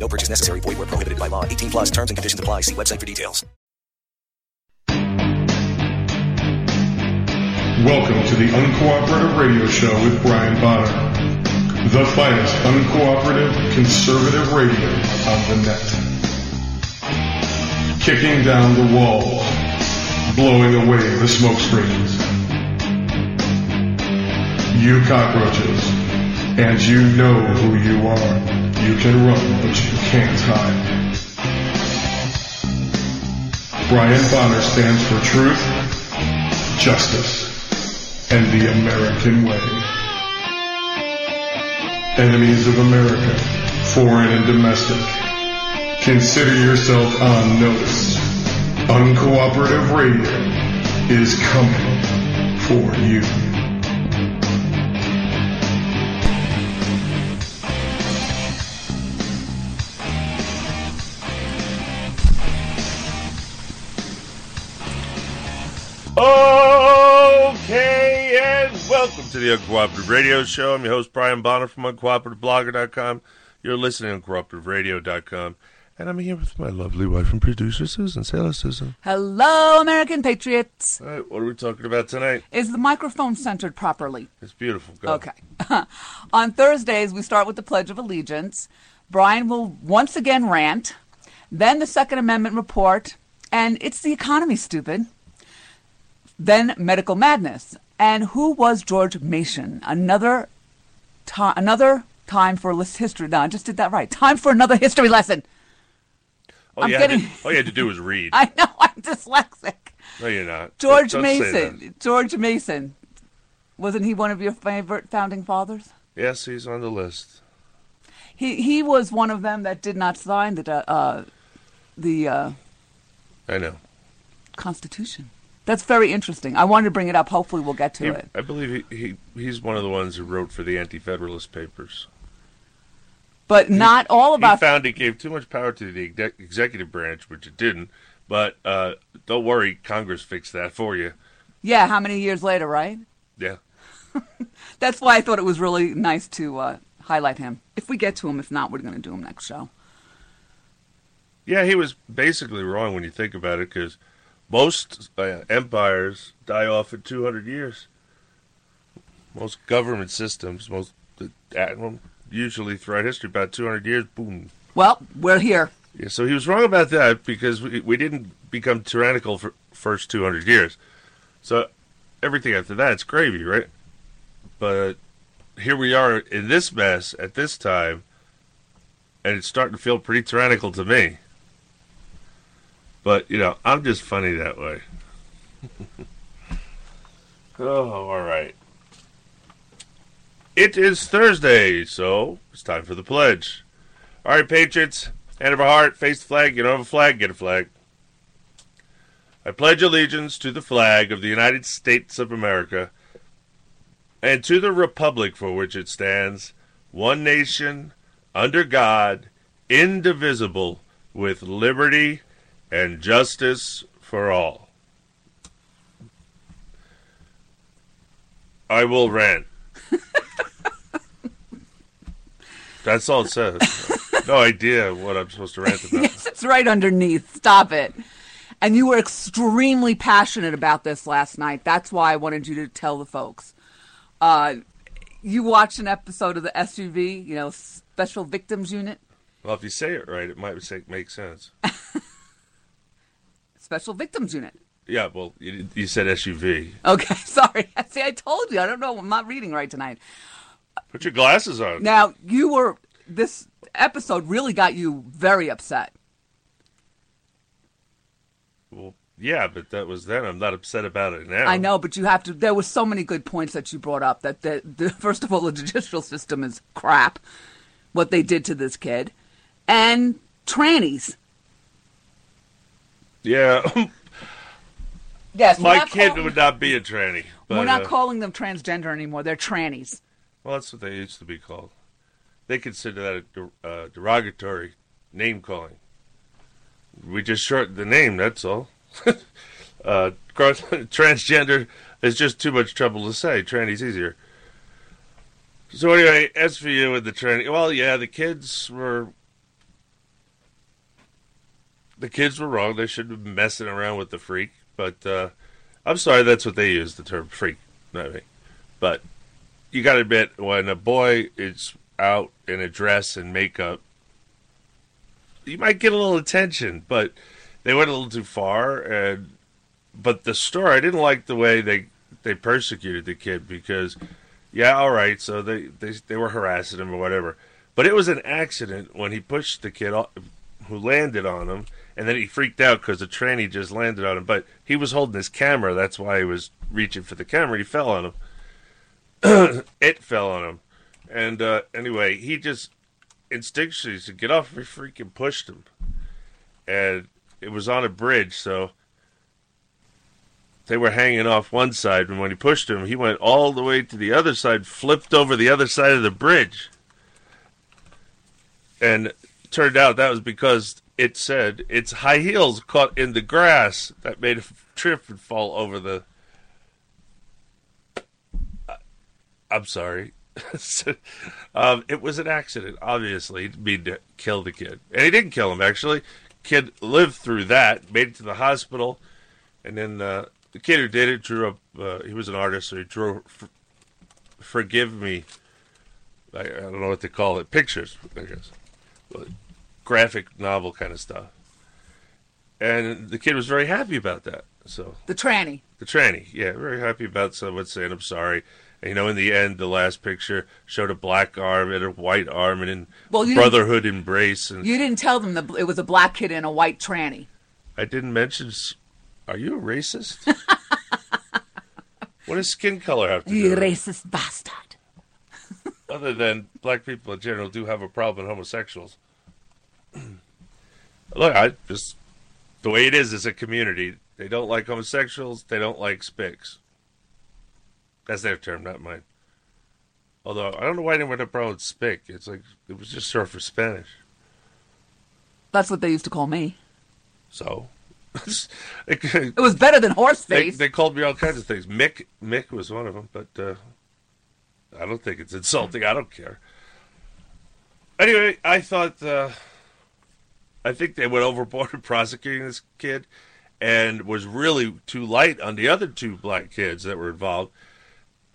No purchase necessary. Void where prohibited by law. 18 plus terms and conditions apply. See website for details. Welcome to the Uncooperative Radio Show with Brian Bonner. The finest uncooperative conservative radio on the net. Kicking down the walls, blowing away the smoke screens. You cockroaches, and you know who you are. You can run, but you can't hide. Brian Bonner stands for truth, justice, and the American way. Enemies of America, foreign and domestic, consider yourself on notice. Uncooperative radio is coming for you. Okay, and welcome to the Uncooperative Radio Show. I'm your host, Brian Bonner from UncooperativeBlogger.com. You're listening to UncooperativeRadio.com. And I'm here with my lovely wife and producer, Susan. Say hello, Susan. Hello, American Patriots. All right, what are we talking about tonight? Is the microphone centered properly? It's beautiful. Go. Okay. On Thursdays, we start with the Pledge of Allegiance. Brian will once again rant, then the Second Amendment report, and it's the economy, stupid. Then medical madness. And who was George Mason? Another, ti another time for a list history. No, I just did that right. Time for another history lesson. All, I'm you had getting- to, all you had to do was read. I know I'm dyslexic. no, you're not. George Don't that. Mason. George Mason. Wasn't he one of your favorite founding fathers? Yes, he's on the list. He he was one of them that did not sign the uh, the uh, I know. Constitution. That's very interesting. I wanted to bring it up. Hopefully, we'll get to He- it. I believe he, he he's one of the ones who wrote for the Anti-Federalist Papers. But not all He about. found it gave too much power to the exec- executive branch, which it didn't. But uh, don't worry, Congress fixed that for you. yeah, how many years later, right? Yeah. That's why I thought it was really nice to uh, highlight him. If we get to him, if not, we're going to do him next show. Yeah, he was basically wrong when you think about it, because most uh, empires die off in 200 years. Most government systems, most uh, usually throughout history, about 200 years, boom. Well, we're here. Yeah, so he was wrong about that because we, we didn't become tyrannical for first 200 years. So everything after that, it's gravy, right? But here we are in this mess at this time, and it's starting to feel pretty tyrannical to me. But, you know, I'm just funny that way. oh, all right. It is Thursday, so it's time for the pledge. All right, Patriots, hand of a heart, face the flag. You don't have a flag, get a flag. I pledge allegiance to the flag of the United States of America and to the republic for which it stands, one nation, under God, indivisible, with liberty and justice for all. I will rant. That's all it says. No idea what I'm supposed to rant about. Yes, it's right underneath. Stop it. And you were extremely passionate about this last night. That's why I wanted you to tell the folks. Uh, you watched an episode of the SUV, you know, Special Victims Unit. Well, if you say it right, it might make sense. Special Victims Unit. Yeah, well, you, you said SUV. Okay, sorry. See, I told you. I don't know. I'm not reading right tonight. Put your glasses on. Now, you were, this episode really got you very upset. Well, yeah, but that was then. I'm not upset about it now. I know, but you have to. There were so many good points that you brought up. That the, the first of all, the judicial system is crap. What they did to this kid, and trannies. Yeah, Yes, my kid call- would not be a tranny. But, We're not uh, calling them transgender anymore. They're trannies. Well, that's what they used to be called. They consider that a der- uh, derogatory name calling. We just shortened the name, that's all. uh, transgender is just too much trouble to say. Tranny's easier. So anyway, as for you and the tranny, well, yeah, the kids were the kids were wrong. They shouldn't have messing around with the freak. But uh, I'm sorry, that's what they use the term freak, not me. But you got to admit, when a boy is out in a dress and makeup, you might get a little attention. But they went a little too far, and but the story, I didn't like the way they they persecuted the kid because, yeah, all right, so they they they were harassing him or whatever. But it was an accident when he pushed the kid off, who landed on him, and then he freaked out because the tranny just landed on him. But he was holding his camera, that's why he was reaching for the camera. He fell on him. it fell on him, and uh, anyway, he just instinctually said, "Get off!" He freaking pushed him, and it was on a bridge, so they were hanging off one side. And when he pushed him, he went all the way to the other side, flipped over the other side of the bridge, and turned out that was because it said its high heels caught in the grass that made him trip and fall over the. I'm sorry. um, it was an accident, obviously. Didn't mean to kill the kid. And he didn't kill him, actually. Kid lived through that, made it to the hospital, and then uh, the kid who did it drew up. Uh, he was an artist, so he drew f- "Forgive Me." I, I don't know what to call it. Pictures, I guess, But graphic novel kind of stuff. And the kid was very happy about that. So The tranny. the tranny, yeah, very happy about someone saying I'm sorry. And, you know, in the end, the last picture showed a black arm and a white arm and in Well, brotherhood embrace. And You didn't tell them that it was a black kid and a white tranny. I didn't mention. s- Are you a racist? what does skin color have to do? You racist bastard. Other than black people in general do have a problem with homosexuals. Look, I just the way it is as a community. They don't like homosexuals. They don't like spics. That's their term, not mine. Although I don't know why anyone had a problem with spick. It's like it was just short for Spanish. That's what they used to call me. So It was better than horse they, they called me all kinds of things. Mick Mick was one of them, but uh, I don't think it's insulting. I don't care. Anyway, I thought uh, I think they went overboard in prosecuting this kid, and was really too light on the other two black kids that were involved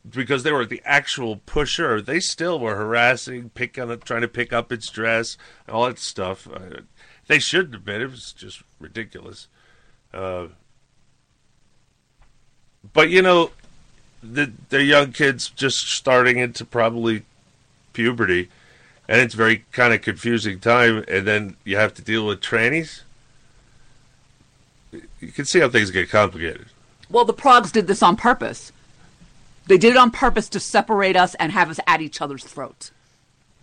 because they were the actual pusher. They still were harassing, picking, trying to pick up its dress, all that stuff. Uh, they shouldn't have been. It was just ridiculous. Uh, but you know, the they're young kids just starting into probably puberty, and it's very kind of confusing time. And then you have to deal with trannies. You can see how things get complicated. well, the progs did this on purpose. They did it on purpose to separate us and have us at each other's throats.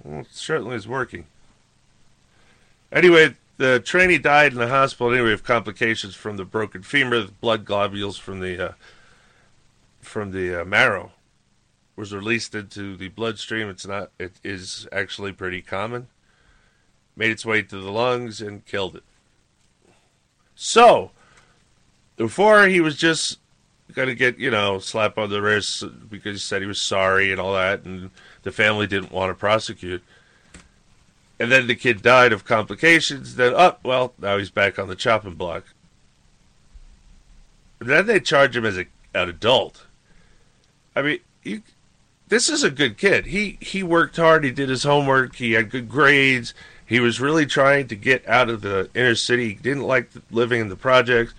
Well, it certainly is working. Anyway, the trainee died in the hospital anyway of complications from the broken femur, the blood globules from the uh, from the uh, marrow was released into the bloodstream. It's not. It is actually pretty common. Made its way to the lungs and killed it. So, before he was just to get, you know, slap on the wrist because he said he was sorry and all that, and the family didn't want to prosecute. And then the kid died of complications. Then, oh, well, now he's back on the chopping block. Then they charge him as a, an adult. I mean, you, this is a good kid. He he worked hard. He did his homework. He had good grades. He was really trying to get out of the inner city. He didn't like living in the projects.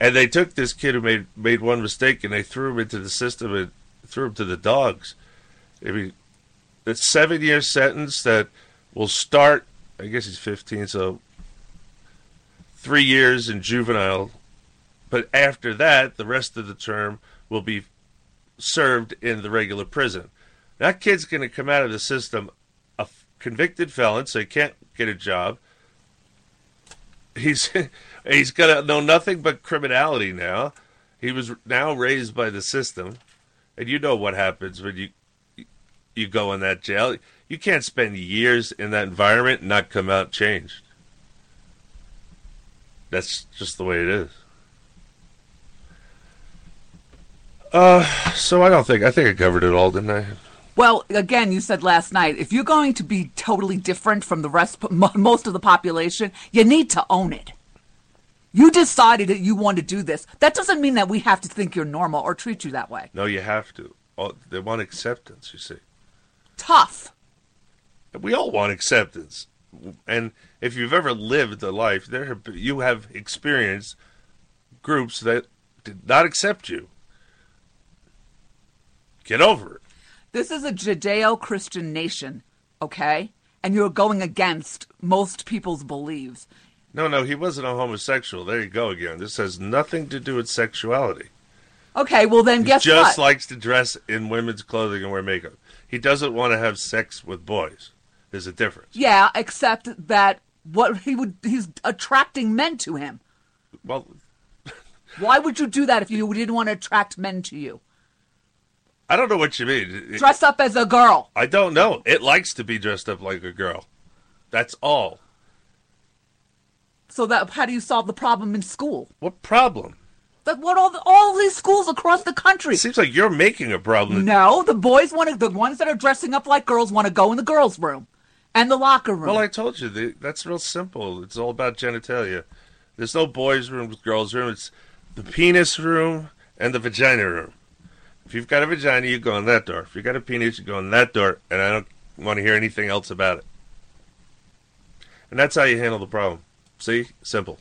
And they took this kid who made made one mistake and they threw him into the system and threw him to the dogs. I mean, the seven year sentence that will start. I guess he's fifteen, so three years in juvenile. But after that, the rest of the term will be served in the regular prison. That kid's going to come out of the system a f- convicted felon, so he can't get a job. he's he's gonna know nothing but criminality now. He was now raised by the system, and you know what happens when you you go in that jail. You can't spend years in that environment and not come out changed. That's just the way it is. Uh, so I don't think I think I covered it all, didn't I? Well, again, you said last night, if you're going to be totally different from the rest, most of the population, you need to own it. You decided that you want to do this. That doesn't mean that we have to think you're normal or treat you that way. No, you have to. Oh, they want acceptance. You see. Tough. we all want acceptance and if you've ever lived a life there have, you have experienced groups that did not accept you get over it This is a Judeo Christian nation, okay? And you're going against most people's beliefs. no no he wasn't a homosexual there you go again this has nothing to do with sexuality Okay, well then he guess just likes to dress in women's clothing and wear makeup he doesn't want to have sex with boys there's a difference yeah, except that what he would he's attracting men to him. well Why would you do that if you didn't want to attract men to you? I don't know what you mean Dress up as a girl. i don't know it likes to be dressed up like a girl that's all So that how do you solve the problem in school? what problem That what all the, all these schools across the country. It seems like you're making a problem. No, the boys want to. The ones that are dressing up like girls want to go in the girls' room and the locker room. Well, I told you the, that's real simple. It's all about genitalia. There's no boys' room, girls' room. It's the penis room and the vagina room. If you've got a vagina, you go in that door. If you've got a penis, you go in that door. And I don't want to hear anything else about it. And that's how you handle the problem. See, simple.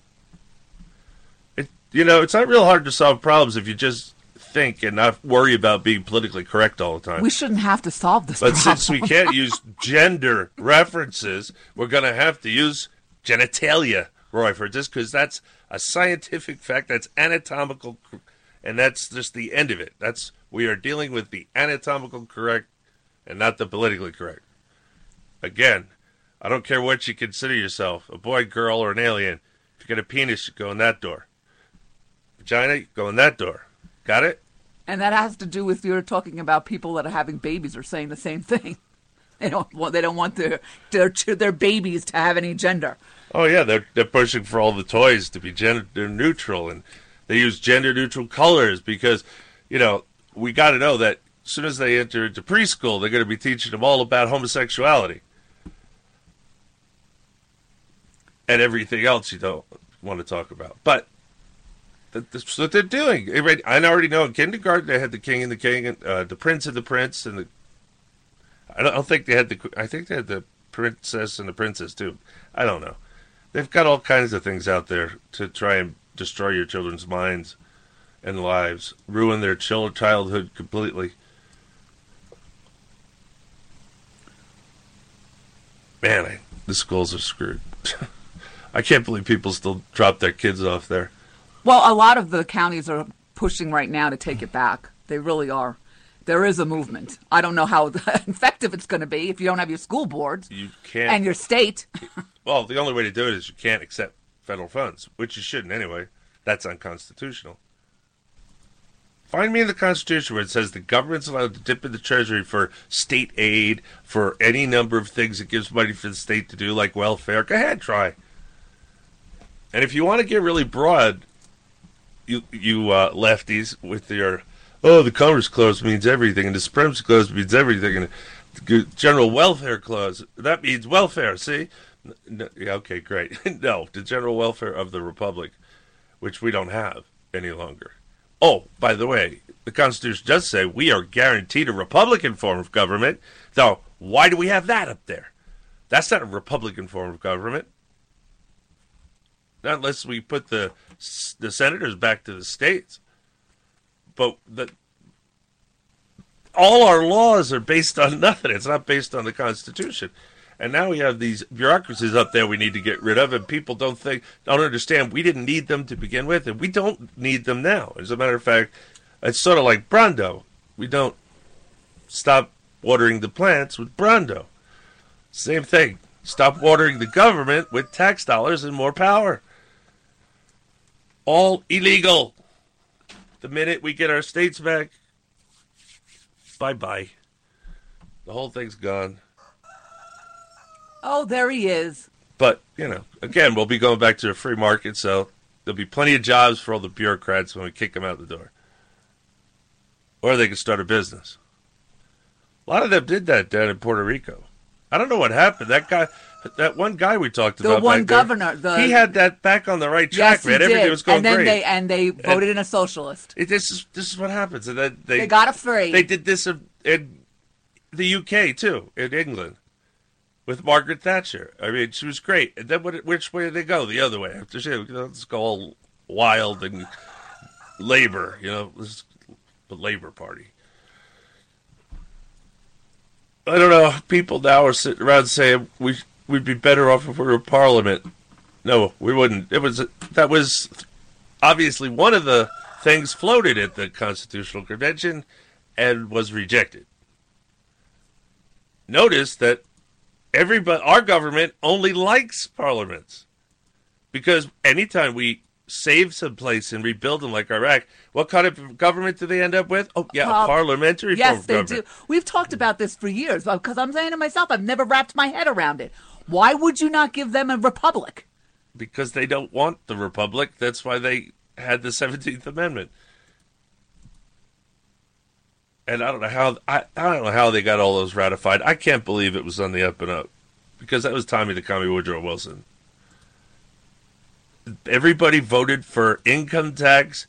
It, you know, it's not real hard to solve problems if you just think and not worry about being politically correct all the time. we shouldn't have to solve this But problem. since we can't use gender references, we're going to have to use genitalia, Roy, for this because that's a scientific fact. That's anatomical, and that's just the end of it. That's we are dealing with the anatomical correct and not the politically correct. Again, I don't care what you consider yourself, a boy, girl, or an alien. If you got a penis, you go in that door. Vagina, you go in that door. Got it? and that has to do with you're talking about people that are having babies are saying the same thing. They don't want. They don't want their their their babies to have any gender. Oh yeah, they're they're pushing for all the toys to be gender neutral, and they use gender neutral colors because, you know, we got to know that as soon as they enter into preschool, they're going to be teaching them all about homosexuality and everything else you don't want to talk about. But that's what they're doing. I already know in kindergarten they had the king and the king, and uh, the prince and the prince, and the. I don't, I don't think they had the. I think they had the princess and the princess too. I don't know. They've got all kinds of things out there to try and destroy your children's minds and lives, ruin their childhood completely. Man, I, the schools are screwed. I can't believe people still drop their kids off there. Well, a lot of the counties are pushing right now to take it back. They really are. There is a movement. I don't know how effective it's going to be if you don't have your school boards You can't. and your state. Well, the only way to do it is you can't accept federal funds, which you shouldn't anyway. That's unconstitutional. Find me in the Constitution where it says the government's allowed to dip in the Treasury for state aid, for any number of things it gives money for the state to do, like welfare. Go ahead, try. And if you want to get really broad, you you uh, lefties with your oh the Commerce Clause means everything and the Supremacy Clause means everything and the General Welfare Clause that means welfare. See, no, yeah, okay, great. no, the general welfare of the republic, which we don't have any longer. Oh, by the way, the Constitution does say we are guaranteed a Republican form of government. So why do we have that up there? That's not a Republican form of government. Not unless we put the the senators back to the states. But the all our laws are based on nothing. It's not based on the Constitution. And now we have these bureaucracies up there we need to get rid of, and people don't think, don't understand. We didn't need them to begin with, and we don't need them now. As a matter of fact, it's sort of like Brawndo. We don't stop watering the plants with Brawndo. Same thing. Stop watering the government with tax dollars and more power. all illegal. The minute we get our states back, bye bye. The whole thing's gone. Oh, there he is. But, you know, again, we'll be going back to a free market, so there'll be plenty of jobs for all the bureaucrats when we kick them out the door. Or they can start a business. A lot of them did that down in Puerto Rico. I don't know what happened. That guy, that one guy we talked about, The one governor, the- he had that back on the right track, yes, man. did. Everything was going and then great. they and they voted in a socialist. It, this is this is what happens, and then they They got it free. They did this in, in the UK too, in England, with Margaret Thatcher. I mean, she was great. And then what, which way did they go? The other way. After she, you know, let's go all wild and Labour. You know, this, the Labour Party. I don't know. People now are sitting around saying we we'd be better off if we were Parliament. No, we wouldn't. It was that was obviously one of the things floated at the Constitutional Convention and was rejected. Notice that everybody, our government only likes parliaments because anytime we save some place and rebuild them like Iraq, what kind of government do they end up with? Oh, yeah, a Par- parliamentary form Yes, they government. do. We've talked about this for years because I'm saying to myself, I've never wrapped my head around it. Why would you not give them a republic? because they don't want the republic. That's why they had the Seventeenth Amendment. And I don't know how I, I don't know how they got all those ratified. I can't believe it was on the up and up because that was Tommy the Commie Woodrow Wilson. Everybody voted for income tax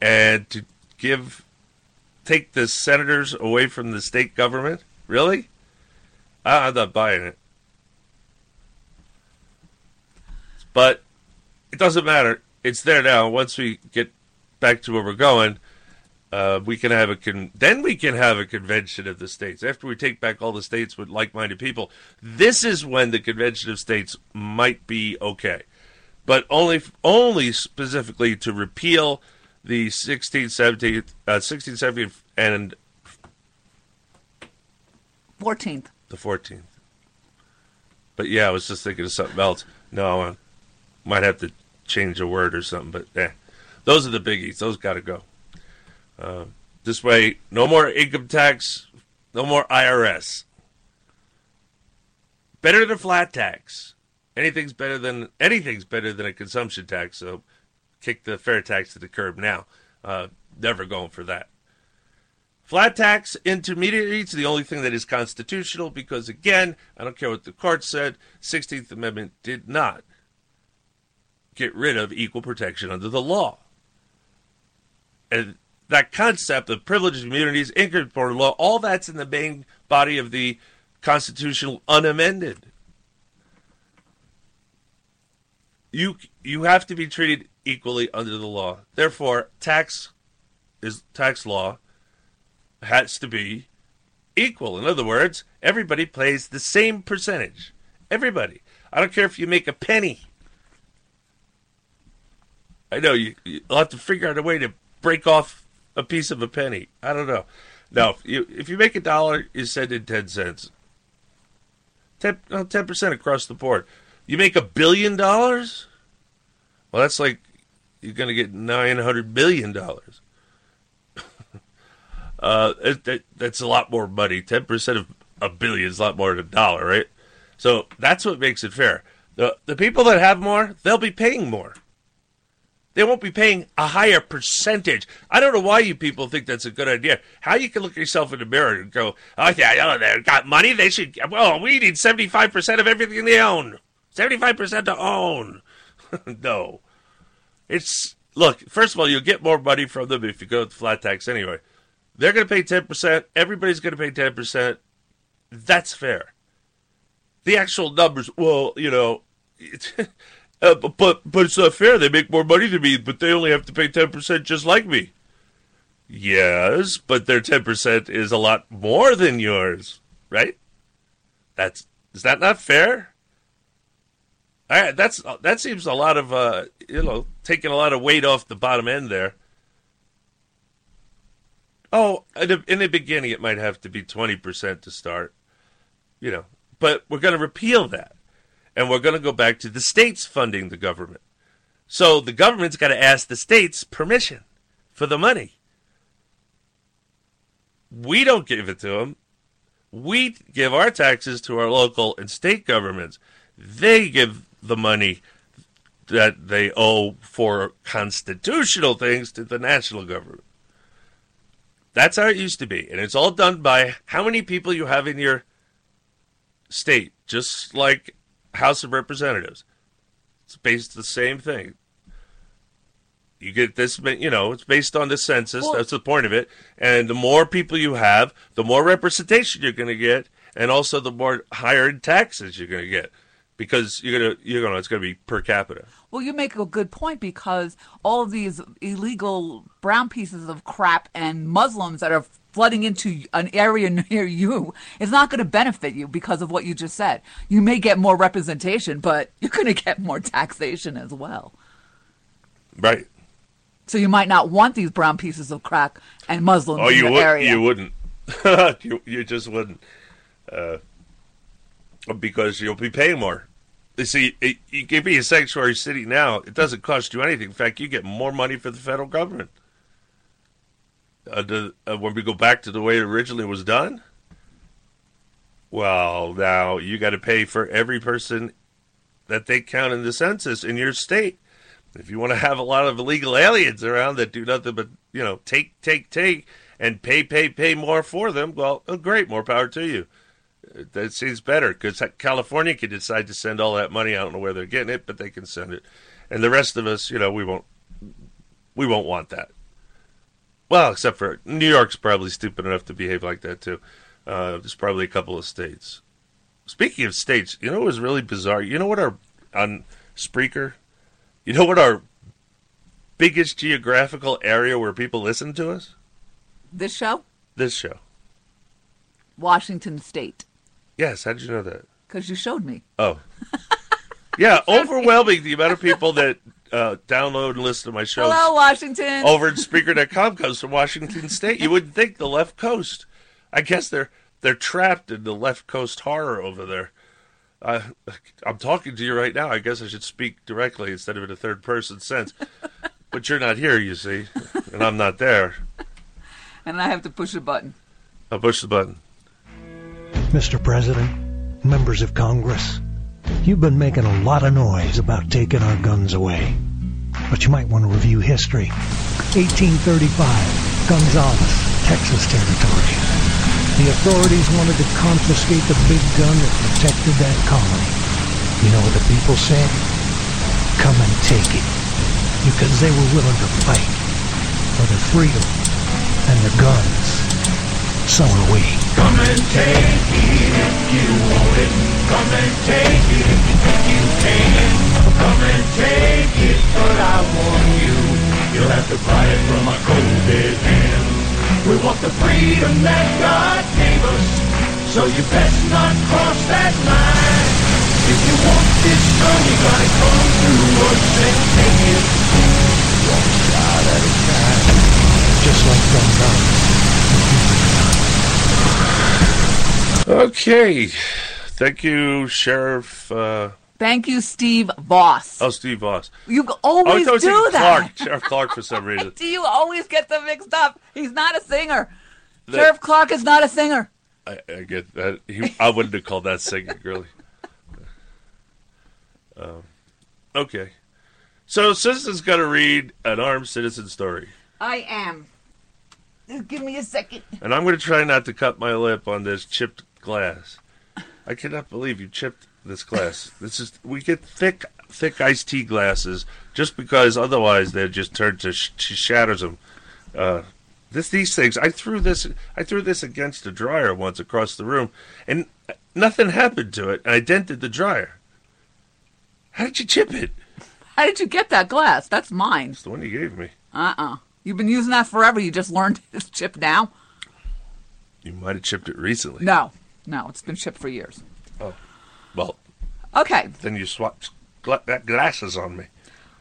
and to give take the senators away from the state government. Really? I, I'm not buying it. But it doesn't matter. It's there now. Once we get back to where we're going, uh, we can have a con- then we can have a convention of the states after we take back all the states with like-minded people. This is when the convention of states might be okay, but only only specifically to repeal the 16th, 17th, uh, 16th, 17th, and 14th. the 14th. But yeah, I was just thinking of something else. No, I might have to change a word or something, but eh. Those are the biggies. Those got to go. Uh, this way, no more income tax, no more IRS. Better than flat tax. Anything's better than anything's better than a consumption tax. So, kick the fair tax to the curb now. Uh, never going for that. Flat tax intermediaries, the only thing that is constitutional, because again, I don't care what the court said, 16th Amendment did not get rid of equal protection under the law. And that concept of privileged immunities, incorporated law, all that's in the main body of the constitutional unamended. You you have to be treated equally under the law. Therefore, tax is tax law has to be equal. In other words, everybody pays the same percentage. Everybody. I don't care if you make a penny. I know you, you'll have to figure out a way to break off a piece of a penny. I don't know. No, if you, if you make a dollar, you send in 10 cents. 10, no, 10% across the board. You make a billion dollars? Well, that's like you're going to get $900 billion. Uh, that's a lot more money. Ten percent of a billion is a lot more than a dollar, right? So that's what makes it fair. The the people that have more, they'll be paying more. They won't be paying a higher percentage. I don't know why you people think that's a good idea. How you can look yourself in the mirror and go, "Oh yeah, they've got money. They should. Well, we need seventy five percent of everything they own. Seventy five percent to own." no, it's look. First of all, you'll get more money from them if you go with flat tax anyway. They're going to pay 10%. Everybody's going to pay 10%. That's fair. The actual numbers, well, you know, uh, but but it's not fair. They make more money than me, but they only have to pay 10% just like me. Yes, but their 10% is a lot more than yours, right? That's is that not fair? All right, that's that seems a lot of uh, you know, taking a lot of weight off the bottom end there. Oh, in the, in the beginning, it might have to be 20% to start, you know, but we're going to repeal that. And we're going to go back to the states funding the government. So the government's got to ask the states permission for the money. We don't give it to them. We give our taxes to our local and state governments. They give the money that they owe for constitutional things to the national government. That's how it used to be. And it's all done by how many people you have in your state, just like House of Representatives. It's based the same thing. You get this, you know, it's based on the census. Well- that's the point of it. And the more people you have, the more representation you're going to get, and also the more higher taxes you're going to get, because you're gonna, you're gonna, it's going to be per capita. Well, you make a good point because all of these illegal brown pieces of crap and Muslims that are flooding into an area near you is not going to benefit you because of what you just said. You may get more representation, but you're going to get more taxation as well. Right. So you might not want these brown pieces of crack and Muslims Oh, in you your would. area. You wouldn't. you you just wouldn't. Uh, because you'll be paying more. You see, it, you can be a sanctuary city now. It doesn't cost you anything. In fact, you get more money for the federal government. Uh, the, uh, when we go back to the way it originally was done, well, now you got to pay for every person that they count in the census in your state. If you want to have a lot of illegal aliens around that do nothing but you know take, take, take, and pay, pay, pay more for them, well, oh, great, more power to you. Uh, That seems better because California could decide to send all that money. I don't know where they're getting it, but they can send it, and the rest of us, you know, we won't, we won't want that. Well, except for New York's probably stupid enough to behave like that too. Uh, there's probably a couple of states. Speaking of states, you know what was really bizarre? You know what our on Spreaker, you know what our biggest geographical area where people listen to us? this show, This show. Washington State, Yes, how did you know that? because you showed me. Oh. Yeah, overwhelming the amount of people that uh, download and listen to my shows Hello, Washington. over at Spreaker.com comes from Washington State. You wouldn't think the left coast. I guess they're they're trapped in the left coast horror over there. Uh, I'm talking to you right now. I guess I should speak directly instead of in a third person sense. But you're not here, you see, and I'm not there. and I have to push a button. I'll push the button. Mr. President, members of Congress, you've been making a lot of noise about taking our guns away. But you might want to review history. 1835, Gonzales, Texas territory. The authorities wanted to confiscate the big gun that protected that colony. You know what the people said? Come and take it. Because they were willing to fight for their freedom and their guns. So are we. Come and take it if you want it. Come and take it if you can. Come and take it, but I warn you, you'll have to buy it from a cold dead hand. We want the freedom that God gave us, so you best not cross that line. If you want this gun, you gotta come to us and take it. One shot at a time. Just like Gonzales. Okay. Thank you, Sheriff. Uh, Thank you, Steve Vaus. oh, Steve Vaus. You Oh, always thought I was do that. Clark. Sheriff Clark for some reason. Do you always get them mixed up? He's not a singer. That- Sheriff Clark is not a singer. I, I get that. He, I wouldn't have called that singing, really. Um, okay. So, Citizen's got to read an armed citizen story. I am. Just give me a second. And I'm going to try not to cut my lip on this chipped glass. I cannot believe you chipped this glass. This is we get thick, thick iced tea glasses just because otherwise they just turn to sh- shatters them. Uh, this these things. I threw this. I threw this against a dryer once across the room, and nothing happened to it. And I dented the dryer. How did you chip it? How did you get that glass? That's mine. It's the one you gave me. Uh-uh. You've been using that forever. You just learned it's chipped now? You might have chipped it recently. No. No, it's been shipped for years. Oh, well, Okay. then you swapped gla- that glasses on me.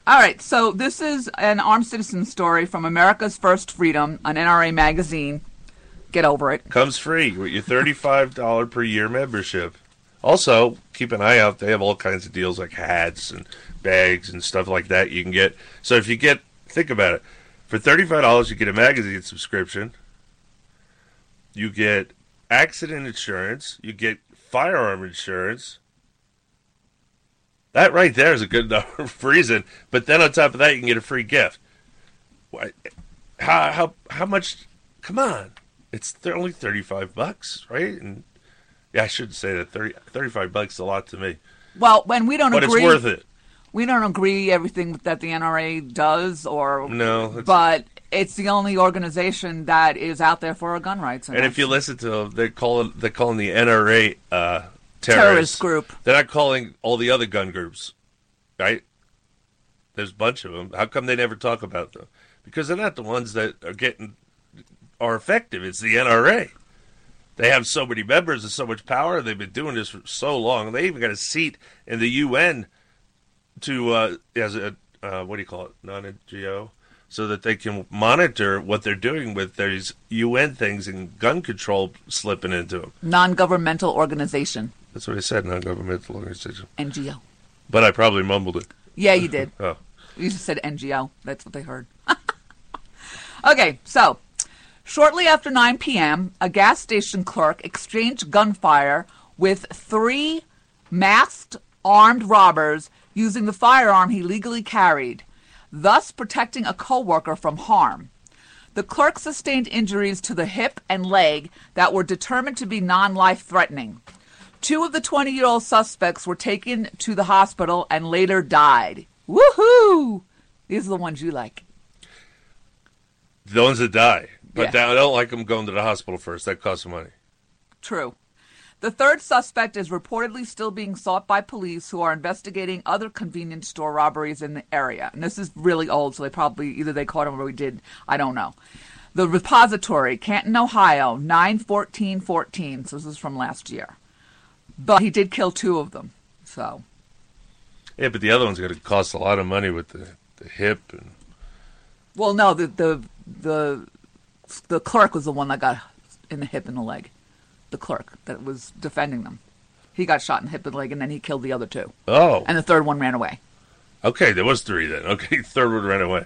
All right. So this is an armed citizen story from America's First Freedom, an NRA magazine. Get over it. Comes free with your thirty-five dollar per year membership. Also, keep an eye out. They have all kinds of deals like hats and bags and stuff like that you can get. So if you get, think about it. For $35, you get a magazine subscription. You get accident insurance. You get firearm insurance. That right there is a good enough reason. But then on top of that, you can get a free gift. Why? How how how much? Come on, it's they're only thirty five bucks, right? And yeah, I shouldn't say that 30, 35 bucks is a lot to me, Well, when we don't but agree, it's worth it. we don't agree everything that the NRA does, or No, but it's the only organization that is out there for our gun rights. And if you listen to them, they call it they're calling the NRA uh, terrorists. Terrorist group. They're not calling all the other gun groups, right? There's a bunch of them. How come they never talk about them? Because they're not the ones that are getting are effective. It's the NRA. They have so many members and so much power. They've been doing this for so long. They even got a seat in the UN to uh, as a uh, what do you call it, non-NGO, so that they can monitor what they're doing with these UN things and gun control slipping into them. non-governmental organization, That's what I said, non-governmental organization. NGO. But I probably mumbled it. Yeah, you did. Oh, You just said NGO. That's what they heard. okay, so shortly after 9 p.m., a gas station clerk exchanged gunfire with three masked armed robbers using the firearm he legally carried, thus protecting a coworker from harm. The clerk sustained injuries to the hip and leg that were determined to be non life threatening. Two of the 20 year old suspects were taken to the hospital and later died. Woohoo! These are the ones you like. the ones that die. But Yeah. I don't like them going to the hospital first. That costs money. True. The third suspect is reportedly still being sought by police who are investigating other convenience store robberies in the area. And this is really old, so they probably either they caught him or we did. I don't know. The repository, Canton, Ohio, 91414. So this is from last year. But he did kill two of them. So, Yeah, but the other one's going to cost a lot of money with the, the hip. and well, no, the the the the clerk was the one that got in the hip and the leg. The clerk that was defending them. He got shot in the hip and leg, and then he killed the other two. Oh, And the third one ran away. okay. There was three then. Okay, third one ran away.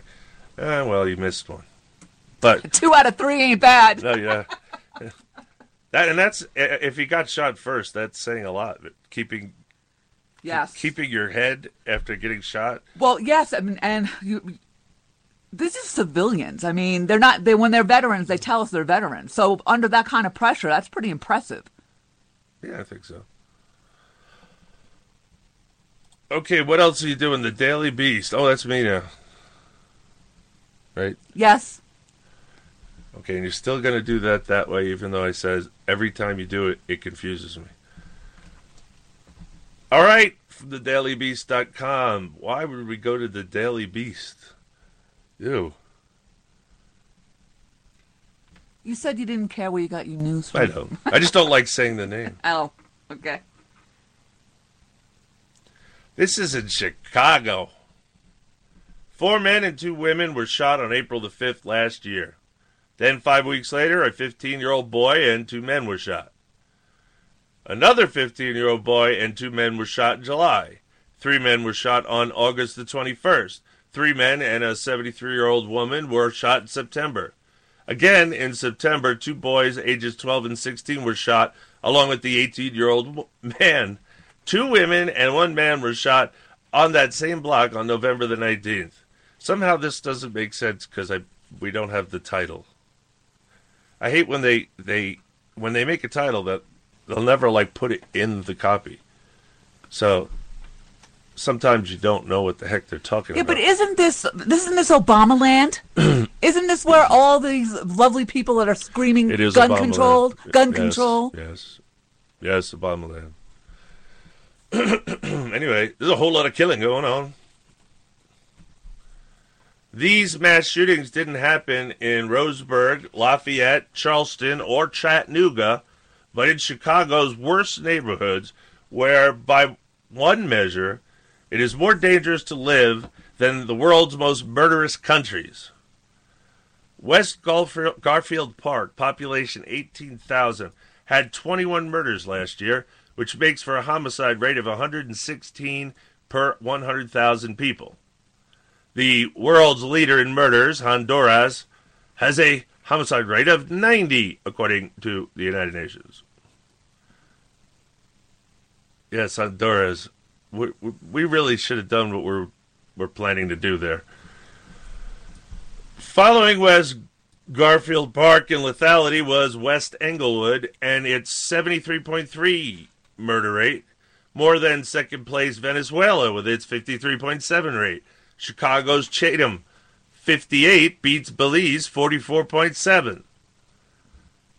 Ah, well, you missed one. But Two out of three ain't bad. no, yeah. That and that's if he got shot first. That's saying a lot. But keeping Yes. keeping your head after getting shot. Well, yes, I mean, and you, this is civilians. I mean, they're not. They when they're veterans, they tell us they're veterans. So under that kind of pressure, that's pretty impressive. Yeah, I think so. Okay, what else are you doing? The Daily Beast. Oh, that's me now. Right? Yes. Okay, and you're still going to do that that way, even though I says every time you do it, it confuses me. All right, from the dailybeast.com. Why would we go to the Daily Beast? Ew. You said you didn't care where you got your news from. I don't. I just don't like saying the name. Oh, okay. This is in Chicago. Four men and two women were shot on April the 5th last year. Then, five weeks later, a 15 year old boy and two men were shot. Another 15 year old boy and two men were shot in July. Three men were shot on August the 21st. Three men and a 73 year old woman were shot in September. Again, in September, two boys ages 12 and 16 were shot, along with the 18 year old man. Two women and one man were shot on that same block on November the 19th. Somehow this doesn't make sense because we don't have the title. I hate when they they when they make a title that they'll never like put it in the copy. So sometimes you don't know what the heck they're talking Yeah, about. but isn't this isn't this Obama land? isn't this where all these lovely people that are screaming gun Obama control, land. gun Yes, control? Yes, yes, Obama land. anyway, there's a whole lot of killing going on. These mass shootings didn't happen in Roseburg, Lafayette, Charleston, or Chattanooga, but in Chicago's worst neighborhoods, where, by one measure, it is more dangerous to live than the world's most murderous countries. West Garfield, Park, population 18,000, had 21 murders last year, which makes for a homicide rate of 116 per 100,000 people. The world's leader in murders, Honduras, has a homicide rate of 90, according to the United Nations. Yes, Honduras. We, we- really should have done what we're, we're planning to do there. Following West Garfield Park in lethality was West Englewood and its 73.3 murder rate, more than second place Venezuela with its 53.7 rate. Chicago's Chatham 58 beats Belize 44.7.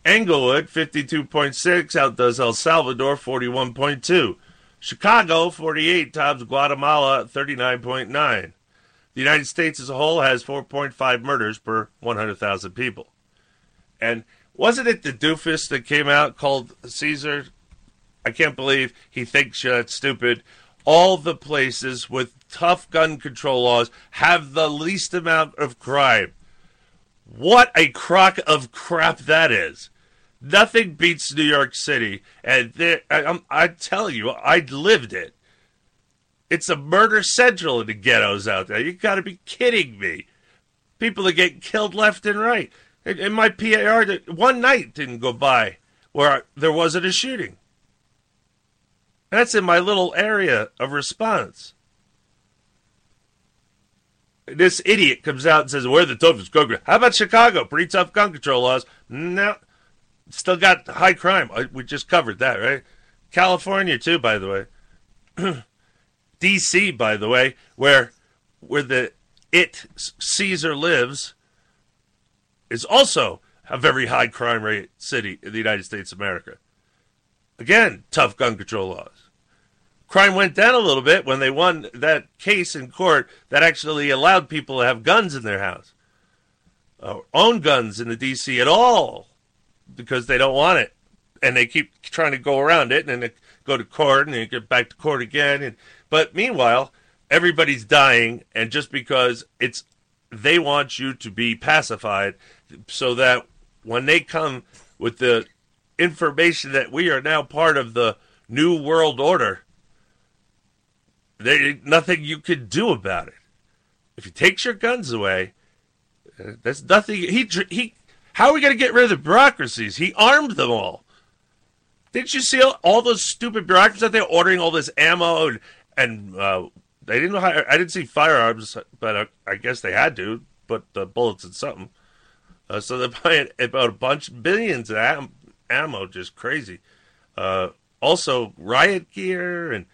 Englewood 52.6 outdoes El Salvador 41.2. Chicago 48 tops Guatemala 39.9. The United States as a whole has 4.5 murders per 100,000 people. And wasn't it the doofus that came out called Caesar? I can't believe he thinks you're that stupid. All the places with tough gun control laws have the least amount of crime. What a crock of crap that is. Nothing beats New York City, and I, I'm, I tell you, I lived it. It's a murder central in the ghettos out there. You got to be kidding me. People are getting killed left and right. In, my PAR, one night didn't go by where there wasn't a shooting. That's in my little area of response. This idiot comes out and says, "We're the toughest gun control." How about Chicago? Pretty tough gun control laws. No, still got high crime. Uh, We just covered that, right? California too, by the way. D.C., by the way, where where the it Caesar lives, is also a very high crime rate city in the United States of America. Again, tough gun control laws. Crime went down a little bit when they won that case in court that actually allowed people to have guns in their house, uh, own guns in the D.C. at all, because they don't want it, and they keep trying to go around it, and then they go to court, and they get back to court again. And but meanwhile, everybody's dying, and just because it's they want you to be pacified, so that when they come with the information that we are now part of the new world order, there nothing you can do about it. If he takes your guns away, uh, there's nothing. He he. How are we going to get rid of the bureaucracies? He armed them all. Didn't you see all, all those stupid bureaucrats out there ordering all this ammo and and uh, they didn't know how, I didn't see firearms, but uh, I guess they had to put the bullets in something. Uh, so they're buying about a bunch billions of am- ammo, just crazy. Uh, also riot gear and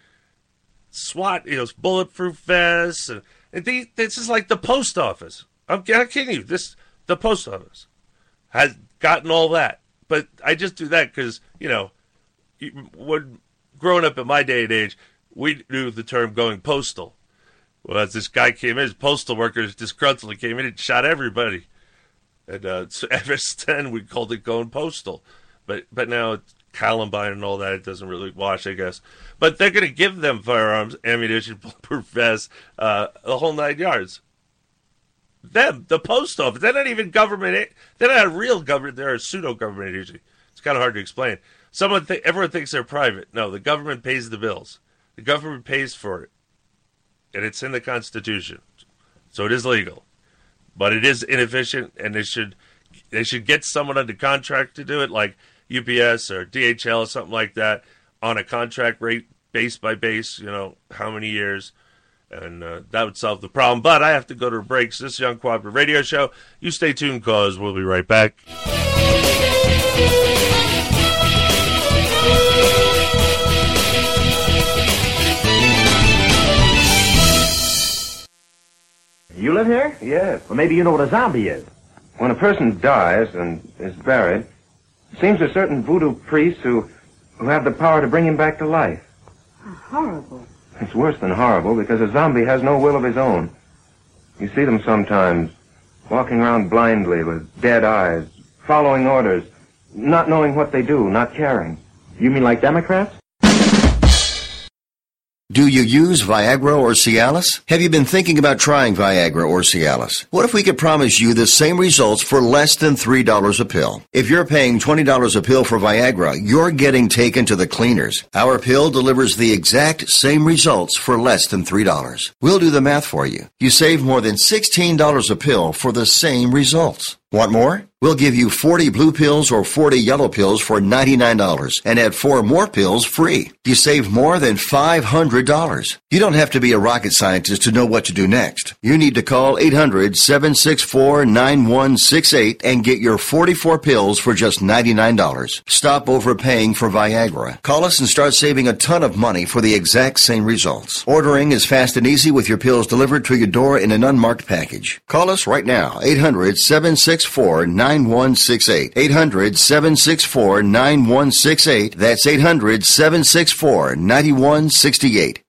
SWAT, you know, bulletproof vests, and, and these, this is like the post office. I'm, I'm kidding you. This the post office has gotten all that, but I just do that because you know, when growing up in my day and age, we knew the term going postal. Well, as this guy came in, his postal workers disgruntled came in and shot everybody. And uh, so ever since then, we called it going postal. But but now it's Columbine and all that. It doesn't really wash, I guess. But they're going to give them firearms, ammunition, bulletproof vests, uh, the whole nine yards. Them, the post office. They're not even government. They're not a real government. They're a pseudo government agency. It's kind of hard to explain. Someone, th- everyone thinks they're private. No, the government pays the bills. The government pays for it, and it's in the Constitution, so it is legal. But it is inefficient, and they should they should get someone under contract to do it, like UPS or DHL or something like that, on a contract rate, base by base. You know how many years, and uh, that would solve the problem. But I have to go to breaks. this is Uncooperative Radio Show. You stay tuned, cause we'll be right back. You live here? Yes. Well, maybe you know what a zombie is. When a person dies and is buried, it seems there's certain voodoo priests who, who have the power to bring him back to life. Horrible. It's worse than horrible because a zombie has no will of his own. You see them sometimes walking around blindly with dead eyes, following orders, not knowing what they do, not caring. You mean like Democrats? Do you use Viagra or Cialis? Have you been thinking about trying Viagra or Cialis? What if we could promise you the same results for less than $3 a pill? If you're paying $20 a pill for Viagra, you're getting taken to the cleaners. Our pill delivers the exact same results for less than $3. We'll do the math for you. You save more than $16 a pill for the same results. Want more? We'll give you 40 blue pills or 40 yellow pills for $99 and add four more pills free. You save more than $500. You don't have to be a rocket scientist to know what to do next. You need to call 800-764-9168 and get your 44 pills for just $99. Stop overpaying for Viagra. Call us and start saving a ton of money for the exact same results. Ordering is fast and easy with your pills delivered to your door in an unmarked package. Call us right now. 800 764 9168. 800 764 9168. That's 800 764 9168.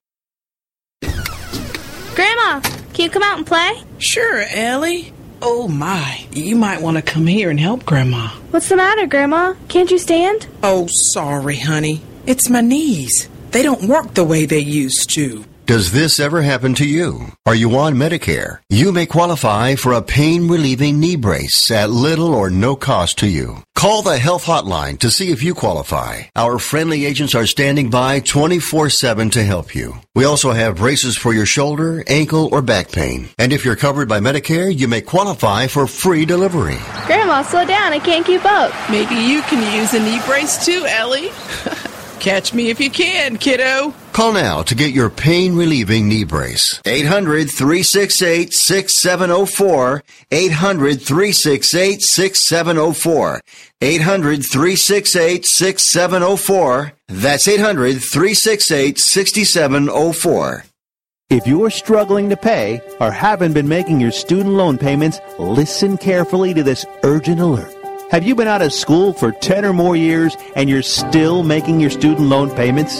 Grandma, can you come out and play? Sure, Ellie. Oh my, you might want to come here and help Grandma. What's the matter, Grandma? Can't you stand? Oh, sorry, honey. It's my knees. They don't work the way they used to. Does this ever happen to you? Are you on Medicare? You may qualify for a pain relieving knee brace at little or no cost to you. Call the health hotline to see if you qualify. Our friendly agents are standing by 24 7 to help you. We also have braces for your shoulder, ankle, or back pain. And if you're covered by Medicare, you may qualify for free delivery. Grandma, slow down. I can't keep up. Maybe you can use a knee brace too, Ellie. Catch me if you can, kiddo. Call now to get your pain relieving knee brace. 800 368 6704. 800 368 6704. 800 368 6704. That's 800 368 6704. If you're struggling to pay or haven't been making your student loan payments, listen carefully to this urgent alert. Have you been out of school for 10 or more years and you're still making your student loan payments?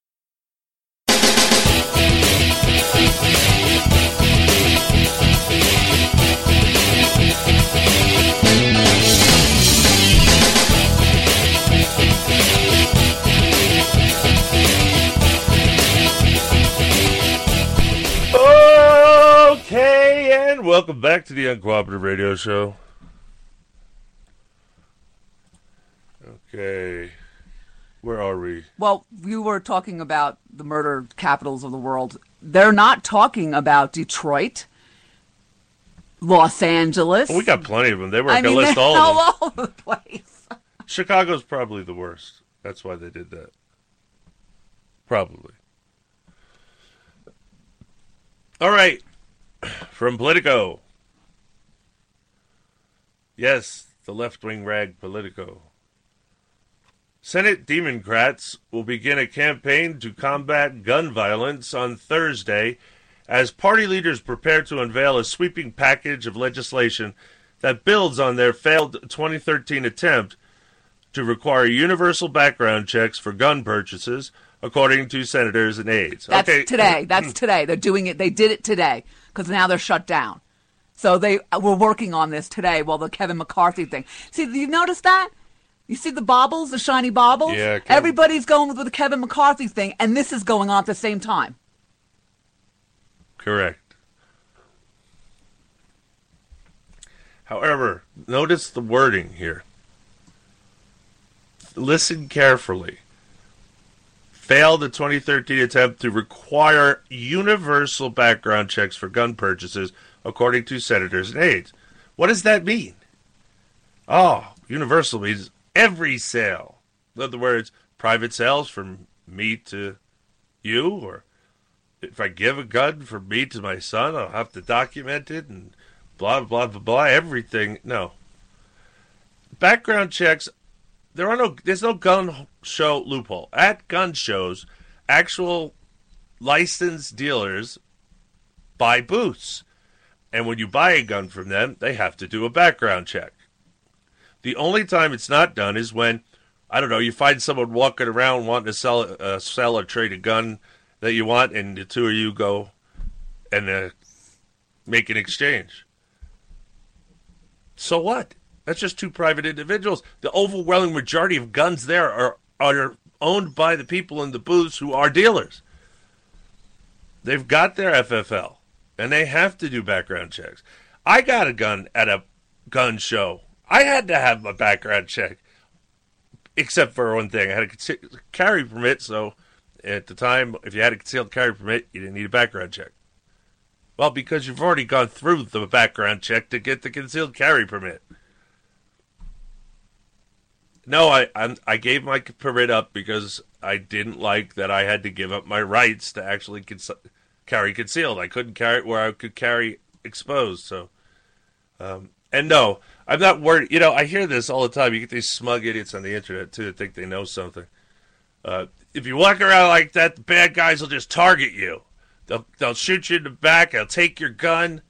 And welcome back to the Uncooperative Radio Show. Okay, where are we? Well, you were talking about the murder capitals of the world. They're not talking about Detroit, Los Angeles. Well, we got plenty of them. They were going to list all of them. all over the place. Chicago's probably the worst. That's why they did that. Probably. All right. From Politico. Yes, the left wing rag Politico. Senate Democrats will begin a campaign to combat gun violence on Thursday as party leaders prepare to unveil a sweeping package of legislation that builds on their failed 2013 attempt to require universal background checks for gun purchases, according to senators and aides. That's okay. today. That's today. They're doing it. They did it today because now they're shut down. So they uh, were working on this today while the Kevin McCarthy thing. See, you notice that? You see the baubles, the shiny baubles? Yeah, Kevin- Everybody's going with the Kevin McCarthy thing, and this is going on at the same time. Correct. However, notice the wording here. Listen carefully. Failed the 2013 attempt to require universal background checks for gun purchases, according to senators and aides. What does that mean? Oh, universal means every sale. In other words, private sales from me to you, or if I give a gun from me to my son, I'll have to document it and blah blah blah blah everything. No. Background checks. There are no. There's no gun show loophole at gun shows. Actual licensed dealers buy booths, and when you buy a gun from them, they have to do a background check. The only time it's not done is when I don't know you find someone walking around wanting to sell uh, sell or trade a gun that you want, and the two of you go and uh, make an exchange. So what? That's just two private individuals. The overwhelming majority of guns there are are owned by the people in the booths who are dealers. They've got their FFL, and they have to do background checks. I got a gun at a gun show. I had to have a background check, except for one thing. I had a carry permit, so at the time, if you had a concealed carry permit, you didn't need a background check. Well, because you've already gone through the background check to get the concealed carry permit. No, I I'm, i gave my permit up because I didn't like that I had to give up my rights to actually cons- carry concealed. I couldn't carry it where I could carry exposed. So, um, and no, I'm not worried. You know, I hear this all the time. You get these smug idiots on the internet too that think they know something. Uh, if you walk around like that, the bad guys will just target you. They'll they'll shoot you in the back. They'll take your gun.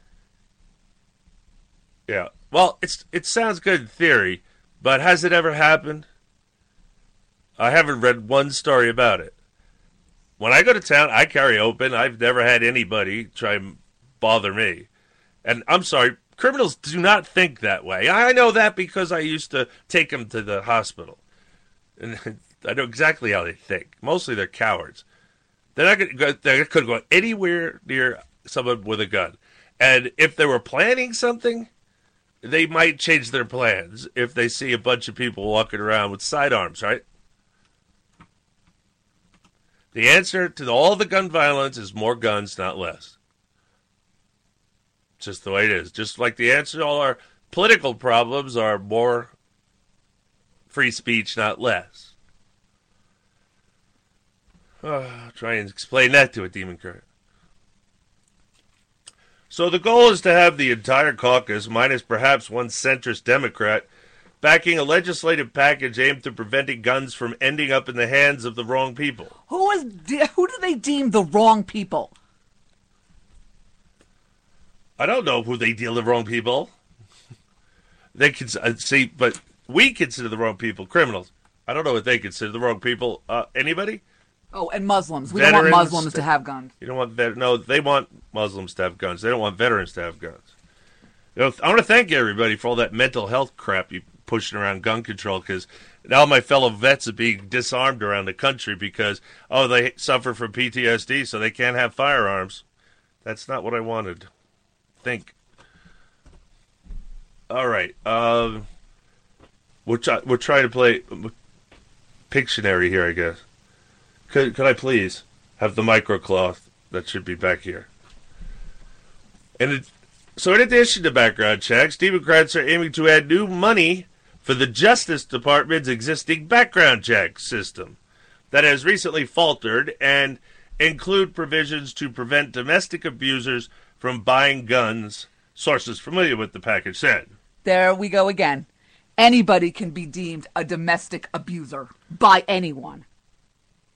Yeah. Well, it's it sounds good in theory, but has it ever happened? I haven't read one story about it. When I go to town, I carry open. I've never had anybody try and bother me. And I'm sorry, criminals do not think that way. I know that because I used to take them to the hospital. And I know exactly how they think. Mostly they're cowards. They're not going to they could go anywhere near someone with a gun. And if they were planning something, they might change their plans if they see a bunch of people walking around with sidearms, right? The answer to all the gun violence is more guns, not less. It's Just the way it is. Just like the answer to all our political problems are more free speech, not less. Uh, try and explain that to a demon current. So the goal is to have the entire caucus, minus perhaps one centrist Democrat, backing a legislative package aimed at preventing guns from ending up in the hands of the wrong people. Who is who do they deem the wrong people? I don't know who they deem the wrong people. they can uh, see, but we consider the wrong people criminals. I don't know what they consider the wrong people. Uh, anybody? Oh, and Muslims. We veterans, don't want Muslims to have guns. You don't want vet- no. They want Muslims to have guns. They don't want veterans to have guns. You know, I want to thank everybody for all that mental health crap you pushing around gun control because now my fellow vets are being disarmed around the country because oh they suffer from PTSD so they can't have firearms. That's not what I wanted. Think. All right. Um, we're try- we're trying to play Pictionary here, I guess. Could could I please have the microcloth that should be back here? And it, so, in addition to background checks, Democrats are aiming to add new money for the Justice Department's existing background check system that has recently faltered and include provisions to prevent domestic abusers from buying guns. Sources familiar with the package said. There we go again. Anybody can be deemed a domestic abuser by anyone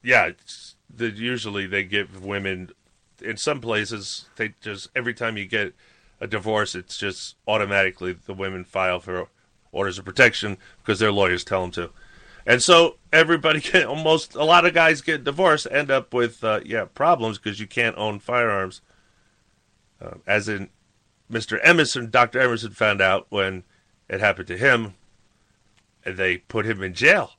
yeah, the, usually they give women. In some places, they just every time you get a divorce, it's just automatically the women file for orders of protection because their lawyers tell them to. And so everybody get almost a lot of guys get divorced end up with uh, yeah problems because you can't own firearms. Uh, as in, Mr. Emerson, Dr. Emerson found out when it happened to him, and they put him in jail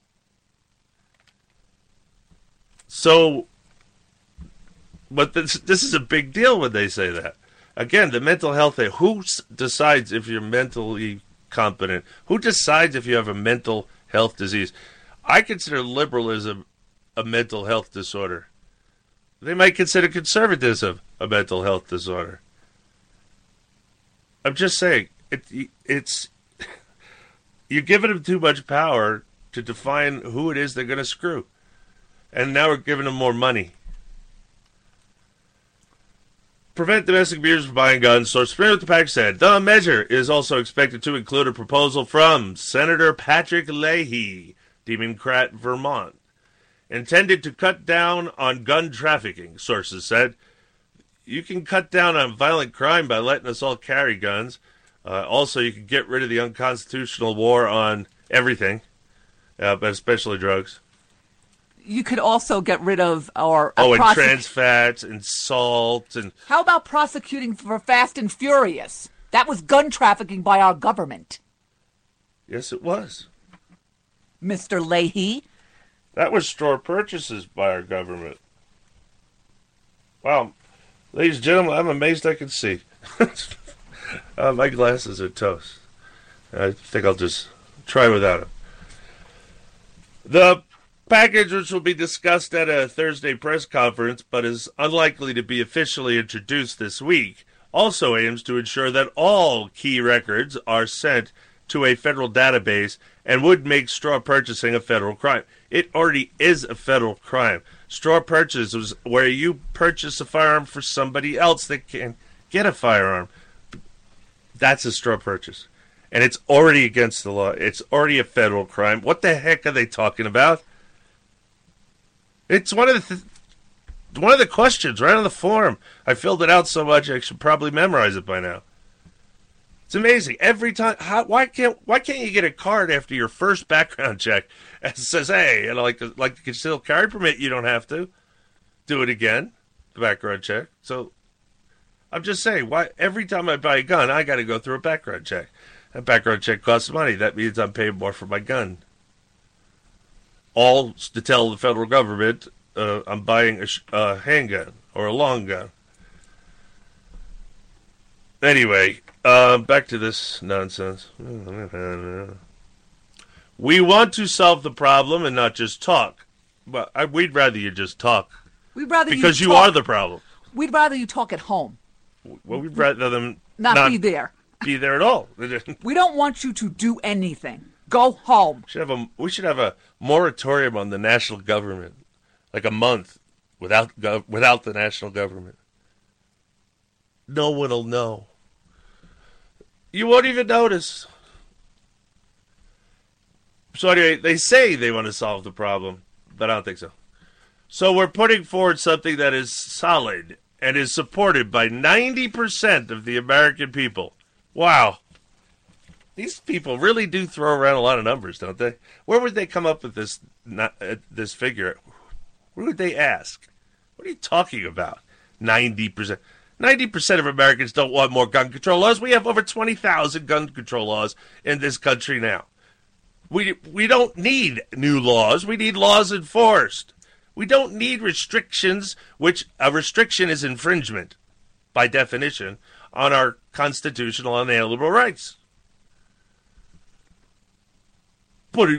so, but this this is a big deal when they say that. Again, the mental health thing. Who decides if you're mentally competent? Who decides if you have a mental health disease? I consider liberalism a mental health disorder. They might consider conservatism a mental health disorder. I'm just saying, it, it's you're giving them too much power to define who it is they're going to screw. And now we're giving them more money. Prevent domestic abuse from buying guns. So Supreme Court the package said the measure is also expected to include a proposal from Senator Patrick Leahy, Democrat, Vermont, intended to cut down on gun trafficking. Sources said you can cut down on violent crime by letting us all carry guns. Uh, also, you can get rid of the unconstitutional war on everything, uh, but especially drugs. You could also get rid of or Oh, and prosec- trans fats and salt and How about prosecuting for Fast and Furious? That was gun trafficking by our government, yes, it was. Mr. Leahy. That was store purchases by our government. Wow, ladies and gentlemen, I'm amazed I can see. uh, my glasses are toast. I think I'll just try without them. The package, which will be discussed at a Thursday press conference but is unlikely to be officially introduced this week, also aims to ensure that all key records are sent to a federal database and would make straw purchasing a federal crime. It already is a federal crime. Straw purchase is where you purchase a firearm for somebody else that can get a firearm. That's a straw purchase. And it's already against the law. It's already a federal crime. What the heck are they talking about? It's one of the th- one of the questions right on the form. I filled it out so much I should probably memorize it by now. It's amazing. Every time, how, why can't why can't you get a card after your first background check and says, "Hey, and like the, like the concealed carry permit, you don't have to do it again, the background check." So, I'm just saying, why every time I buy a gun, I got to go through a background check. That background check costs money. That means I'm paying more for my gun. All to tell the federal government uh, I'm buying a, sh- a handgun or a long gun. Anyway, uh, back to this nonsense. We want to solve the problem and not just talk. But I, we'd rather you just talk We'd rather because you, talk- are the problem. We'd rather you talk at home, Well, we'd rather them not, be there. Be there at all. We don't want you to do anything. Go home. should have a we should have a moratorium on the national government, like a month without gov- without the national government. No one will know. You won't even notice. So anyway, they say they want to solve the problem, but I don't think so. So we're putting forward something that is solid and is supported by 90% of the American people. Wow. These people really do throw around a lot of numbers, don't they? Where would they come up with this not, uh, this figure? Where would they ask? What are you talking about? 90%. 90% of Americans don't want more gun control laws. We have over 20,000 gun control laws in this country now. We we don't need new laws. We need laws enforced. We don't need restrictions, which a restriction is infringement by definition on our constitutional and inalienable rights. But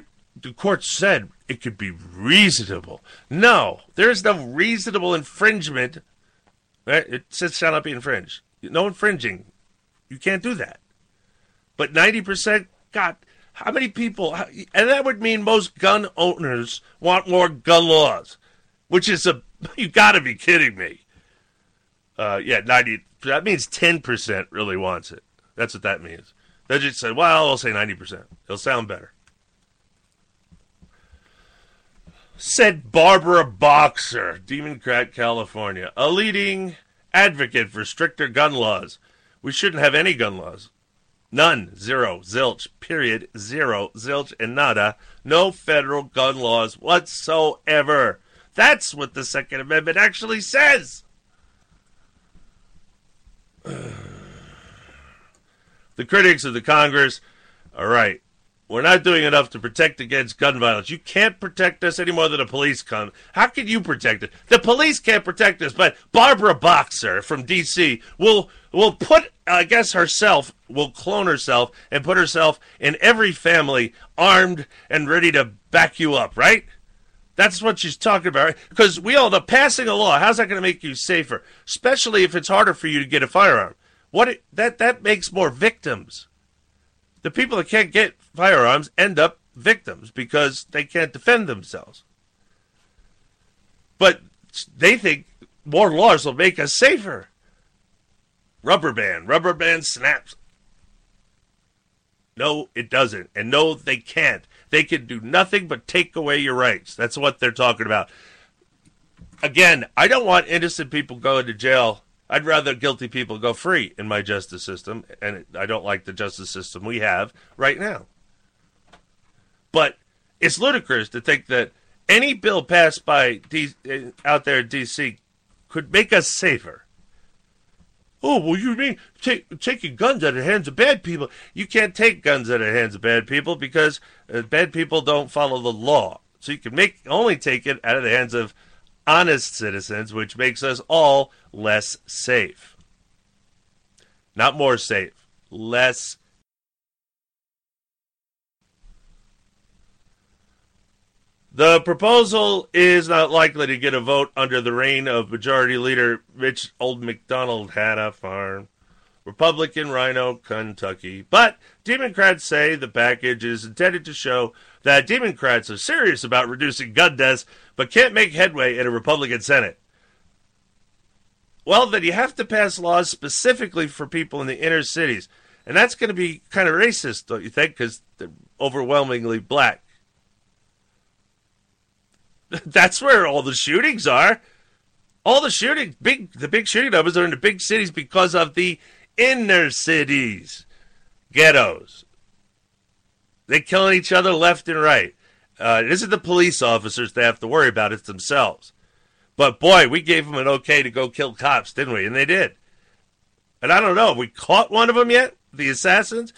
the court said it could be reasonable. No, there is no reasonable infringement. It says shall not be infringed. No infringing. You can't do that. But 90%, God, how many people, and that would mean most gun owners want more gun laws, which is a, you gotta be kidding me. Uh, yeah, 90, that means 10% really wants it. That's what that means. They just said, well, I'll say 90%. It'll sound better. Said Barbara Boxer, Democrat, California, a leading advocate for stricter gun laws. We shouldn't have any gun laws. None. Zero. Zilch. Period. Zero. Zilch and nada. No federal gun laws whatsoever. That's what the Second Amendment actually says. The critics of the Congress are right. We're not doing enough to protect against gun violence. You can't protect us any more than the police can. How can you protect us? The police can't protect us, but Barbara Boxer from D.C. will will put, I guess, herself will clone herself and put herself in every family armed and ready to back you up. Right? That's what she's talking about. Because we all know passing a law. How's that going to make you safer? Especially if it's harder for you to get a firearm. What it, that that makes more victims. The people that can't get firearms end up victims because they can't defend themselves. But they think more laws will make us safer. Rubber band, rubber band snaps. No, it doesn't. And no, they can't. They can do nothing but take away your rights. That's what they're talking about. Again, I don't want innocent people going to jail. I'd rather guilty people go free in my justice system, and I don't like the justice system we have right now. But it's ludicrous to think that any bill passed by D- out there in D.C. could make us safer. Oh, well, you mean take, taking guns out of the hands of bad people? You can't take guns out of the hands of bad people because uh, bad people don't follow the law. So you can make only take it out of the hands of honest citizens, which makes us all less safe. Not more safe, less The proposal is not likely to get a vote under the reign of Majority Leader Mitch Old McDonald had a farm. Republican Rhino, Kentucky. But Democrats say the package is intended to show that Democrats are serious about reducing gun deaths, but can't make headway in a Republican Senate. Well, then you have to pass laws specifically for people in the inner cities. And that's going to be kind of racist, don't you think? Because they're overwhelmingly black. That's where all the shootings are. All the shooting, big, the big shooting numbers are in the big cities because of the inner cities, ghettos. They're killing each other left and right. Uh, it isn't the police officers they have to worry about; it's themselves. But boy, we gave them an okay to go kill cops, didn't we? And they did. And I don't know, we caught one of them yet? The assassins?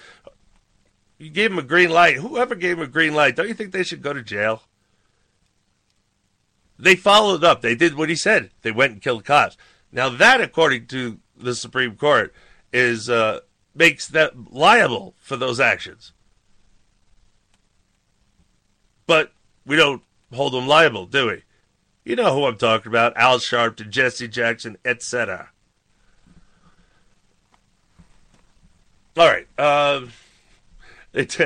You gave them a green light. Whoever gave them a green light, don't you think they should go to jail? They followed up. They did what he said. They went and killed cops. Now that, according to the Supreme Court, is uh, makes them liable for those actions. But we don't hold them liable, do we? You know who I'm talking about: Al Sharpton, Jesse Jackson, etc. All right. Uh, it's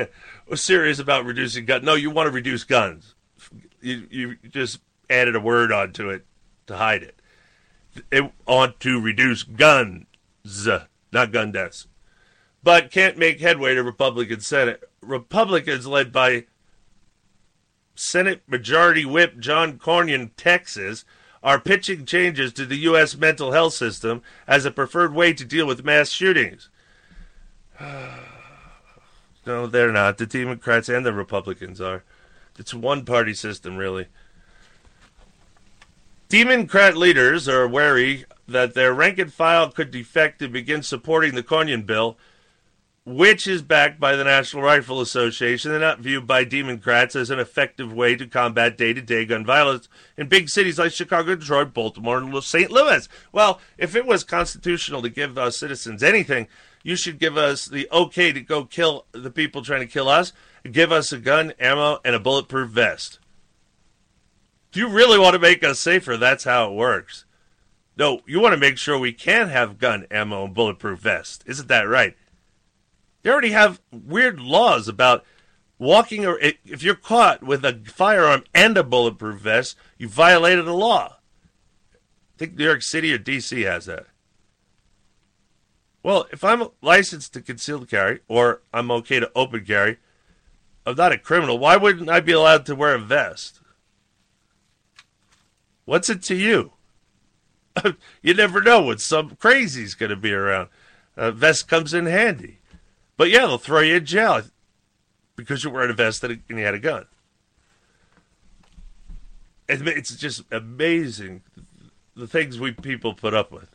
was serious about reducing guns. No, you want to reduce guns. You you just added a word onto it to hide it. It want to reduce guns, not gun deaths, but can't make headway to Republican Senate. Republicans led by Senate Majority Whip John Cornyn, Texas, are pitching changes to the U.S. mental health system as a preferred way to deal with mass shootings. no, they're not. The Democrats and the Republicans are. It's a one party system, really. Democrat leaders are wary that their rank and file could defect and begin supporting the Cornyn bill, which is backed by the National Rifle Association and not viewed by Democrats as an effective way to combat day to day gun violence in big cities like Chicago, Detroit, Baltimore, and St. Louis. Well, if it was constitutional to give our citizens anything, you should give us the okay to go kill the people trying to kill us, give us a gun, ammo, and a bulletproof vest. If you really want to make us safer, that's how it works. No, you want to make sure we can have gun, ammo, and bulletproof vests. Isn't that right? They already have weird laws about walking or if you're caught with a firearm and a bulletproof vest, you violated a law. I think New York City or DC has that. Well, if I'm licensed to conceal carry or I'm okay to open carry, I'm not a criminal. Why wouldn't I be allowed to wear a vest? What's it to you? you never know when some crazy's going to be around. A vest comes in handy. But yeah, they'll throw you in jail because you're wearing a vest and you had a gun. It's just amazing the things we people put up with.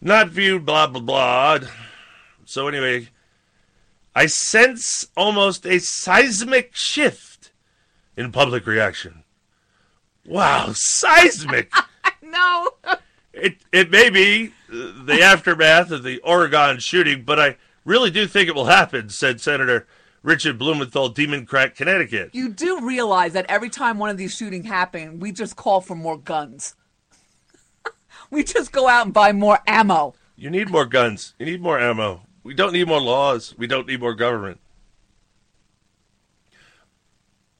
Not viewed, blah, blah, blah. So, anyway, I sense almost a seismic shift in public reaction. Wow, seismic. no. It it may be the aftermath of the Oregon shooting, but I really do think it will happen," said Senator Richard Blumenthal, Democrat, Connecticut. You do realize that every time one of these shootings happen, we just call for more guns. we just go out and buy more ammo. You need more guns. You need more ammo. We don't need more laws. We don't need more government.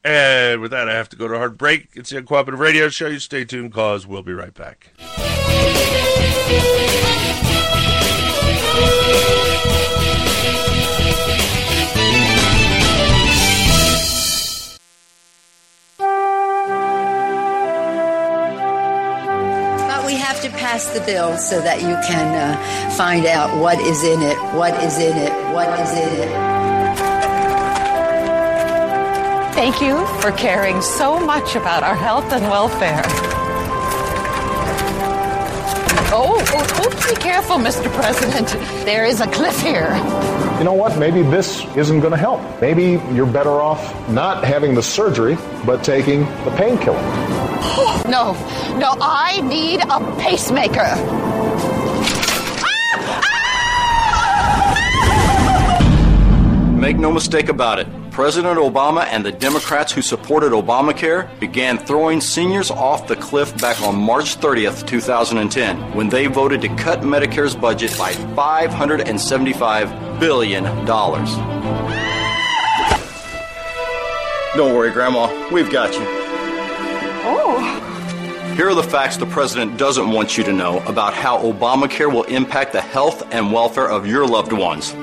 And with that, I have to go to a hard break. It's the Uncooperative Radio Show. You stay tuned, cause we'll be right back. Pass the bill so that you can uh, find out what is in it, what is in it, what is in it. Thank you for caring so much about our health and welfare. Oh, oh, oh, be careful, Mr. President. There is a cliff here. You know what? Maybe this isn't going to help. Maybe you're better off not having the surgery, but taking the painkiller. No, no, I need a pacemaker. Make no mistake about it. President Obama and the Democrats who supported Obamacare began throwing seniors off the cliff back on March 30th, 2010, when they voted to cut Medicare's budget by $575 billion. Don't worry, Grandma. We've got you. Oh. Here are the facts the president doesn't want you to know about how Obamacare will impact the health and welfare of your loved ones.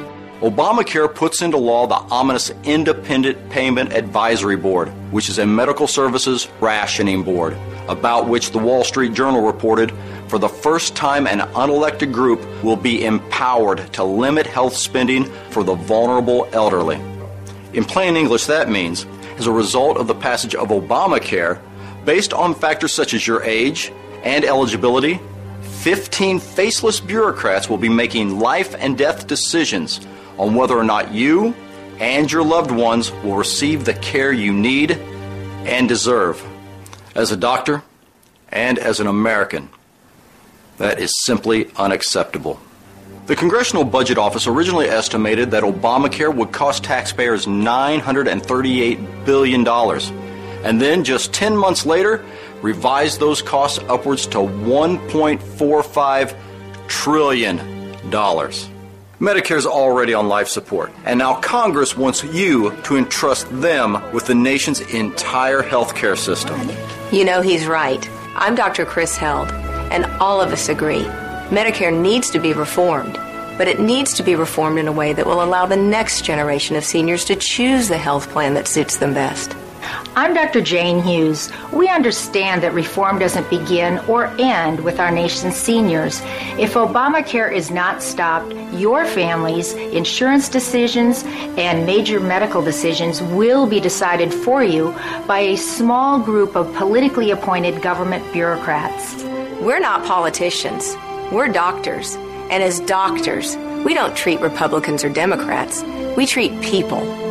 Obamacare puts into law the ominous Independent Payment Advisory Board, which is a medical services rationing board, about which the Wall Street Journal reported for the first time an unelected group will be empowered to limit health spending for the vulnerable elderly. In plain English, that means, as a result of the passage of Obamacare, based on factors such as your age and eligibility, 15 faceless bureaucrats will be making life and death decisions on whether or not you and your loved ones will receive the care you need and deserve. As a doctor and as an American, that is simply unacceptable. The Congressional Budget Office originally estimated that Obamacare would cost taxpayers $938 billion, and then just 10 months later, revised those costs upwards to $1.45 trillion. Medicare is already on life support, and now Congress wants you to entrust them with the nation's entire healthcare system. You know he's right. I'm Dr. Chris Held, and all of us agree. Medicare needs to be reformed, but it needs to be reformed in a way that will allow the next generation of seniors to choose the health plan that suits them best. I'm Dr. Jane Hughes. We understand that reform doesn't begin or end with our nation's seniors. If Obamacare is not stopped, your family's insurance decisions and major medical decisions will be decided for you by a small group of politically appointed government bureaucrats. We're not politicians, we're doctors. And as doctors, we don't treat Republicans or Democrats, we treat people.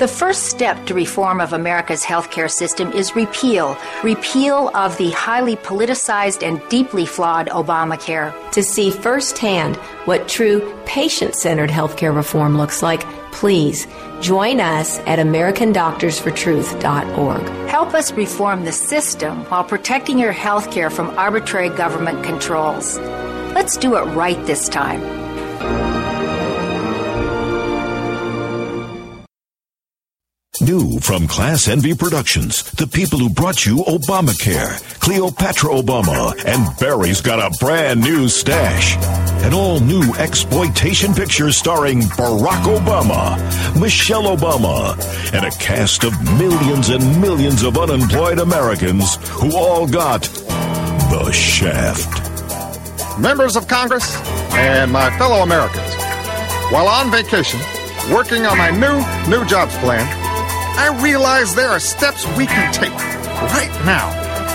The first step to reform of America's healthcare system is repeal. Repeal of the highly politicized and deeply flawed Obamacare. To see firsthand what true patient centered healthcare reform looks like, please join us at AmericanDoctorsForTruth.org. Help us reform the system while protecting your healthcare from arbitrary government controls. Let's do it right this time. New from Class Envy Productions, the people who brought you Obamacare, Cleopatra Obama, and Barry's got a brand new stash. An all new exploitation picture starring Barack Obama, Michelle Obama, and a cast of millions and millions of unemployed Americans who all got the shaft. Members of Congress and my fellow Americans, while on vacation, working on my new, new jobs plan, I realize there are steps we can take right now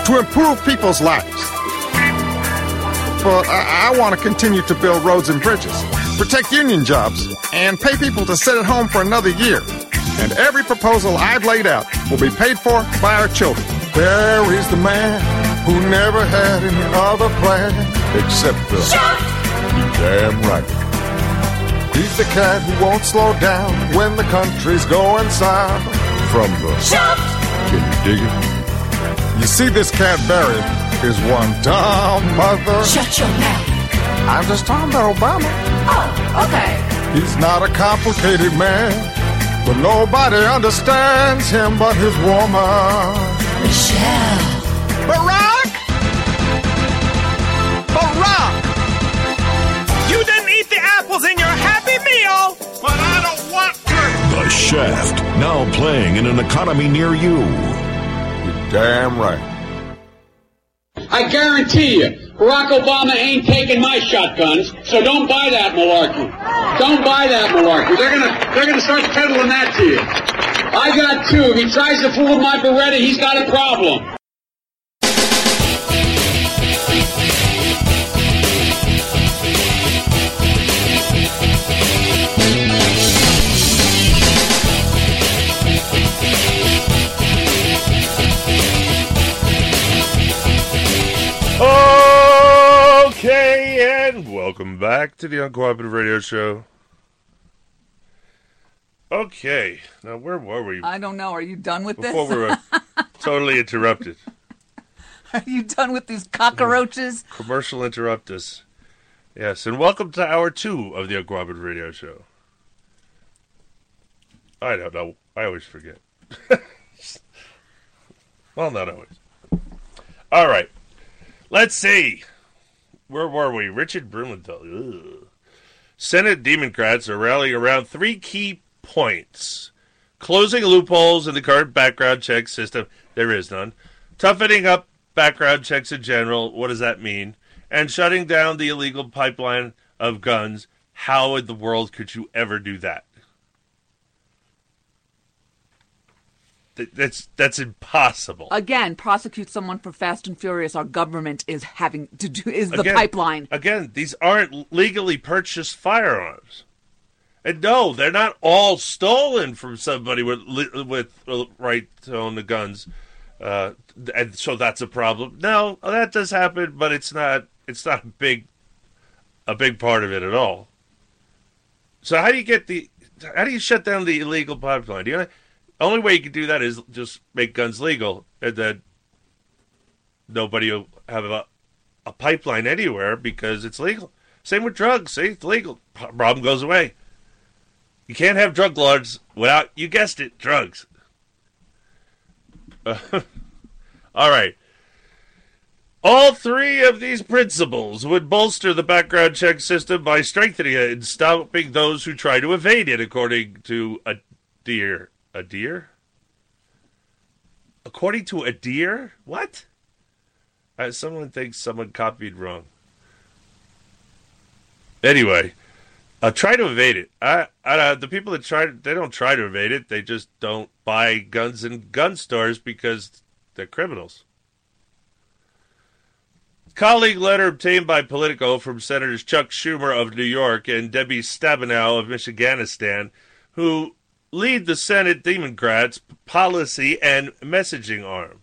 to improve people's lives. But I, I want to continue to build roads and bridges, protect union jobs, and pay people to sit at home for another year. And every proposal I've laid out will be paid for by our children. There is the man who never had any other plan except the. Shut! You damn right. He's the cat who won't slow down when the country's going south. From the Shut! Can you dig it? You see, this cat Barry is one dumb mother. Shut your mouth. I'm just talking about Obama. Oh, okay. He's not a complicated man. But nobody understands him but his woman. Michelle. Barack! Barack! You didn't eat the apples in your Happy Meal, but I don't want to. The Shaft, now playing in an economy near you. You're damn right. I guarantee you, Barack Obama ain't taking my shotguns, so don't buy that malarkey. Don't buy that malarkey. They're gonna they're gonna start peddling that to you. I got two. If he tries to fool my Beretta, he's got a problem. Welcome back to the Uncooperative Radio Show. Okay, now where were we I don't know. Are you done with before this? we were totally interrupted? Are you done with these cockroaches? Commercial interrupt us. Yes, and welcome to hour two of the Uncooperative Radio Show. I don't know. I always forget. well, not always. All right. Let's see. Where were we? Richard Blumenthal. Senate Democrats are rallying around three key points closing loopholes in the current background check system. There is none. Toughening up background checks in general. What does that mean? And shutting down the illegal pipeline of guns. How in the world could you ever do that? Th- That's that's impossible. Again, prosecute someone for Fast and Furious. Our government is having to do is the Again- pipeline. Again, these aren't legally purchased firearms. And no, they're not all stolen from somebody with with uh, right to own the guns. Uh, and so that's a problem. No, that does happen, but it's not it's not a big a big part of it at all. So how do you get the how do you shut down the illegal pipeline? Do you know, only way you can do that is just make guns legal, and then nobody will have a, a pipeline anywhere because it's legal. Same with drugs. See, it's legal. Problem goes away. You can't have drug lords without, you guessed it, drugs. all right. All three of these principles would bolster the background check system by strengthening it and stopping those who try to evade it, according to a deer. A deer? According to a deer? What? Uh, someone thinks someone copied wrong. Anyway, uh, try to evade it. I, I, uh, the people that try, they don't try to evade it. They just don't buy guns in gun stores because they're criminals. Colleague letter obtained by Politico from Senators Chuck Schumer of New York and Debbie Stabenow of Michiganistan, who lead the Senate Democrats' policy and messaging arm.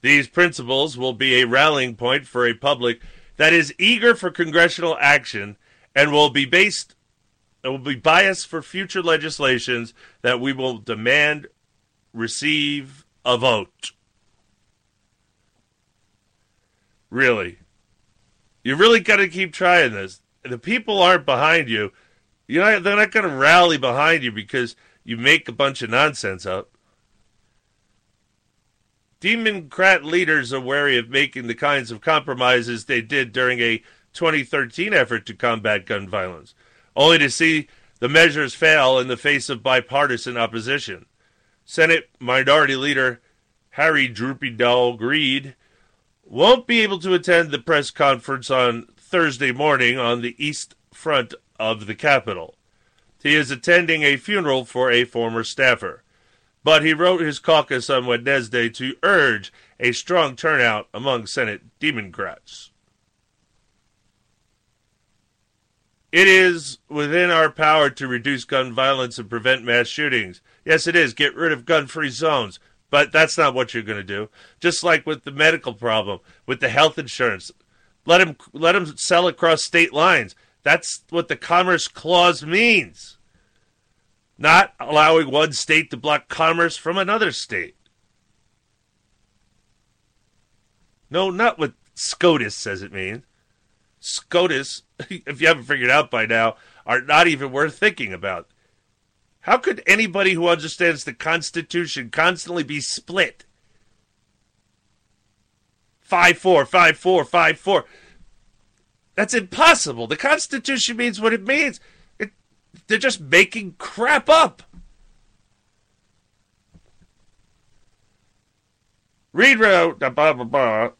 These principles will be a rallying point for a public that is eager for congressional action and will be based it will be biased for future legislations that we will demand receive a vote. Really. You really got to keep trying this. The people aren't behind you. You know they're not going to rally behind you because you make a bunch of nonsense up. Democrat leaders are wary of making the kinds of compromises they did during a 2013 effort to combat gun violence, only to see the measures fail in the face of bipartisan opposition. Senate Minority Leader Harry Droopy Dog Reid won't be able to attend the press conference on Thursday morning on the east front of the Capitol. He is attending a funeral for a former staffer, but he wrote his caucus on Wednesday to urge a strong turnout among Senate Democrats. It is within our power to reduce gun violence and prevent mass shootings. Yes, it is. Get rid of gun free zones. But that's not what you're going to do. Just like with the medical problem, with the health insurance, let them let them sell across state lines. That's what the Commerce Clause means. Not allowing one state to block commerce from another state. No, not what SCOTUS says it means. SCOTUS, if you haven't figured out by now, are not even worth thinking about. How could anybody who understands the Constitution constantly be split? Five four, five four, five four. That's impossible. The Constitution means what it means. They're just making crap up. Reid wrote blah, blah, blah,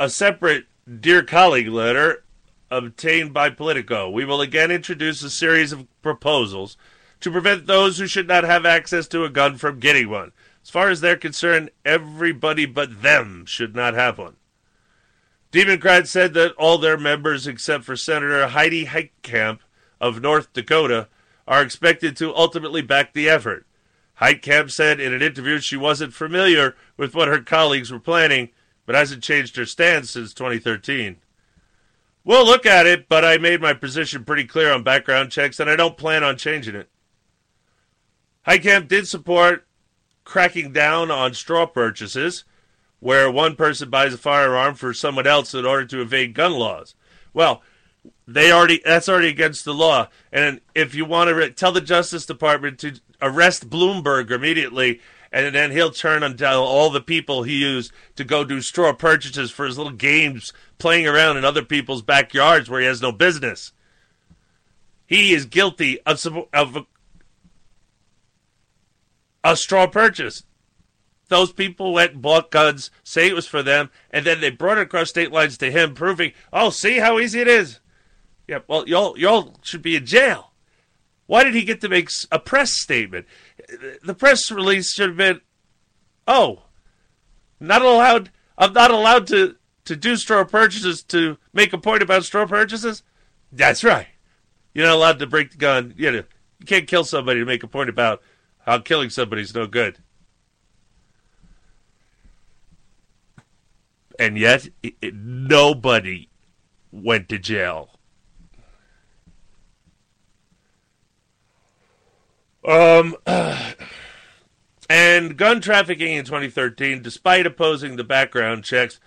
a separate Dear Colleague letter obtained by Politico. We will again introduce a series of proposals to prevent those who should not have access to a gun from getting one. As far as they're concerned, everybody but them should not have one. Democrats said that all their members, except for Senator Heidi Heitkamp of North Dakota, are expected to ultimately back the effort. Heitkamp said in an interview she wasn't familiar with what her colleagues were planning, but hasn't changed her stance since 2013. We'll look at it, but I made my position pretty clear on background checks, and I don't plan on changing it. Heitkamp did support cracking down on straw purchases, where one person buys a firearm for someone else in order to evade gun laws. Well, they already that's already against the law. And if you want to re- tell the Justice Department to arrest Bloomberg immediately, and then he'll turn on all the people he used to go do straw purchases for his little games playing around in other people's backyards where he has no business. He is guilty of of a, a straw purchase. Those people went and bought guns, say it was for them, and then they brought it across state lines to him, proving, oh, see how easy it is. Yeah, well, y'all, y'all should be in jail. Why did he get to make a press statement? The press release should have been, oh, not allowed. I'm not allowed to to do straw purchases to make a point about straw purchases. That's right. You're not allowed to break the gun. You know, you can't kill somebody to make a point about how killing somebody's no good. And yet, it, it, nobody went to jail. Um, and gun trafficking in 2013, despite opposing the background checks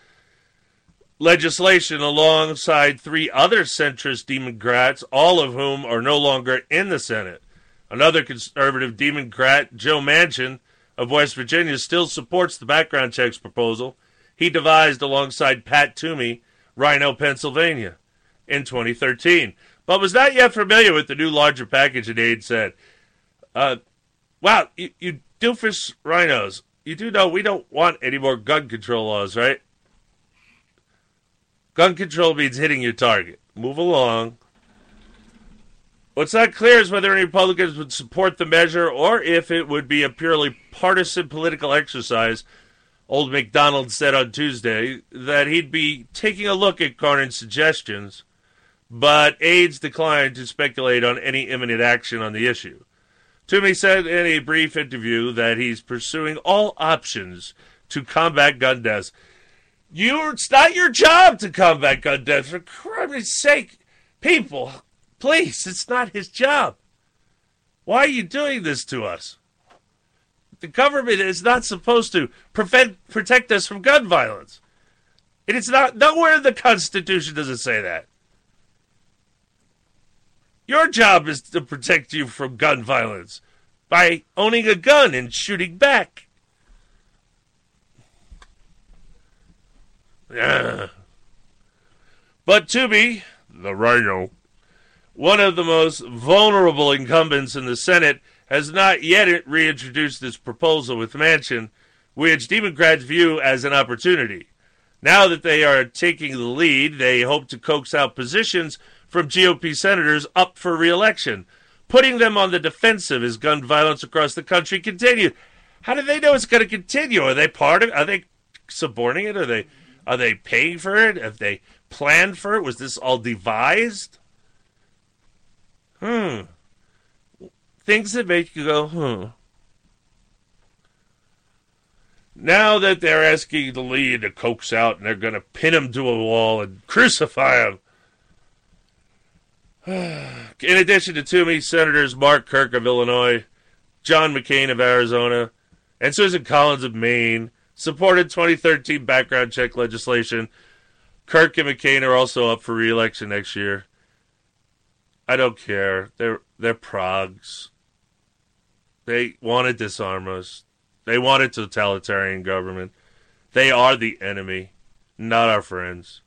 legislation alongside three other centrist Democrats, all of whom are no longer in the Senate. Another conservative Democrat, Joe Manchin of West Virginia, still supports the background checks proposal he devised alongside Pat Toomey, RiNo, Pennsylvania, in 2013, but was not yet familiar with the new larger package in aide said. Uh, wow, you, you doofus rhinos. You do know we don't want any more gun control laws, right? Gun control means hitting your target. Move along. What's not clear is whether any Republicans would support the measure or if it would be a purely partisan political exercise. Old McDonald said on Tuesday that he'd be taking a look at Cornyn's suggestions, but aides declined to speculate on any imminent action on the issue. Toomey said in a brief interview that he's pursuing all options to combat gun deaths. You, it's not your job to combat gun deaths. For Christ's sake, people, please, it's not his job. Why are you doing this to us? The government is not supposed to prevent, protect us from gun violence. It's not, nowhere in the Constitution does it say that. Your job is to protect you from gun violence by owning a gun and shooting back. Yeah. But Toomey, the RiNo, one of the most vulnerable incumbents in the Senate, has not yet reintroduced this proposal with Manchin, which Democrats view as an opportunity. Now that they are taking the lead, they hope to coax out positions from GOP senators up for reelection, putting them on the defensive as gun violence across the country continues. How do they know it's going to continue? Are they part of? Are they suborning it? Are they? Are they paying for it? Have they planned for it? Was this all devised? Hmm. Things that make you go, hmm. Now that they're asking the lead to coax out and they're going to pin him to a wall and crucify him, in addition to Toomey, Senators Mark Kirk of Illinois, John McCain of Arizona, and Susan Collins of Maine supported 2013 background check legislation. Kirk and McCain are also up for re-election next year. I don't care. They're they're progs. They want to disarm us. They want a totalitarian government. They are the enemy, not our friends.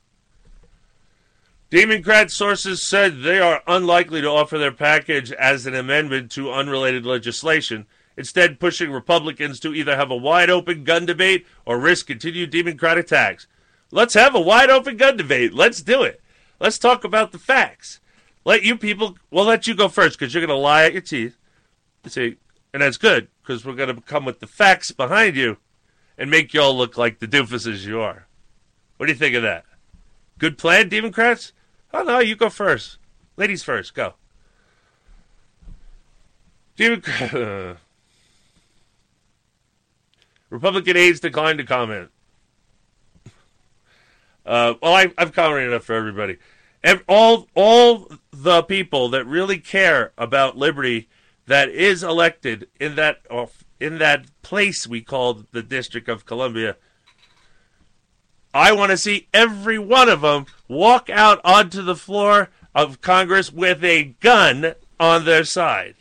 Democrat sources said they are unlikely to offer their package as an amendment to unrelated legislation, instead, pushing Republicans to either have a wide open gun debate or risk continued Democrat attacks. Let's have a wide open gun debate. Let's do it. Let's talk about the facts. Let you people, we'll let you go first because you're going to lie at your teeth. You see, and that's good because we're going to come with the facts behind you and make you all look like the doofuses you are. What do you think of that? Good plan, Democrats? Oh, no, you go first. Ladies first, go. Republican aides declined to comment. Uh, well, I, I've commented enough for everybody. Ev- all, all the people that really care about liberty that is elected in that in that place we call the District of Columbia. I want to see every one of them walk out onto the floor of Congress with a gun on their side.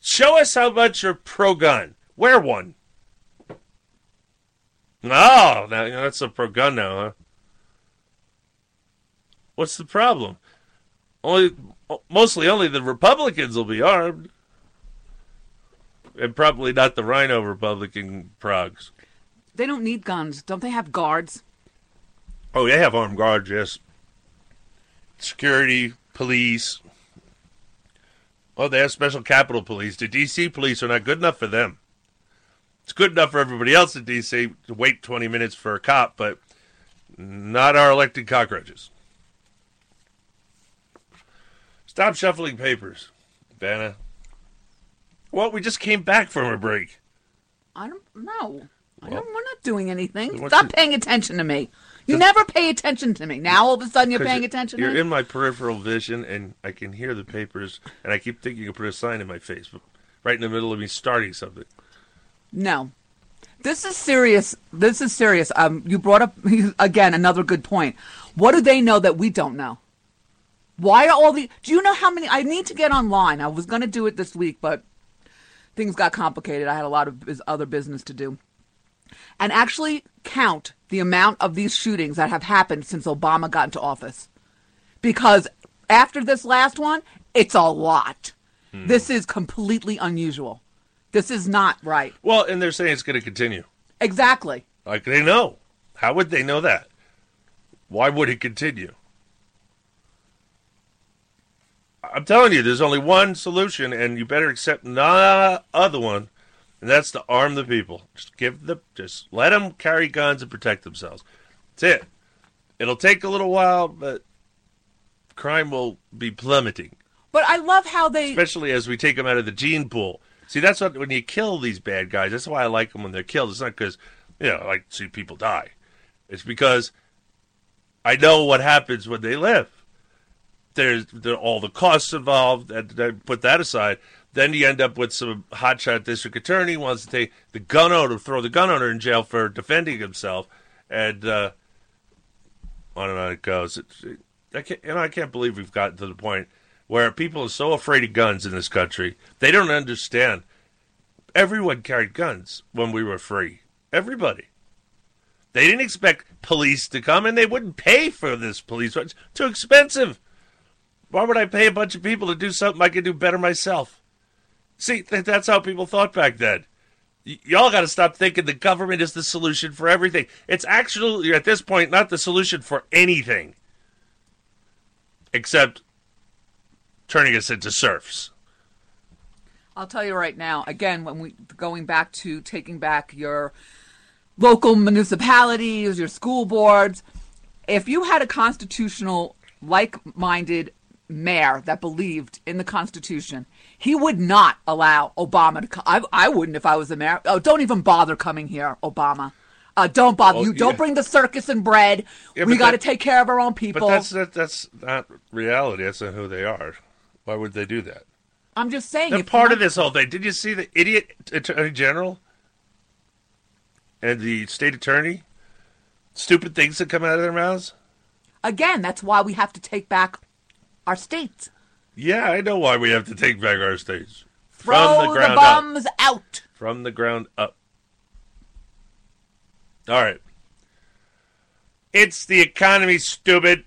Show us how much you're pro gun. Wear one. Oh, now, that's a pro gun now, huh? What's the problem? Only, mostly only the Republicans will be armed, and probably not the Rhino Republican progs. They don't need guns. Don't they have guards? Oh, they have armed guards, yes. Security, police. Oh, they have special Capitol Police. The D.C. police are not good enough for them. It's good enough for everybody else in D.C. to wait 20 minutes for a cop, but not our elected cockroaches. Stop shuffling papers, Vanna. Well, we just came back from a break. I don't know. I Well, don't, we're not doing anything. what's Stop paying attention to me. You never pay attention to me. Now all of a sudden you're 'Cause paying you're- attention You're to me. in my peripheral vision, and I can hear the papers, and I keep thinking you put a sign in my face, but right in the middle of me starting something. No. This is serious. This is serious. Um, you brought up again another good point. What do they know that we don't know? Why are all the? Do you know how many? I need to get online. I was going to do it this week, but things got complicated. I had a lot of other business to do, and actually count the amount of these shootings that have happened since Obama got into office. Because after this last one, it's a lot. Hmm. This is completely unusual. This is not right. Well, and they're saying it's going to continue. Exactly. Like they know. How would they know that? Why would it continue? I'm telling you, there's only one solution, and you better accept no other one, and that's to arm the people. Just give the, just let them carry guns and protect themselves. That's it. It'll take a little while, but crime will be plummeting, But I love how they. especially as we take them out of the gene pool. See, that's what when you kill these bad guys. That's why I like them when they're killed. It's not because you know I like to see people die. It's because I know what happens when they live. There's there, all the costs involved, and then put that aside. Then you end up with some hotshot district attorney wants to take the gun owner, throw the gun owner in jail for defending himself, and uh, on and on it goes. It, I can't, you know, I can't believe we've gotten to the point where people are so afraid of guns in this country. They don't understand. Everyone carried guns when we were free. Everybody. They didn't expect police to come, and they wouldn't pay for this police. It's too expensive. Why would I pay a bunch of people to do something I could do better myself? See, th- that's how people thought back then. Y- y'all got to stop thinking the government is the solution for everything. It's actually, at this point, not the solution for anything except turning us into serfs. I'll tell you right now. Again, when we going back to taking back your local municipalities, your school boards, if you had a constitutional, like-minded mayor that believed in the Constitution, he would not allow Obama to come. I, I wouldn't if I was the mayor. Oh, don't even bother coming here, Obama. Uh, don't bother. You don't bring the circus and bread. Yeah, we got to take care of our own people. But that's that, that's not reality. That's not who they are. Why would they do that? I'm just saying. They're part of this whole thing. Did you see the idiot attorney general and the state attorney? Stupid things that come out of their mouths. Again, that's why we have to take back our states. Yeah, I know why we have to take back our states. Throw From the, the ground up. bums out. From the ground up. All right. It's the economy, stupid.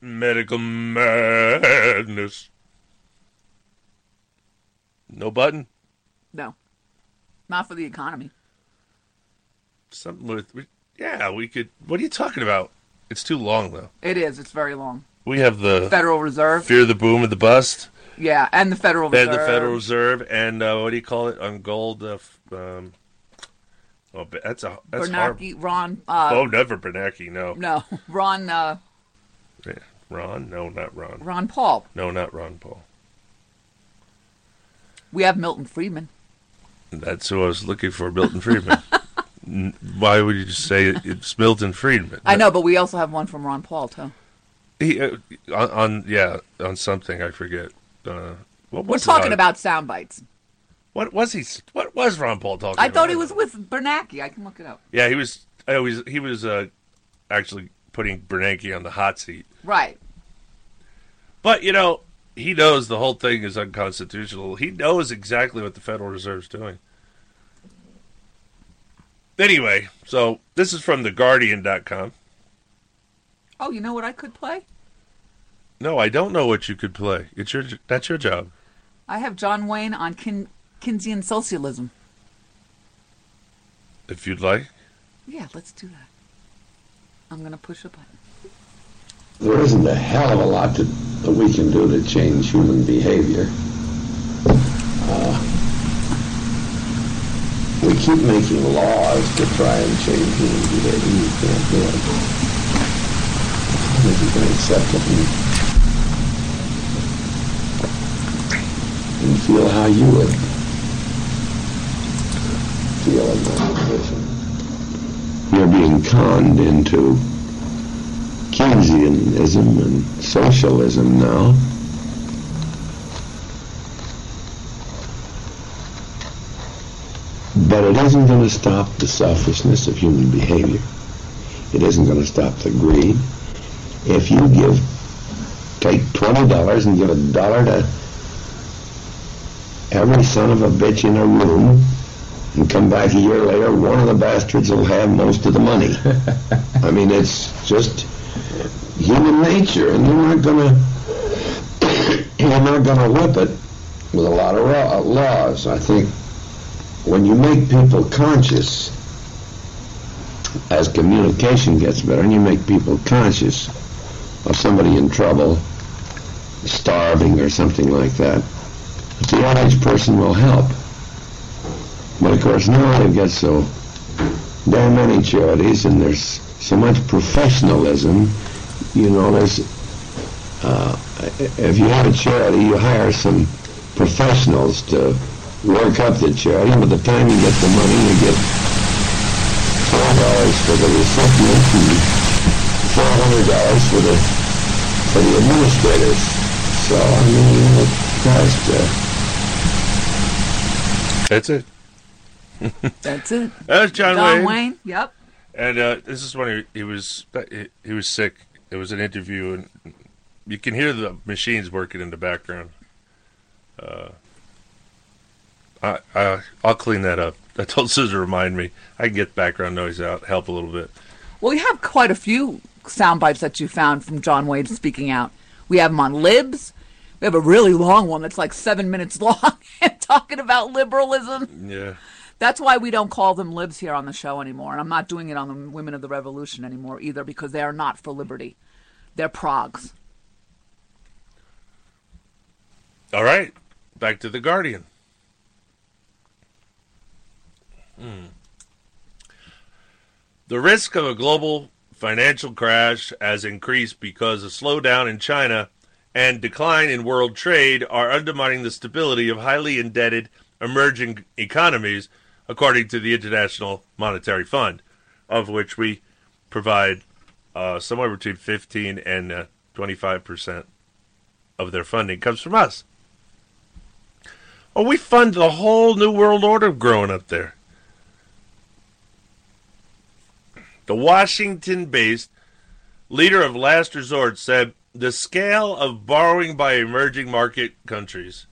Medical madness. No button? No, not for the economy. Something with. Yeah, we could. What are you talking about? It's too long, though. It is. It's very long. We have the Federal Reserve. Fear the boom of the bust. Yeah, and the Federal Fed Reserve. the Federal Reserve, and uh, what do you call it on gold? Uh, um, oh, that's a that's hard. Bernanke, Ron. Uh, oh, never Bernanke. No, No, Ron. Uh, Yeah. Ron. No, not Ron. Ron Paul. No, not Ron Paul. We have Milton Friedman. That's who I was looking for, Milton Friedman. Why would you say it's Milton Friedman? I know, but we also have one from Ron Paul too. He uh, on, on yeah on something I forget. Uh, what We're was it talking about sound bites. what was he? What was Ron Paul talking? About? I about? thought he was with Bernanke. I can look it up. Yeah, he was. I always he was uh, actually putting Bernanke on the hot seat. Right. But you know, he knows the whole thing is unconstitutional. He knows exactly what the Federal Reserve's doing. Anyway, so this is from theguardian.com. Oh, you know what I could play? No, I don't know what you could play. It's your that's your job. I have John Wayne on Kin- Keynesian socialism. If you'd like. Yeah, let's do that. I'm gonna push a button. There isn't a hell of a lot that, that we can do to change human behavior. Uh, we keep making laws to try and change human behavior. You can't do it. Think you can accept it and, and feel how you would feel in that position. You're being conned into Keynesianism and socialism now. But it isn't going to stop the selfishness of human behavior. It isn't going to stop the greed. If you give, take $20 and give a dollar to every son of a bitch in a room and come back a year later, one of the bastards will have most of the money. I mean, it's just human nature, and you're not gonna you're not gonna whip it with a lot of laws. I think when you make people conscious, as communication gets better, and you make people conscious of somebody in trouble, starving or something like that, the average person will help. But of course now they've got so damn many charities and there's so much professionalism. You know, there's uh, if you have a charity, you hire some professionals to work up the charity. By the time you get the money, you get four dollars for the recipient and four hundred dollars for the for the administrators. So I mean, it tries to. That's it. That's it. That's John, John Wayne. Wayne. Yep. And uh, this is when he, he was he, he was sick. It was an interview, and you can hear the machines working in the background. Uh, I, I I'll clean that up. I told Susan to remind me. I can get background noise out, help a little bit. Well, we have quite a few sound bites that you found from John Wayne speaking out. We have him on libs. We have a really long one that's like seven minutes long and talking about liberalism. Yeah. That's why we don't call them libs here on the show anymore. And I'm not doing it on the Women of the Revolution anymore either because they are not for liberty. They're progs. All right, back to the Guardian. Hmm. The risk of a global financial crash has increased because a slowdown in China and decline in world trade are undermining the stability of highly indebted emerging economies, according to the International Monetary Fund, of which we provide uh, somewhere between 15 and uh, 25 percent of their funding comes from us. Oh, we fund the whole New World Order growing up there. The Washington based leader of Last Resort said the scale of borrowing by emerging market countries,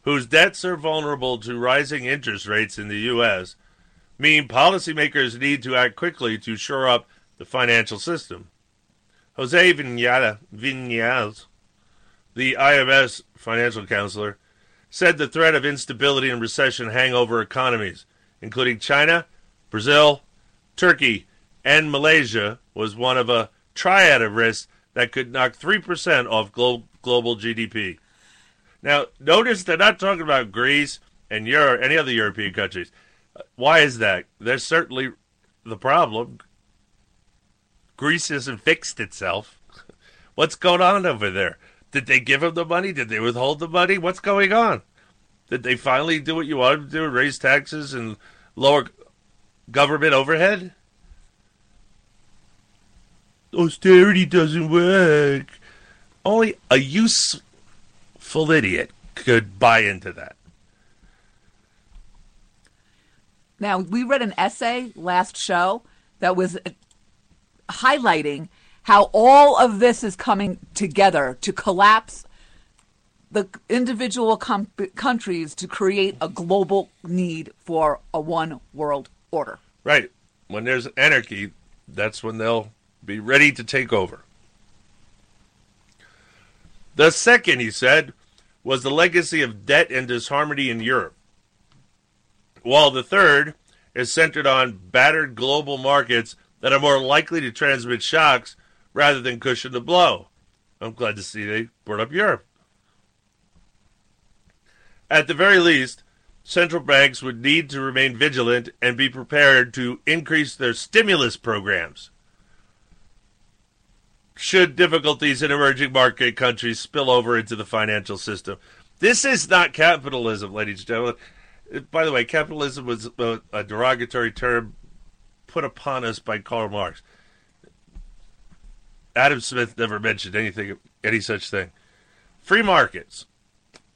whose debts are vulnerable to rising interest rates in the U.S., mean policymakers need to act quickly to shore up the financial system. Jose Viñals, the IMF's financial counselor, said the threat of instability and recession hang over economies, including China, Brazil, Turkey, and Malaysia, was one of a triad of risks that could knock 3% off glo- global GDP. Now, notice they're not talking about Greece and Euro- any other European countries. Why is that? There's certainly the problem. Greece hasn't fixed itself. What's going on over there? Did they give them the money? Did they withhold the money? What's going on? Did they finally do what you wanted to do, raise taxes and lower government overhead? Austerity doesn't work. Only a useful idiot could buy into that. Now, we read an essay last show that was highlighting how all of this is coming together to collapse the individual com- countries to create a global need for a one world order. Right. When there's anarchy, that's when they'll be ready to take over. The second, he said, was the legacy of debt and disharmony in Europe. While the third is centered on battered global markets that are more likely to transmit shocks rather than cushion the blow. I'm glad to see they brought up Europe. At the very least, central banks would need to remain vigilant and be prepared to increase their stimulus programs. Should difficulties in emerging market countries spill over into the financial system. This is not capitalism, ladies and gentlemen. By the way, capitalism was a, a derogatory term put upon us by Karl Marx. Adam Smith never mentioned anything, any such thing. Free markets.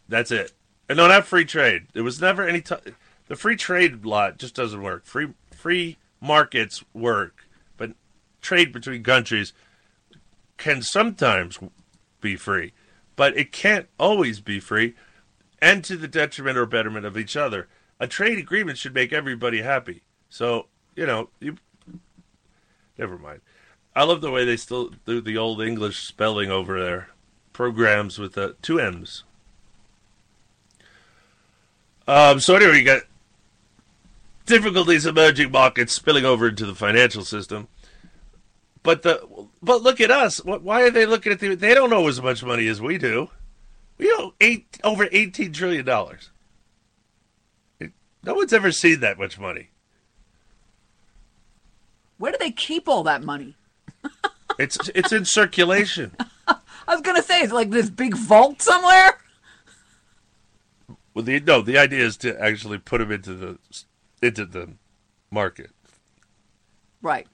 That's it. And no, not free trade. There was never any. T- the free trade lot just doesn't work. Free free markets work, but trade between countries can sometimes be free, but it can't always be free, and to the detriment or betterment of each other. A trade agreement should make everybody happy. So you know, you never mind. I love the way they still do the old English spelling over there. Programs with uh, two M's. Um, so anyway, you got difficulties emerging markets spilling over into the financial system. But the but look at us. Why are they looking at the? They don't know as much money as we do. We owe eight over eighteen trillion dollars. No one's ever seen that much money. Where do they keep all that money? it's it's in circulation. I was gonna say, it's like this big vault somewhere. Well, the no, the idea is to actually put them into the into the market, right?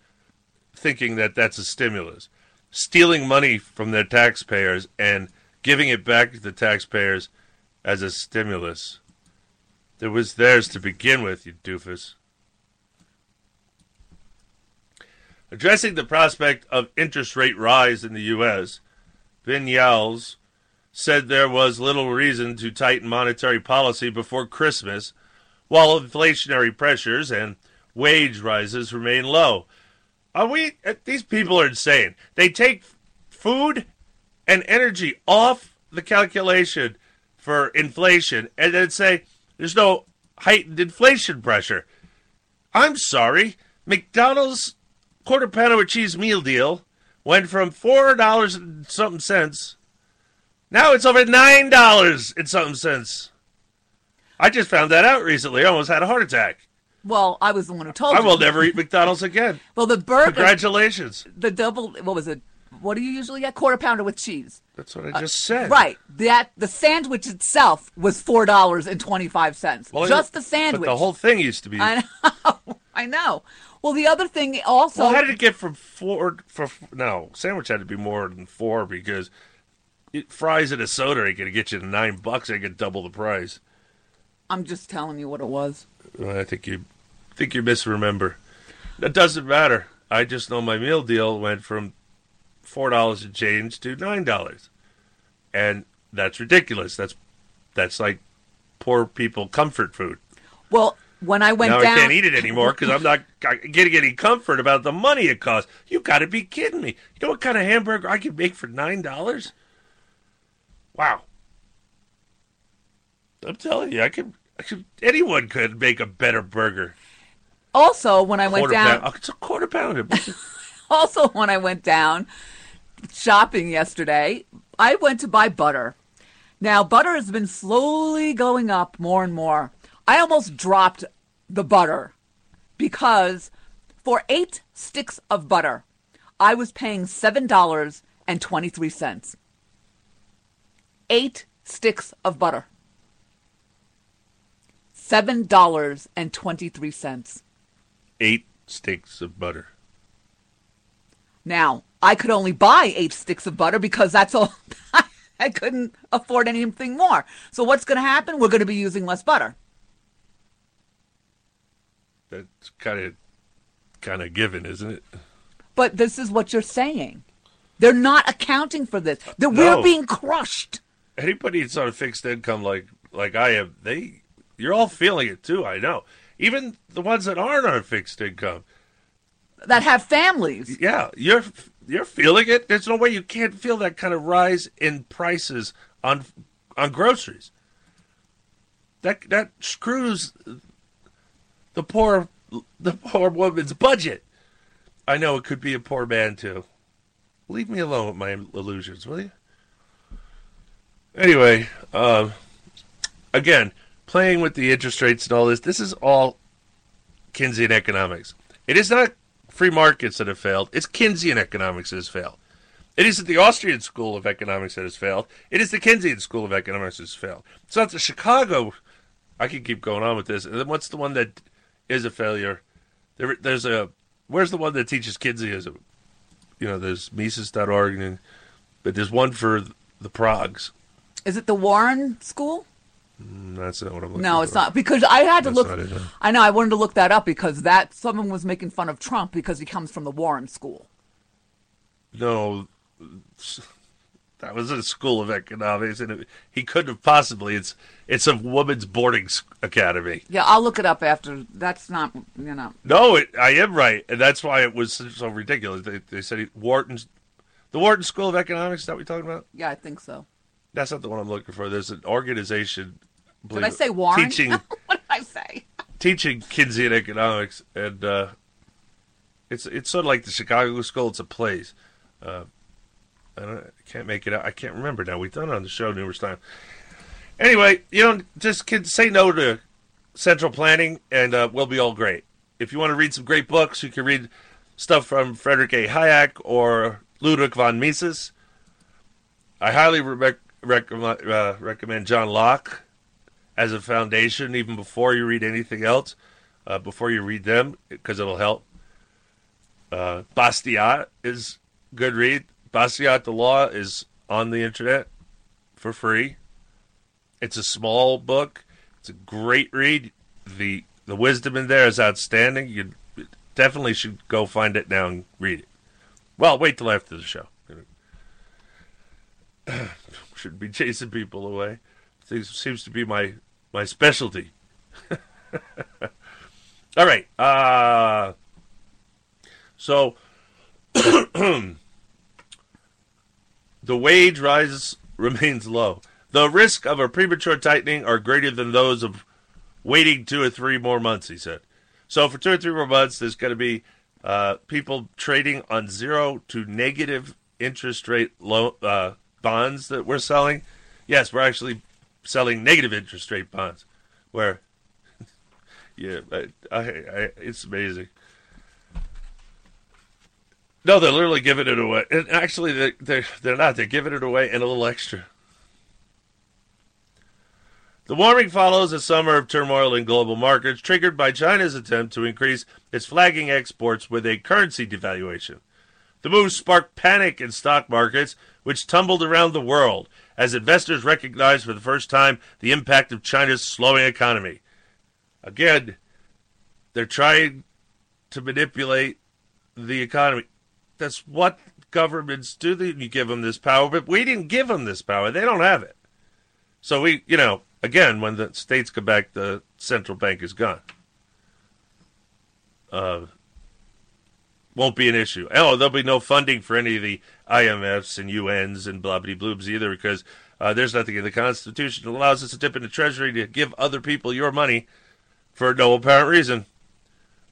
Thinking that that's a stimulus, stealing money from their taxpayers and giving it back to the taxpayers as a stimulus. That was theirs to begin with, you doofus. Addressing the prospect of interest rate rise in the U.S., Viñals said there was little reason to tighten monetary policy before Christmas, while inflationary pressures and wage rises remain low. Are we? Eh, these people are insane. They take food and energy off the calculation for inflation and then say there's no heightened inflation pressure. I'm sorry, McDonald's quarter pounder cheese meal deal went from four dollars and something cents. Now it's over nine dollars and something cents. I just found that out recently. I almost had a heart attack. Well, I was the one who told I you. will never eat McDonald's again. Well, the burger. Congratulations. The double. What was it? What do you usually get? Quarter pounder with cheese. That's what I just said. Right. That the sandwich itself was four dollars and twenty five cents. Well, Just the sandwich. But the whole thing used to be. I know. I know. Well, the other thing also. Well, how did it get from four? For no, sandwich had to be more than four because it, fries and a soda going to get you to nine bucks. I get double the price. I'm just telling you what it was. I think you think you misremember. That doesn't matter. I just know my meal deal went from four dollars and change to nine dollars, and that's ridiculous. That's that's like poor people comfort food. Well, when I went now down, I can't eat it anymore because I'm not getting any comfort about the money it costs. You got to be kidding me! You know what kind of hamburger I could make for nine dollars? Wow! I'm telling you, I could, I could. Anyone could make a better burger. Also, when I went down, pound- it's a quarter pounder. also when I went down shopping yesterday, I went to buy butter. Now, butter has been slowly going up more and more. I almost dropped the butter because for eight sticks of butter, I was paying $7.23. Eight sticks of butter. $7.23. Eight sticks of butter. Now, I could only buy eight sticks of butter because that's all. I couldn't afford anything more. So what's going to happen? We're going to be using less butter. That's kind of kind of given, isn't it? But this is what you're saying. They're not accounting for this. That No. we're being crushed. Anybody that's on a fixed income like like I am, they you're all feeling it too. I know. Even the ones that aren't on fixed income, That have families. yeah, you're you're feeling it. There's no way you can't feel that kind of rise in prices on on groceries. That that screws the poor the poor woman's budget. I know it could be a poor man too. Leave me alone with my illusions, will you? Anyway, um, again, playing with the interest rates and all this, this is all Keynesian economics. It is not free markets that have failed. It's Keynesian economics that has failed. It isn't the Austrian school of economics that has failed. It is the Keynesian school of economics that has failed. It's not the Chicago. I can keep going on with this. And then what's the one that is a failure? There, there's a. Where's the one that teaches Keynesianism? You know, there's Mises.org, and but there's one for the Progs. Is it the Warren School? Mm, That's not what I'm looking No, for. it's not because I had to That's look. it, no. I know I wanted to look that up because that someone was making fun of Trump because he comes from the Warren School. No, that was a school of economics, and it, he couldn't have possibly. It's it's a woman's boarding s- academy. Yeah, I'll look it up after. That's not you know. No, it, I am right, and that's why it was so, so ridiculous. They, they said he, Wharton's, the Wharton School of Economics. Is that what you're talking about? Yeah, I think so. That's not the one I'm looking for. There's an organization. Did I say Warren? Teaching what did I say? teaching Keynesian economics, and uh, it's it's sort of like the Chicago School. It's a place. Uh, I, don't, I can't make it out. I can't remember now. We've done it on the show numerous times. Anyway, you know, just kid, say no to central planning, and uh, we'll be all great. If you want to read some great books, you can read stuff from Frederick A. Hayek or Ludwig von Mises. I highly re- recommend uh, recommend John Locke as a foundation, even before you read anything else, uh, before you read them, because it'll help. Uh, Bastiat is good read. Bastiat the Law is on the internet for free. It's a small book. It's a great read. the The wisdom in there is outstanding. You definitely should go find it now and read it. Well, wait till after the show. Shouldn't be chasing people away. This seems to be my my specialty. All right. Uh, so the wage rise remains low. The risk of a premature tightening are greater than those of waiting two or three more months, he said. So for two or three more months, there's going to be uh, people trading on zero to negative interest rate low, uh, bonds that we're selling. Yes, we're actually selling negative interest rate bonds. Where, yeah, I, I, I, it's amazing. No, they're literally giving it away. And actually, they, they're they're not. They're giving it away and a little extra. The warming follows a summer of turmoil in global markets, triggered by China's attempt to increase its flagging exports with a currency devaluation. The move sparked panic in stock markets, which tumbled around the world as investors recognized for the first time the impact of China's slowing economy. Again, they're trying to manipulate the economy. That's what governments do you give them this power, but we didn't give them this power. They don't have it. So we, you know, again, when the states come back, the central bank is gone. Uh, won't be an issue. Oh, there'll be no funding for any of the IMFs and UNs and blah blah bloobs either because uh, there's nothing in the Constitution that allows us to dip into Treasury to give other people your money for no apparent reason.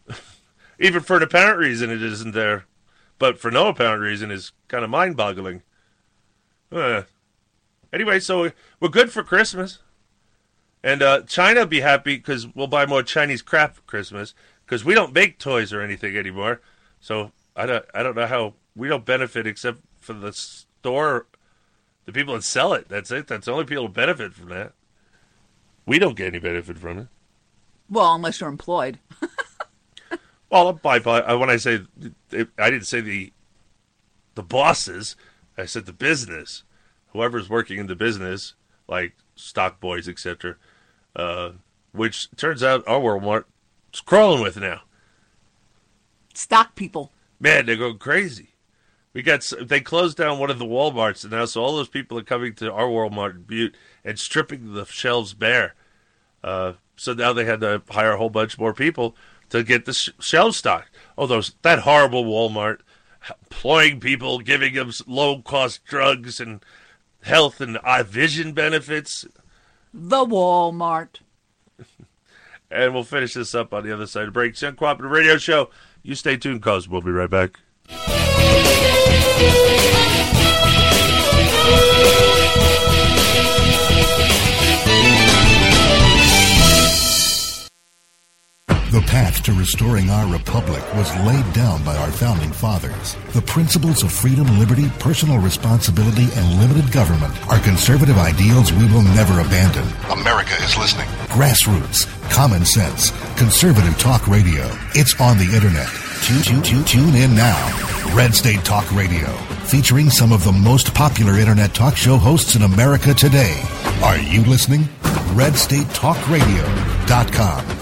Even for an apparent reason, it isn't there. But for no apparent reason is kind of mind boggling. Uh, anyway, so we're good for Christmas. And uh, China be happy because we'll buy more Chinese crap for Christmas because we don't make toys or anything anymore. So I don't, I don't know how we don't benefit except for the store, the people that sell it. That's it. That's the only people who benefit from that. We don't get any benefit from it. Well, unless you're employed. Well, by, by when I say I didn't say the the bosses, I said the business. Whoever's working in the business, like stock boys, etc. Uh, which turns out our Walmart is crawling with now. Stock people. Man, they're going crazy. We got they closed down one of the WalMarts now, so all those people are coming to our Walmart in Butte and stripping the shelves bare. Uh, so now they had to hire a whole bunch more people to get the sh- shelf stocked. Oh, those that horrible Walmart employing people, giving them low cost drugs and health and eye vision benefits. The Walmart. and we'll finish this up on the other side of break. It's Uncooperative Radio Show. You stay tuned, cause we'll be right back. The path to restoring our republic was laid down by our founding fathers. The principles of freedom, liberty, personal responsibility, and limited government are conservative ideals we will never abandon. America is listening. Grassroots, common sense, conservative talk radio. It's on the internet. Tune, tune, tune, in now. Red State Talk Radio, featuring some of the most popular internet talk show hosts in America today. Are you listening? RedStateTalkRadio.com.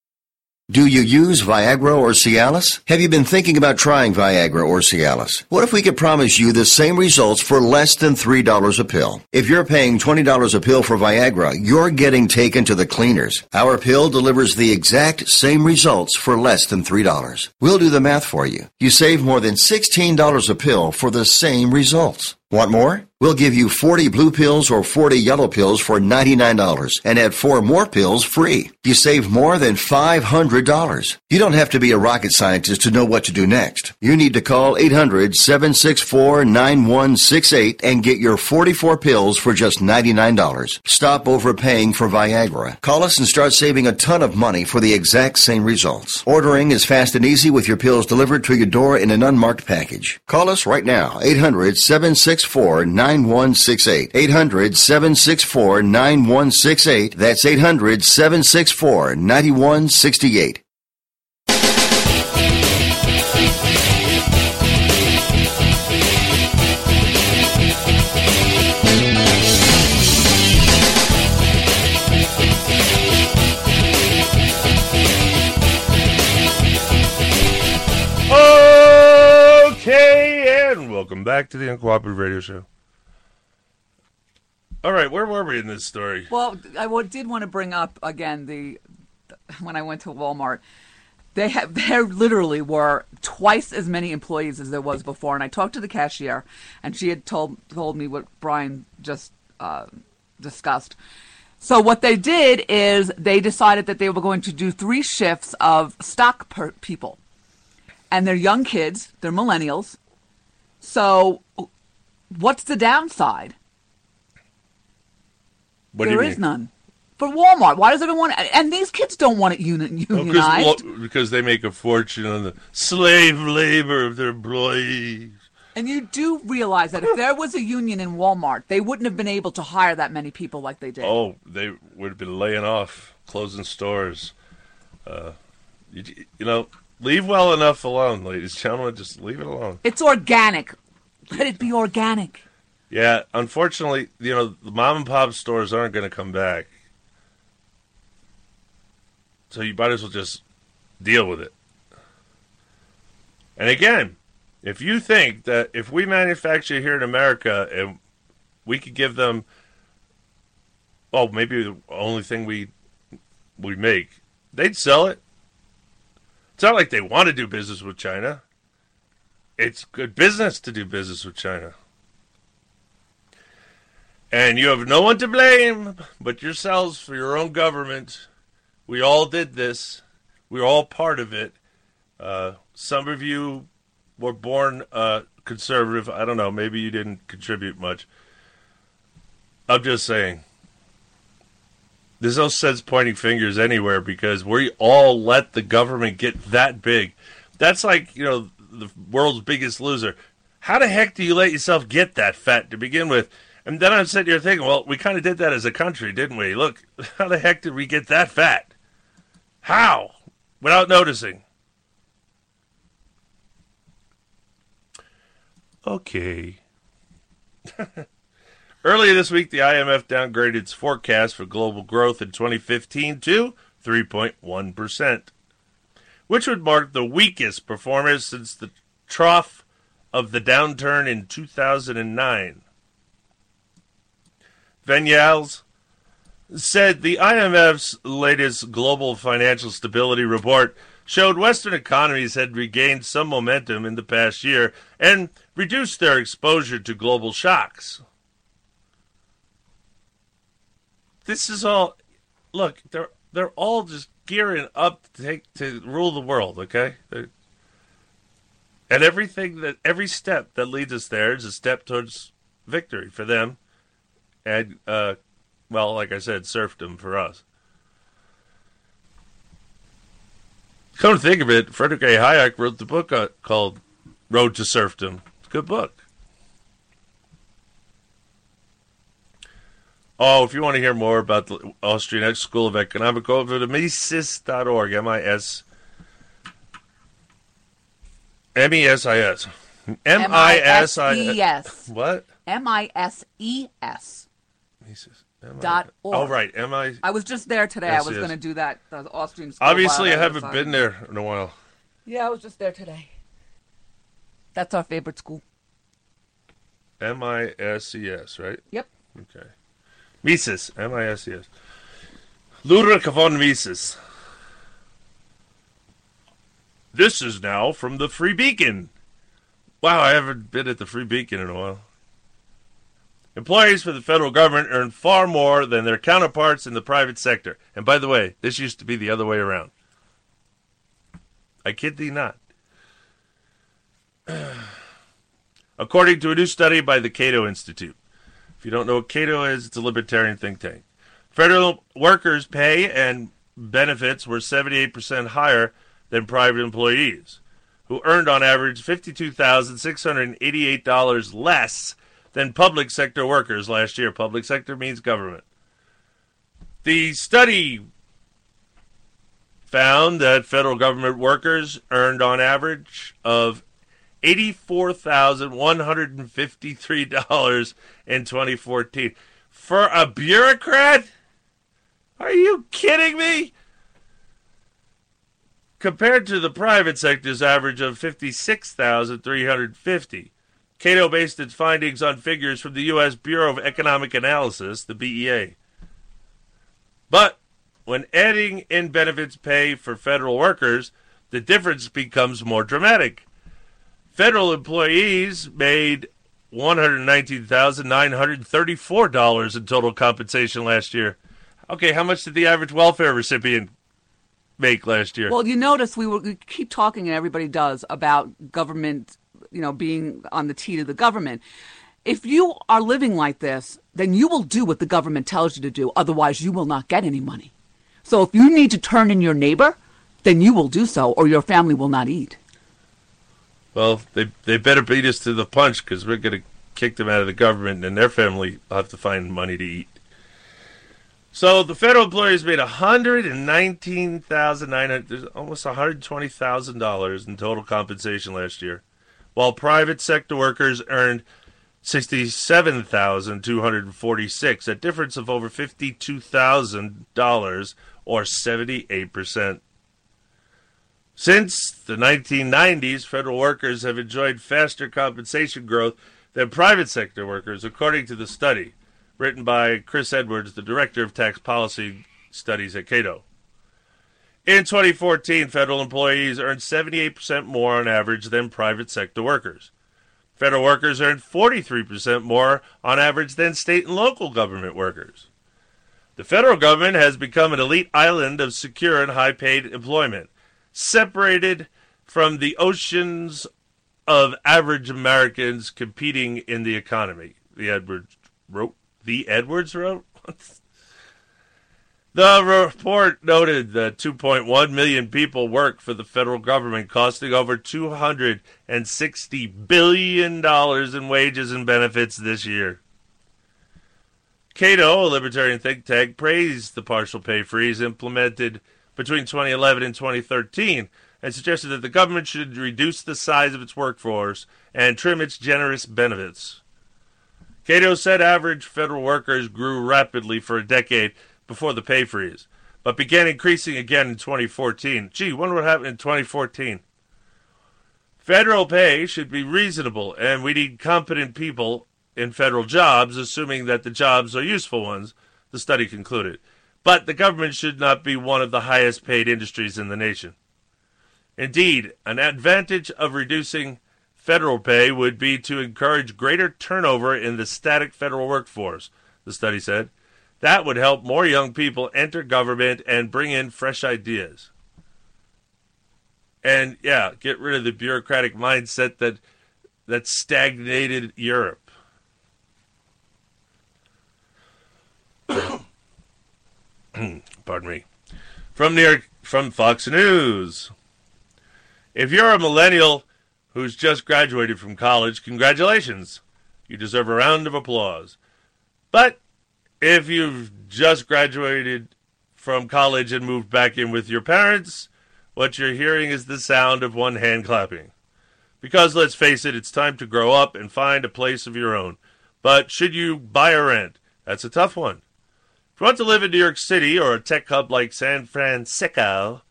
Do you use Viagra or Cialis? Have you been thinking about trying Viagra or Cialis? What if we could promise you the same results for less than $3 a pill? If you're paying $20 a pill for Viagra, you're getting taken to the cleaners. Our pill delivers the exact same results for less than $3. We'll do the math for you. You save more than $16 a pill for the same results. Want more? We'll give you 40 blue pills or 40 yellow pills for $99 and add four more pills free. You save more than $500. You don't have to be a rocket scientist to know what to do next. You need to call 800-764-9168 and get your 44 pills for just $99. Stop overpaying for Viagra. Call us and start saving a ton of money for the exact same results. Ordering is fast and easy with your pills delivered to your door in an unmarked package. Call us right now. 800-764-9168. 9168. 800 764 9168. That's 800 764 9168. Okay, and welcome back to the Uncooperative Radio Show. All right, where were we in this story? Well, I did want to bring up again the when I went to Walmart. They have there literally were twice as many employees as there was before, and I talked to the cashier, and she had told told me what Brian just uh, discussed. So what they did is they decided that they were going to do three shifts of stock per people, and they're young kids, they're millennials. So, what's the downside? What There is none. For Walmart, why does everyone? And these kids don't want it uni- Oh, unionized. well, because they make a fortune on the slave labor of their employees. and you do realize that if there was a union in Walmart, they wouldn't have been able to hire that many people like they did. Oh, they would have been laying off, closing stores. Uh, you, you know, leave well enough alone, ladies and gentlemen. Just leave it alone. It's organic. Let it be organic. Yeah, unfortunately, you know, the mom and pop stores aren't going to come back. So you might as well just deal with it. And again, if you think that if we manufacture here in America and we could give them, oh, maybe the only thing we we make, they'd sell it. It's not like they want to do business with China. It's good business to do business with China. And you have no one to blame but yourselves for your own government. We all did this. We're all part of it. Uh, some of you were born uh, conservative. I don't know. Maybe you didn't contribute much. I'm just saying. There's no sense pointing fingers anywhere because we all let the government get that big. That's like, you know, the world's biggest loser. How the heck do you let yourself get that fat to begin with? And then I'm sitting here thinking, well, we kind of did that as a country, didn't we? Look, how the heck did we get that fat? How? Without noticing. Okay. Earlier this week, the IMF downgraded its forecast for global growth in 2015 to 3.1%, which would mark the weakest performance since the trough of the downturn in 2009. Viñals said the IMF's latest global financial stability report showed Western economies had regained some momentum in the past year and reduced their exposure to global shocks. This is all look, they're they're all just gearing up to take to rule the world, okay? They're, and everything that every step that leads us there is a step towards victory for them and uh, well, like I said, serfdom for us. Come to think of it, Frederick A. Hayek wrote the book uh, called Road to Serfdom. It's a good book. Oh, if you want to hear more about the Austrian School of Economic, go over to Mises.org, M-I-S, M-E-S-I-S. M-I-S-I-S. M-I-S-E-S. What? M I S E S Mises. Dot org. Oh, right. M-I... I was just there today. I was Yes, yes. going to do that. The Austrian school Obviously, I haven't science. been there in a while. Yeah, I was just there today. That's our favorite school. M I S E S, right? Yep. Okay. Mises. M I S E S. Ludwig von Mises. This is now from the Free Beacon. Wow, I haven't been at the Free Beacon in a while. Employees for the federal government earn far more than their counterparts in the private sector. And by the way, this used to be the other way around. I kid thee not. According to a new study by the Cato Institute. If you don't know what Cato is, it's a libertarian think tank. Federal workers' pay and benefits were 78% higher than private employees, who earned on average $52,688 less than public sector workers last year. Public sector means government. The study found that federal government workers earned on average of $84,153 in 2014. For a bureaucrat? Are you kidding me? Compared to the private sector's average of 56,350. Cato based its findings on figures from the U.S. Bureau of Economic Analysis, the BEA. But when adding in benefits pay for federal workers, the difference becomes more dramatic. Federal employees made $119,934 in total compensation last year. Okay, how much did the average welfare recipient make last year? Well, you notice we, were, we keep talking, and everybody does, about government, you know, being on the teat of the government. If you are living like this, then you will do what the government tells you to do. Otherwise, you will not get any money. So if you need to turn in your neighbor, then you will do so, or your family will not eat. Well, they they better beat us to the punch because we're going to kick them out of the government, and their family will have to find money to eat. So the federal employees made one hundred and nineteen thousand nine hundred, almost one hundred twenty thousand dollars in total compensation last year, while private sector workers earned sixty-seven thousand two hundred forty-six, a difference of over fifty-two thousand dollars or seventy-eight percent. Since the 1990s, federal workers have enjoyed faster compensation growth than private sector workers, according to the study written by Chris Edwards, the Director of Tax Policy Studies at Cato. In 2014, federal employees earned 78% more on average than private sector workers. Federal workers earned 43% more on average than state and local government workers. The federal government has become an elite island of secure and high paid employment, separated from the oceans of average Americans competing in the economy, the Edwards wrote. The Edwards wrote? the report noted that 2.1 million people work for the federal government, costing over $260 billion in wages and benefits this year. Cato, a libertarian think tank, praised the partial pay freeze implemented between 2011 and 2013 and suggested that the government should reduce the size of its workforce and trim its generous benefits. Cato said average federal workers grew rapidly for a decade before the pay freeze, but began increasing again in 2014. Gee, wonder what happened in 2014. Federal pay should be reasonable, and we need competent people in federal jobs, assuming that the jobs are useful ones, the study concluded. But the government should not be one of the highest paid industries in the nation. Indeed, an advantage of reducing federal pay would be to encourage greater turnover in the static federal workforce, the study said. That would help more young people enter government and bring in fresh ideas. And yeah, get rid of the bureaucratic mindset that that stagnated Europe. Pardon me. From York, from Fox News. If you're a millennial who's just graduated from college, congratulations. You deserve a round of applause. But if you've just graduated from college and moved back in with your parents, what you're hearing is the sound of one hand clapping. Because let's face it, it's time to grow up and find a place of your own. But should you buy or rent? That's a tough one. If you want to live in New York City or a tech hub like San Francisco,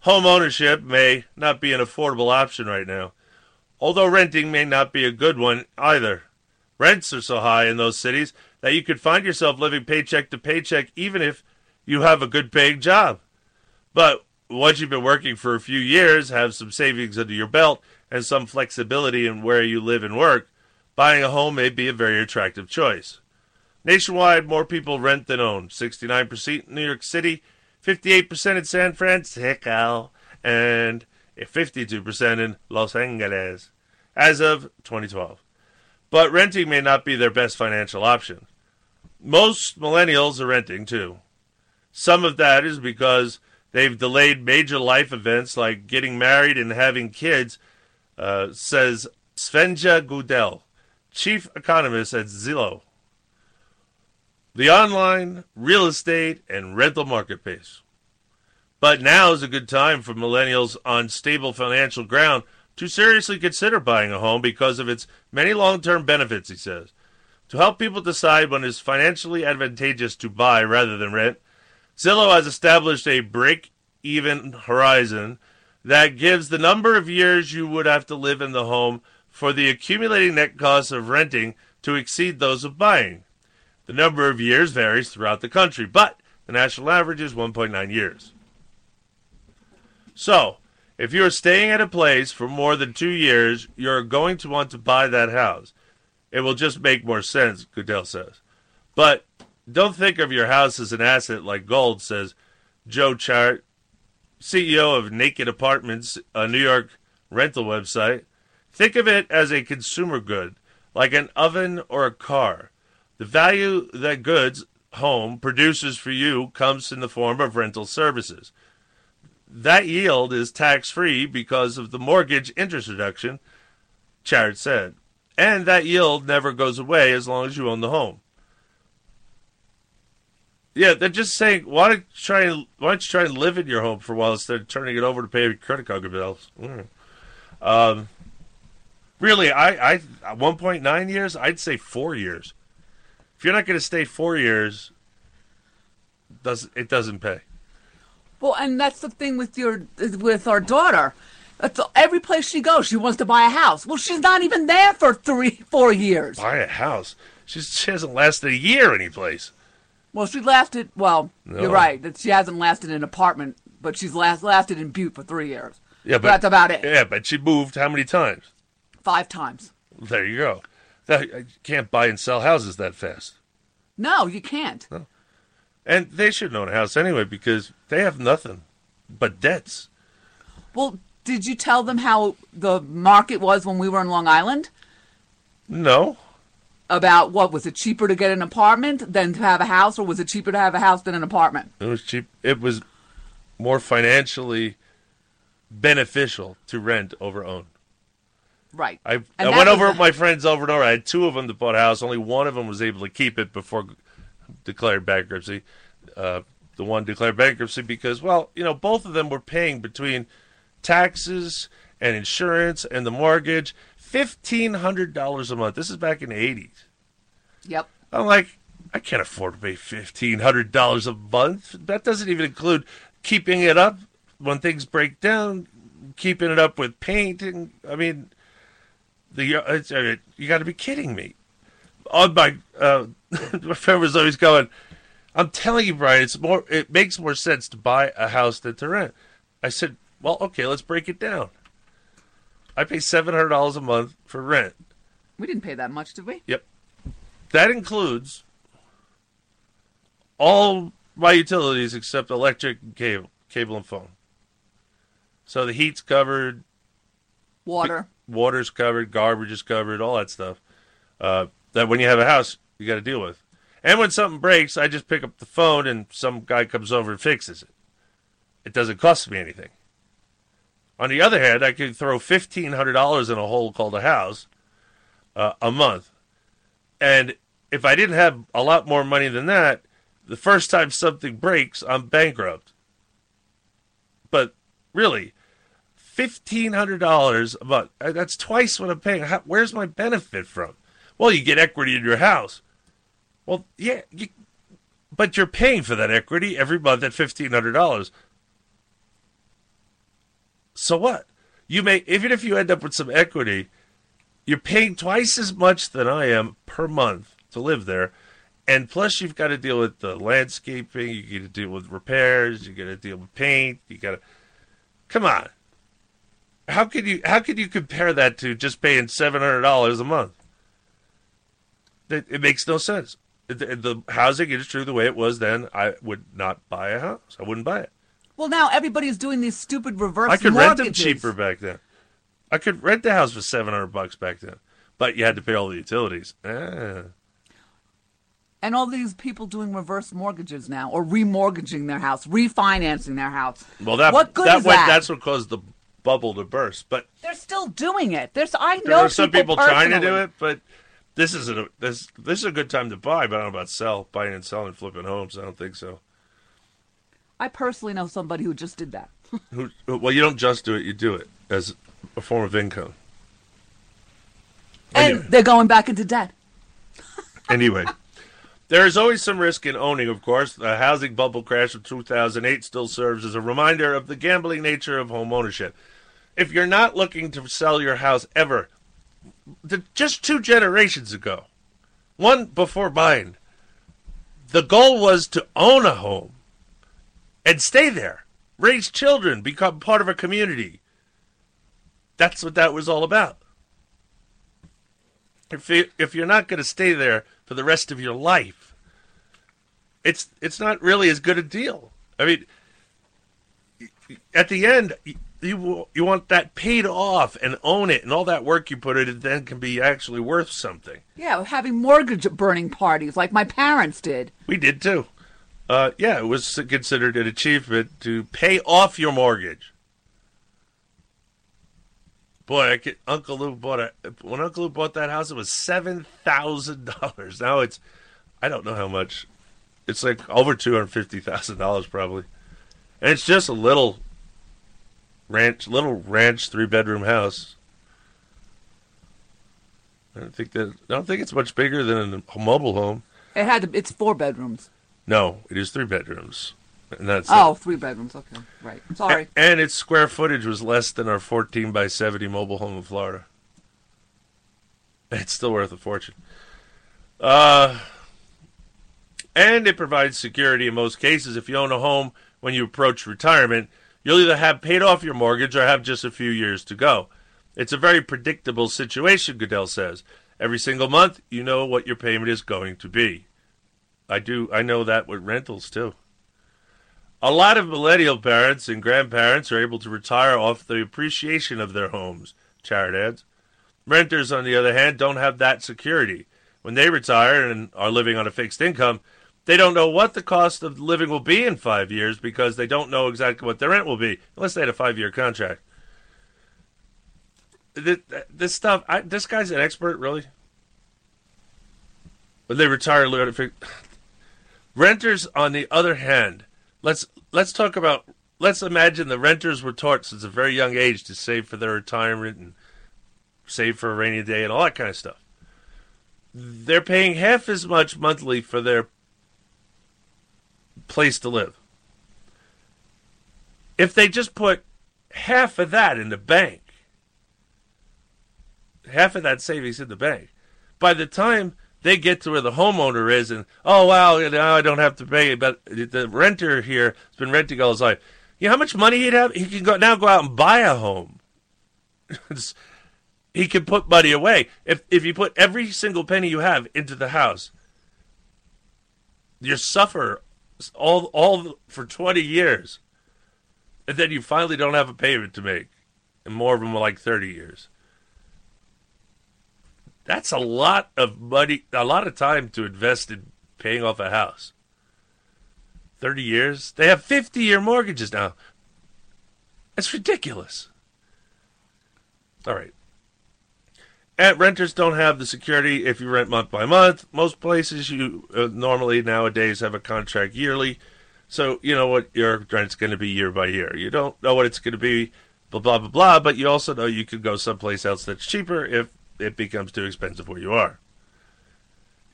home ownership may not be an affordable option right now. Although renting may not be a good one either. Rents are so high in those cities that you could find yourself living paycheck to paycheck even if you have a good paying job. But once you've been working for a few years, have some savings under your belt, and some flexibility in where you live and work, buying a home may be a very attractive choice. Nationwide, more people rent than own. 69% in New York City, 58% in San Francisco, and 52% in Los Angeles as of 2012. But renting may not be their best financial option. Most millennials are renting too. Some of that is because they've delayed major life events like getting married and having kids, uh, says Svenja Gudell, chief economist at Zillow, the online real estate and rental marketplace. But now is a good time for millennials on stable financial ground to seriously consider buying a home because of its many long term benefits, he says. To help people decide when it is financially advantageous to buy rather than rent, Zillow has established a break even horizon that gives the number of years you would have to live in the home for the accumulating net costs of renting to exceed those of buying. The number of years varies throughout the country, but the national average is 1.9 years. So, if you're staying at a place for more than two years, you're going to want to buy that house. It will just make more sense, Gudell says. But don't think of your house as an asset like gold, says Joe Chart, CEO of Naked Apartments, a New York rental website. Think of it as a consumer good, like an oven or a car. The value that goods home produces for you comes in the form of rental services. That yield is tax free because of the mortgage interest reduction, Chard said. And that yield never goes away as long as you own the home. Yeah, they're just saying, why don't you try and why don't you try and live in your home for a while instead of turning it over to pay your credit card bills? Mm. Um, really, I, I, 1.9 years, I'd say four years. If you're not going to stay four years, does it doesn't pay. Well, and that's the thing with your with our daughter. That's every place she goes, she wants to buy a house. Well, she's not even there for three, four years. Buy a house. She's, she hasn't lasted a year anyplace. Well, she lasted. Well, No. you're right that she hasn't lasted in an apartment, but she's last lasted in Butte for three years. Yeah, but that's about it. Yeah, but she moved how many times? Five times. There you go. That, you can't buy and sell houses that fast. No, you can't. And they should own a house anyway because they have nothing but debts. Well, did you tell them how the market was when we were in Long Island? No. About what was it cheaper to get an apartment than to have a house, or was it cheaper to have a house than an apartment? It was cheap. It was more financially beneficial to rent over own. Right. I, And I went over with my friends over and over. I had two of them that bought a house. Only one of them was able to keep it before declared bankruptcy. Uh, the one declared bankruptcy because, well, you know, both of them were paying between taxes and insurance and the mortgage fifteen hundred dollars a month. This is back in the eighties. Yep. I'm like, I can't afford to pay fifteen hundred dollars a month. That doesn't even include keeping it up when things break down, keeping it up with painting. I mean, the uh, it's, uh, you got to be kidding me. On my uh, my friend was always going. I'm telling you, Brian, it's more. It makes more sense to buy a house than to rent. I said, well, okay, let's break it down. I pay seven hundred dollars a month for rent. We didn't pay that much, did we? Yep. That includes all my utilities except electric and cable, cable and phone. So the heat's covered, Water. water's covered, garbage is covered, all that stuff. Uh, that when you have a house, you got to deal with. And when something breaks, I just pick up the phone and some guy comes over and fixes it. It doesn't cost me anything. On the other hand, I could throw fifteen hundred dollars in a hole called a house uh, a month, and if I didn't have a lot more money than that, the first time something breaks, I'm bankrupt. But really, fifteen hundred dollars a month. uh, That's twice what I'm paying. How, where's my benefit from? Well, you get equity in your house. Well, yeah, you, but you're paying for that equity every month at fifteen hundred dollars. So what? You may even if you end up with some equity, you're paying twice as much than I am per month to live there. And plus, you've got to deal with the landscaping. You got to deal with repairs. You got to deal with paint. You got to come on. How could you how could you compare that to just paying seven hundred dollars a month? It, it makes no sense. The, the housing industry, the way it was then, I would not buy a house. I wouldn't buy it. Well, now everybody's doing these stupid reverse I could rent them cheaper back then. I could rent the house for seven hundred bucks back then, but you had to pay all the utilities. Eh. And all these people doing reverse mortgages now, or remortgaging their house, refinancing their house. Well, that what good that is went, that? That's what caused the bubble to burst. But They're still doing it. There's I there know are some people, trying to do it, but this isn't a this this is a good time to buy. But I don't know about sell, buying and selling, flipping homes. I don't think so. I personally know somebody who just did that. Who, well, you don't just do it; you do it as a form of income. And they're going back into debt. Anyway, there is always some risk in owning, of course. The housing bubble crash of 2008 still serves as a reminder of the gambling nature of home ownership. If you're not looking to sell your house ever, the, just two generations ago, one before buying, the goal was to own a home and stay there, raise children, become part of a community. That's what that was all about if you, if you're not going to stay there for the rest of your life, it's it's not really as good a deal. I mean, at the end, you you want that paid off and own it, and all that work you put in it then can be actually worth something. Yeah, having mortgage burning parties like my parents did. We did too. Uh, yeah, it was considered an achievement to pay off your mortgage. Boy, I could, Uncle Lou bought a when Uncle Lou bought that house, it was seven thousand dollars. Now it's, I don't know how much. It's like over two hundred fifty thousand dollars probably, and it's just a little ranch, little ranch three bedroom house. I don't think that. I don't think it's much bigger than a mobile home. It had to, it's four bedrooms. No, it is three bedrooms, and that's Oh, it. three bedrooms. Okay, right. Sorry. A- And its square footage was less than our 14 by 70 mobile home in Florida. It's still worth a fortune. Uh, and it provides security in most cases. If you own a home when you approach retirement, you'll either have paid off your mortgage or have just a few years to go. It's a very predictable situation, Gudell says. Every single month, you know what your payment is going to be. I do. I know that with rentals too. A lot of millennial parents and grandparents are able to retire off the appreciation of their homes, Chard adds. Renters, on the other hand, don't have that security. When they retire and are living on a fixed income, they don't know what the cost of living will be in five years because they don't know exactly what their rent will be, unless they had a five year contract. This, stuff, I, this guy's an expert, really? When they retire, Renters, on the other hand, let's let's talk about. Let's imagine the renters were taught since a very young age to save for their retirement and save for a rainy day and all that kind of stuff. They're paying half as much monthly for their place to live. If they just put half of that in the bank, half of that savings in the bank, by the time they get to where the homeowner is, and oh wow, now I don't have to pay. But the renter here has been renting all his life. You know how much money he'd have? He can go now go out and buy a home. He can put money away if if you put every single penny you have into the house. You suffer all all for twenty years, and then you finally don't have a payment to make, and more of them are like thirty years. That's a lot of money, a lot of time to invest in paying off a house. 30 years? They have 50 year mortgages now. That's ridiculous. All right. And renters don't have the security if you rent month by month. Most places you uh, normally nowadays have a contract yearly. So you know what your rent's going to be year by year. You don't know what it's going to be, blah, blah, blah, blah, but you also know you could go someplace else that's cheaper if it becomes too expensive where you are.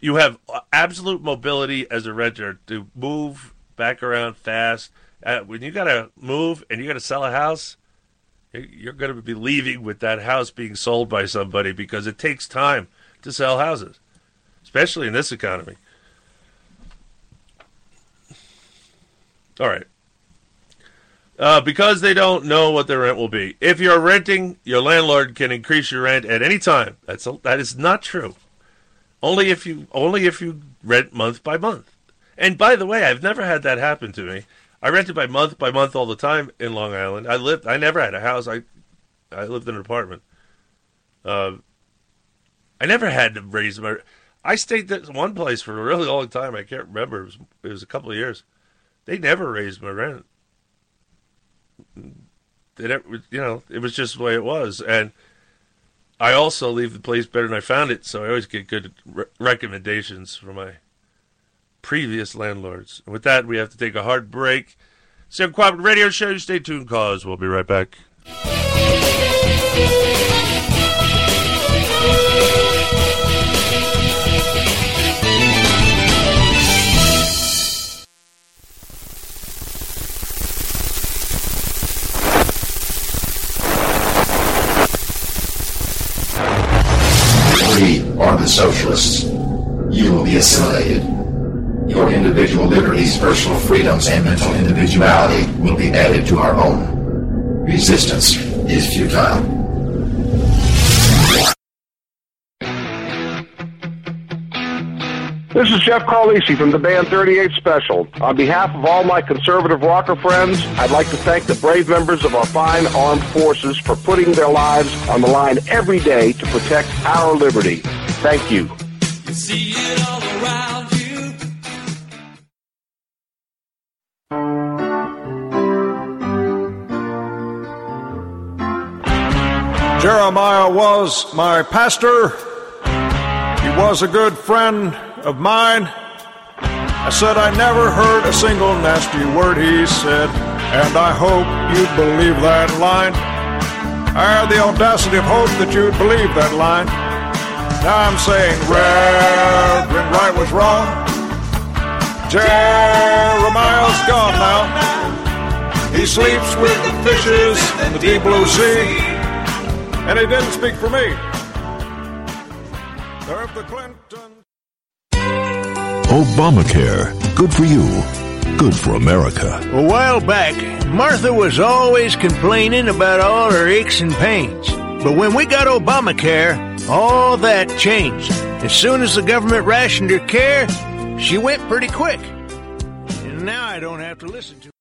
You have absolute mobility as a renter to move back around fast. Uh, when you got to move and you got to sell a house, you're going to be leaving with that house being sold by somebody because it takes time to sell houses, especially in this economy. All right. Uh, because they don't know what their rent will be. If you're renting, your landlord can increase your rent at any time. That's a, that is not true. Only if you only if you rent month by month. And by the way, I've never had that happen to me. I rented by month by month all the time in Long Island. I lived. I never had a house. I I lived in an apartment. Uh, I never had to raise my. I stayed at one place for a really long time. I can't remember. It was, it was a couple of years. They never raised my rent. They never, you know, it was just the way it was. And I also leave the place better than I found it, so I always get good re- recommendations from my previous landlords. And with that, we have to take a hard break. Uncooperative Radio Show. Stay tuned, cause we'll be right back. We are the socialists. You will be assimilated. Your individual liberties, personal freedoms, and mental individuality will be added to our own. Resistance is futile. This is Jeff Carlisi from the band 38 Special. On behalf of all my conservative rocker friends, I'd like to thank the brave members of our fine armed forces for putting their lives on the line every day to protect our liberty. Thank you. See it all around you. Jeremiah was my pastor. He was a good friend of mine. I said I never heard a single nasty word he said, and I hope you'd believe that line. I had the audacity of hope that you'd believe that line. Now I'm saying Reverend Wright was wrong. Jeremiah's gone now. He sleeps with the fishes in the deep blue sea. And he didn't speak for me. Or if the Clinton. Obamacare. Good for you. Good for America. A while back, Martha was always complaining about all her aches and pains. But when we got Obamacare, all that changed. As soon as the government rationed her care, she went pretty quick. And now I don't have to listen to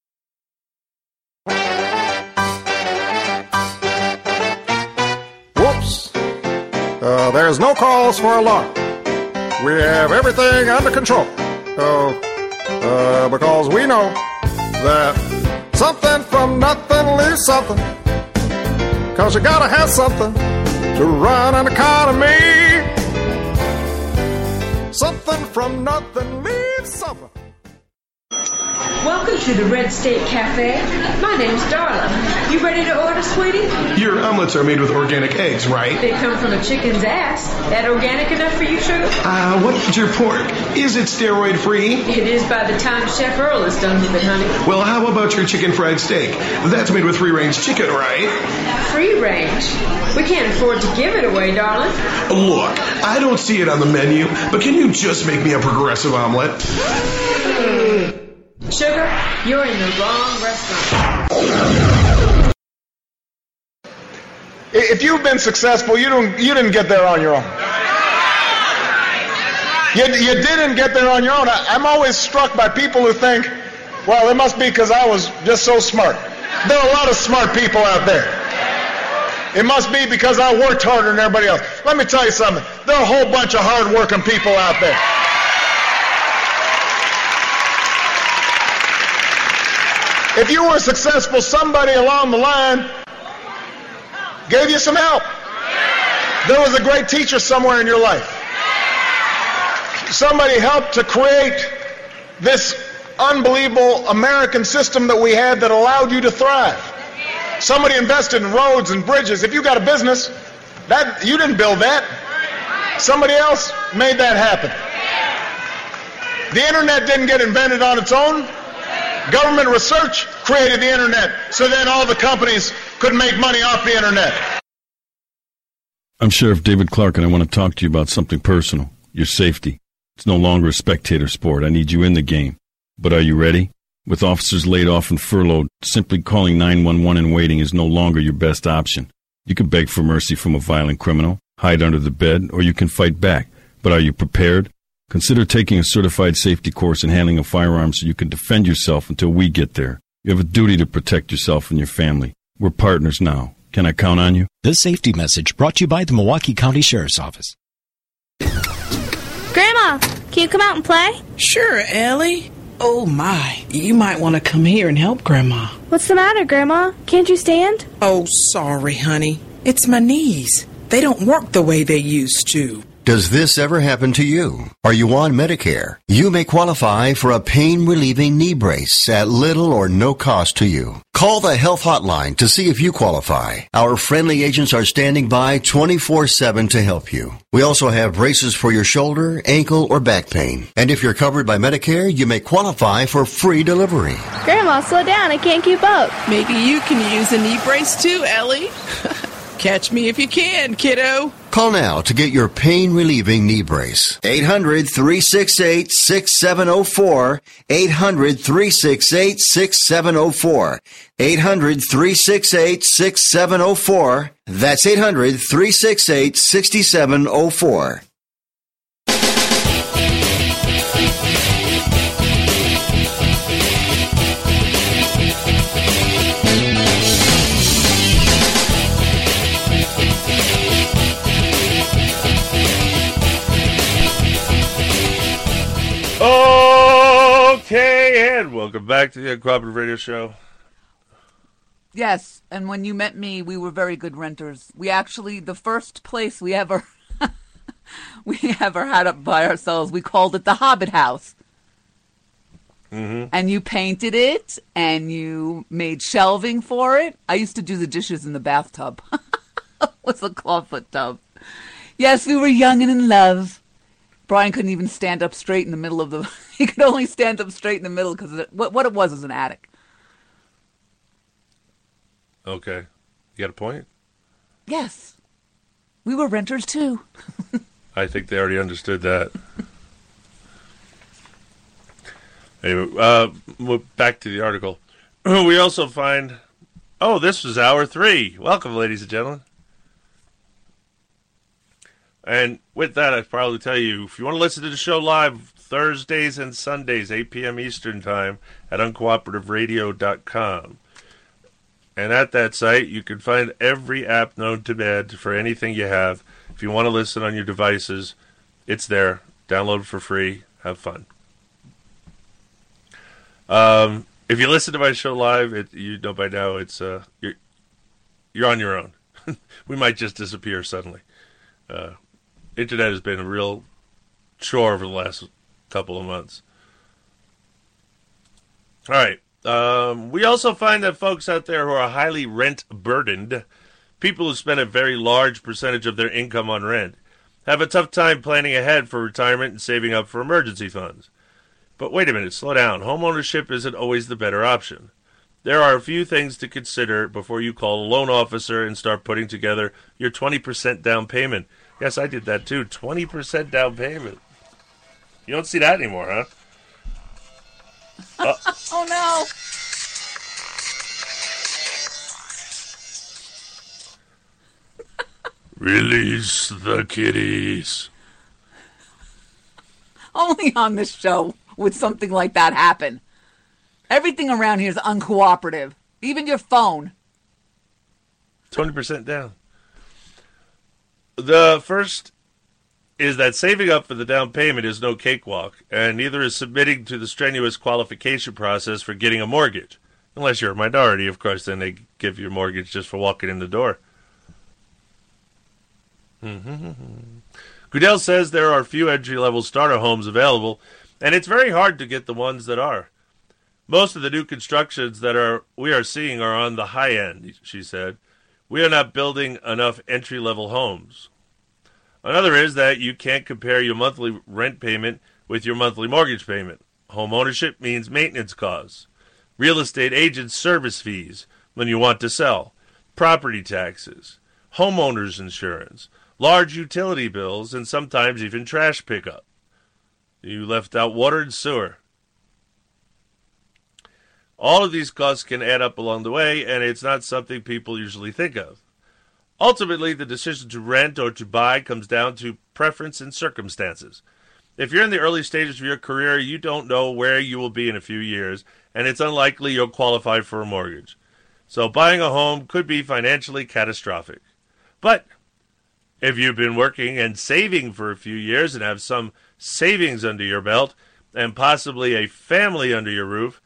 Uh, there's no cause for alarm. We have everything under control. Uh, uh, because we know that something from nothing leaves something. Cause you gotta have something to run an economy. Something from nothing leaves something. Welcome to the Red State Cafe. My name's Darla. You ready to order, sweetie? Your omelets are made with organic eggs, right? They come from a chicken's ass. That organic enough for you, sugar? Uh, what's your pork? Is it steroid free? It is by the time Chef Earl is done with it, honey. Well, how about your chicken fried steak? That's made with free range chicken, right? Free range. We can't afford to give it away, darling. Look, I don't see it on the menu, but can you just make me a progressive omelet? Sugar, you're in the wrong restaurant. If you've been successful, you don't you didn't get there on your own. You, you didn't get there on your own. I, I'm always struck by people who think, well, it must be because I was just so smart. There are a lot of smart people out there. It must be because I worked harder than everybody else. Let me tell you something. There are a whole bunch of hard-working people out there. If you were successful, somebody along the line gave you some help. There was a great teacher somewhere in your life. Somebody helped to create this unbelievable American system that we had that allowed you to thrive. Somebody invested in roads and bridges. If you got a business, that you didn't build that. Somebody else made that happen. The internet didn't get invented on its own. Government research created the internet so then all the companies could make money off the internet. I'm Sheriff David Clarke, and I want to talk to you about something personal your safety. It's no longer a spectator sport. I need you in the game. But are you ready? With officers laid off and furloughed, simply calling 911 and waiting is no longer your best option. You can beg for mercy from a violent criminal, hide under the bed, or you can fight back. But are you prepared? Consider taking a certified safety course in handling a firearm so you can defend yourself until we get there. You have a duty to protect yourself and your family. We're partners now. Can I count on you? This safety message brought to you by the Milwaukee County Sheriff's Office. Grandma, can you come out and play? Sure, Ellie. Oh my, you might want to come here and help Grandma. What's the matter, Grandma? Can't you stand? Oh, sorry, honey. It's my knees. They don't work the way they used to. Does this ever happen to you? Are you on Medicare? You may qualify for a pain relieving knee brace at little or no cost to you. Call the health hotline to see if you qualify. Our friendly agents are standing by 24 7 to help you. We also have braces for your shoulder, ankle, or back pain. And if you're covered by Medicare, you may qualify for free delivery. Grandma, slow down. I can't keep up. Maybe you can use a knee brace too, Ellie. Catch me if you can, kiddo. Call now to get your pain relieving knee brace. 800 368 6704. 800 368 6704. 800 368 6704. That's 800 368 6704. Okay, and welcome back to the Uncooperative Radio Show. Yes, and when you met me, we were very good renters. We actually, the first place we ever, we ever had up by ourselves, we called it the Hobbit House. Mm-hmm. And you painted it, and you made shelving for it. I used to do the dishes in the bathtub. was a clawfoot tub. Yes, we were young and in love. Brian couldn't even stand up straight in the middle of the. he could only stand up straight in the middle because what what it was was an attic. Okay. You got a point? Yes, we were renters too. I think they already understood that. anyway, uh, back to the article. We also find. Oh, this was hour three. Welcome, ladies and gentlemen. And with that, I'd probably tell you if you want to listen to the show live Thursdays and Sundays, 8 p.m. Eastern Time at uncooperativeradio.com. And at that site, you can find every app known to man for anything you have. If you want to listen on your devices, it's there. Download for free. Have fun. Um, if you listen to my show live, it, you know by now it's uh, you're you're on your own. we might just disappear suddenly. Uh, internet has been a real chore over the last couple of months. All right. Um, we also find that folks out there who are highly rent burdened, people who spend a very large percentage of their income on rent, have a tough time planning ahead for retirement and saving up for emergency funds. But wait a minute, slow down. Homeownership isn't always the better option. There are a few things to consider before you call a loan officer and start putting together your 20% down payment. Yes, I did that too. 20% down payment. You don't see that anymore, huh? Uh, oh no! release the kitties. Only on this show would something like that happen. Everything around here is uncooperative. Even your phone. 20% down. The first is that saving up for the down payment is no cakewalk, and neither is submitting to the strenuous qualification process for getting a mortgage. Unless you're a minority, of course, then they give you a mortgage just for walking in the door. Mm-hmm. Gudell says there are few entry level starter homes available, and it's very hard to get the ones that are. Most of the new constructions that are we are seeing are on the high end, she said. We are not building enough entry level homes. Another is that you can't compare your monthly rent payment with your monthly mortgage payment. Home ownership means maintenance costs, real estate agent service fees when you want to sell, property taxes, homeowners insurance, large utility bills, and sometimes even trash pickup. You left out water and sewer. All of these costs can add up along the way, and it's not something people usually think of. Ultimately, the decision to rent or to buy comes down to preference and circumstances. If you're in the early stages of your career, you don't know where you will be in a few years, and it's unlikely you'll qualify for a mortgage. So buying a home could be financially catastrophic. But if you've been working and saving for a few years and have some savings under your belt and possibly a family under your roof,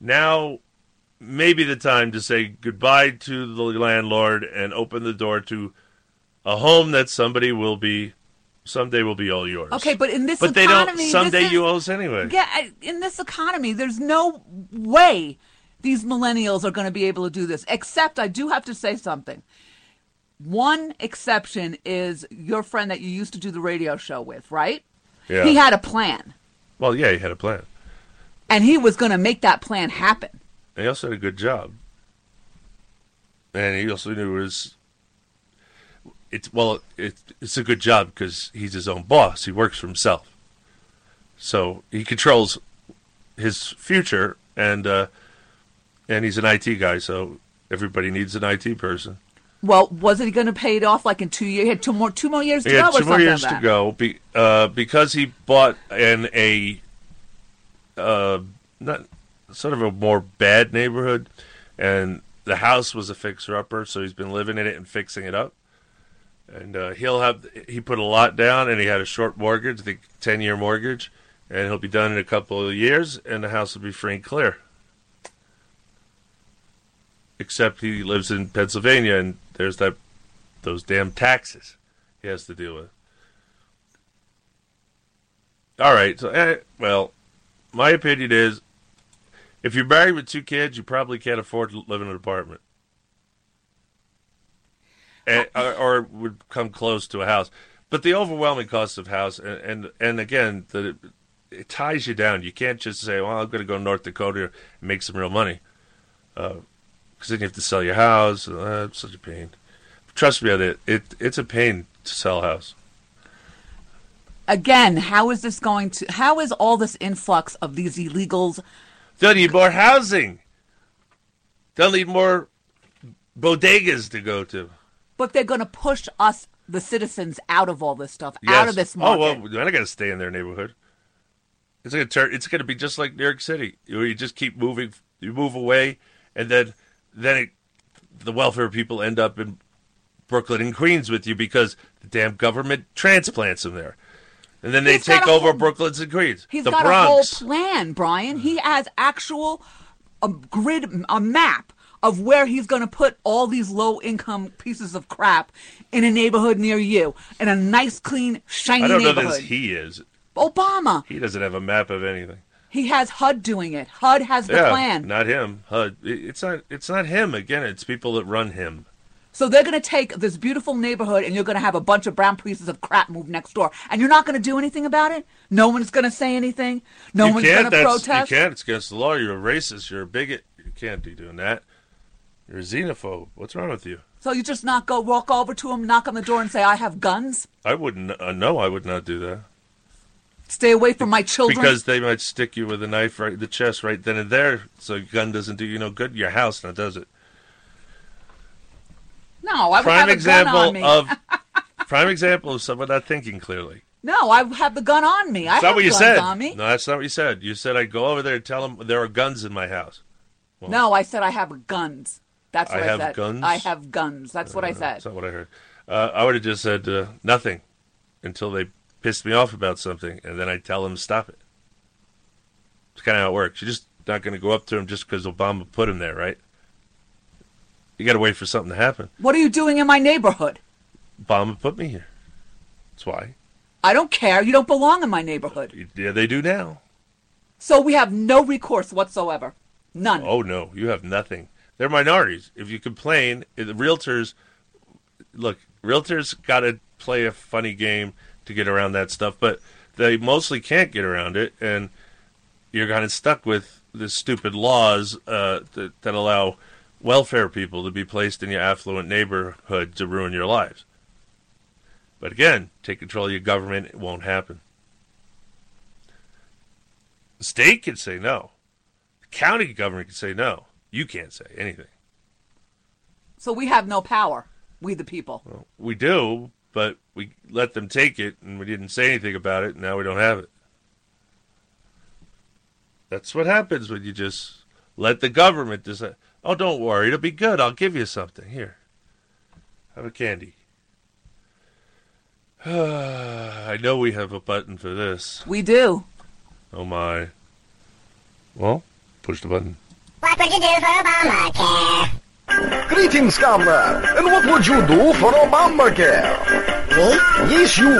now may be the time to say goodbye to the landlord and open the door to a home that somebody will be someday will be all yours. Okay, but in this but they economy, don't. Someday is- you owe us anyway. Yeah, in this economy, there's no way these millennials are going to be able to do this. Except, I do have to say something. One exception is your friend that you used to do the radio show with, right? Yeah. He had a plan, Well, yeah, he had a plan. And he was going to make that plan happen. And he also had a good job. And he also knew it was. It's well, it, it's a good job because he's his own boss. He works for himself, so he controls his future, and uh, and he's an IT guy. So everybody needs an IT person. Well, wasn't he going to pay it off like in two years? He had two more two more years to He had go, or two more years like to go be, uh, because he bought in a uh, not sort of a more bad neighborhood, and the house was a fixer upper, so he's been living in it and fixing it up. And uh, he'll have he put a lot down, and he had a short mortgage, the ten year mortgage, and he'll be done in a couple of years, and the house will be free and clear. Except he lives in Pennsylvania, and there's that those damn taxes he has to deal with. All right. So, eh, well, my opinion is, if you're married with two kids, you probably can't afford to live in an apartment, Eh, or, or would come close to a house. But the overwhelming cost of house, and and, and again, that it, ties you down. You can't just say, "Well, I'm going to go to North Dakota and make some real money," because then you have to sell your house. Uh, it's such a pain. Trust me on it. It it's a pain to sell a house. Again, how is this going to? How is all this influx of these illegals? They'll need more housing. They'll need more bodegas to go to. But they're going to push us, the citizens, out of all this stuff, out of this market. Oh well, then I got to stay in their neighborhood. It's gonna turn. It's gonna be just like New York City. You, you just keep moving. You move away, and then then it, the welfare people end up in Brooklyn and Queens with you because the damn government transplants them there, and then they He's take over whole- Brooklyn's and Queens. He's the got Bronx. a whole plan, Brian. He has actual a grid, a map of where he's going to put all these low-income pieces of crap in a neighborhood near you, in a nice, clean, shiny I don't know neighborhood. he is. Obama. He doesn't have a map of anything. He has HUD doing it. HUD has the yeah, plan. not him. HUD. It's not. It's not him. Again, it's people that run him. So they're going to take this beautiful neighborhood and you're going to have a bunch of brown pieces of crap move next door. And you're not going to do anything about it? No one's going to say anything? No you one's going to protest? You can't. It's against the law. You're a racist. You're a bigot. You can't be doing that. You're a xenophobe. What's wrong with you? So you just not go walk over to him, knock on the door and say, I have guns? I wouldn't. Uh, no, I would not do that. Stay away from my children? Because they might stick you with a knife right in the chest right then and there. So your gun doesn't do you no good. Your house now does it. No, I would prime example gun on me. of prime example of someone not thinking clearly. no, I have the gun on me. I That's have not what you said. No, that's not what you said. You said I'd go over there and tell them there are guns in my house. Well, No, I said I have guns. That's I what I, have said. guns? I have guns. That's what I said. That's not what I heard. Uh, I would have just said uh, nothing until they pissed me off about something, and then I'd tell them stop it. It's kind of how it works. You're just not going to go up to him just because Obama put him there, right? You got to wait for something to happen. What are you doing in my neighborhood? Obama put me here. That's why. I don't care. You don't belong in my neighborhood. Yeah, they do now. So we have no recourse whatsoever. None. Oh no, you have nothing. They're minorities. If you complain, the realtors look. Realtors got to play a funny game to get around that stuff, but they mostly can't get around it, and you're kind of stuck with the stupid laws uh, that, that allow welfare people to be placed in your affluent neighborhood to ruin your lives. But again, take control of your government; it won't happen. The state can say no. The county government can say no. You can't say anything. So we have no power. We the people. We do, but we let them take it, and we didn't say anything about it. And now we don't have it. That's what happens when you just let the government decide. Oh, don't worry, it'll be good. I'll give you something. Here, have a candy. I know we have a button for this. We do. Oh my. Well, push the button. What would you do for Obamacare? Greetings, comrade. And what would you do for Obamacare? Me? Yes, you.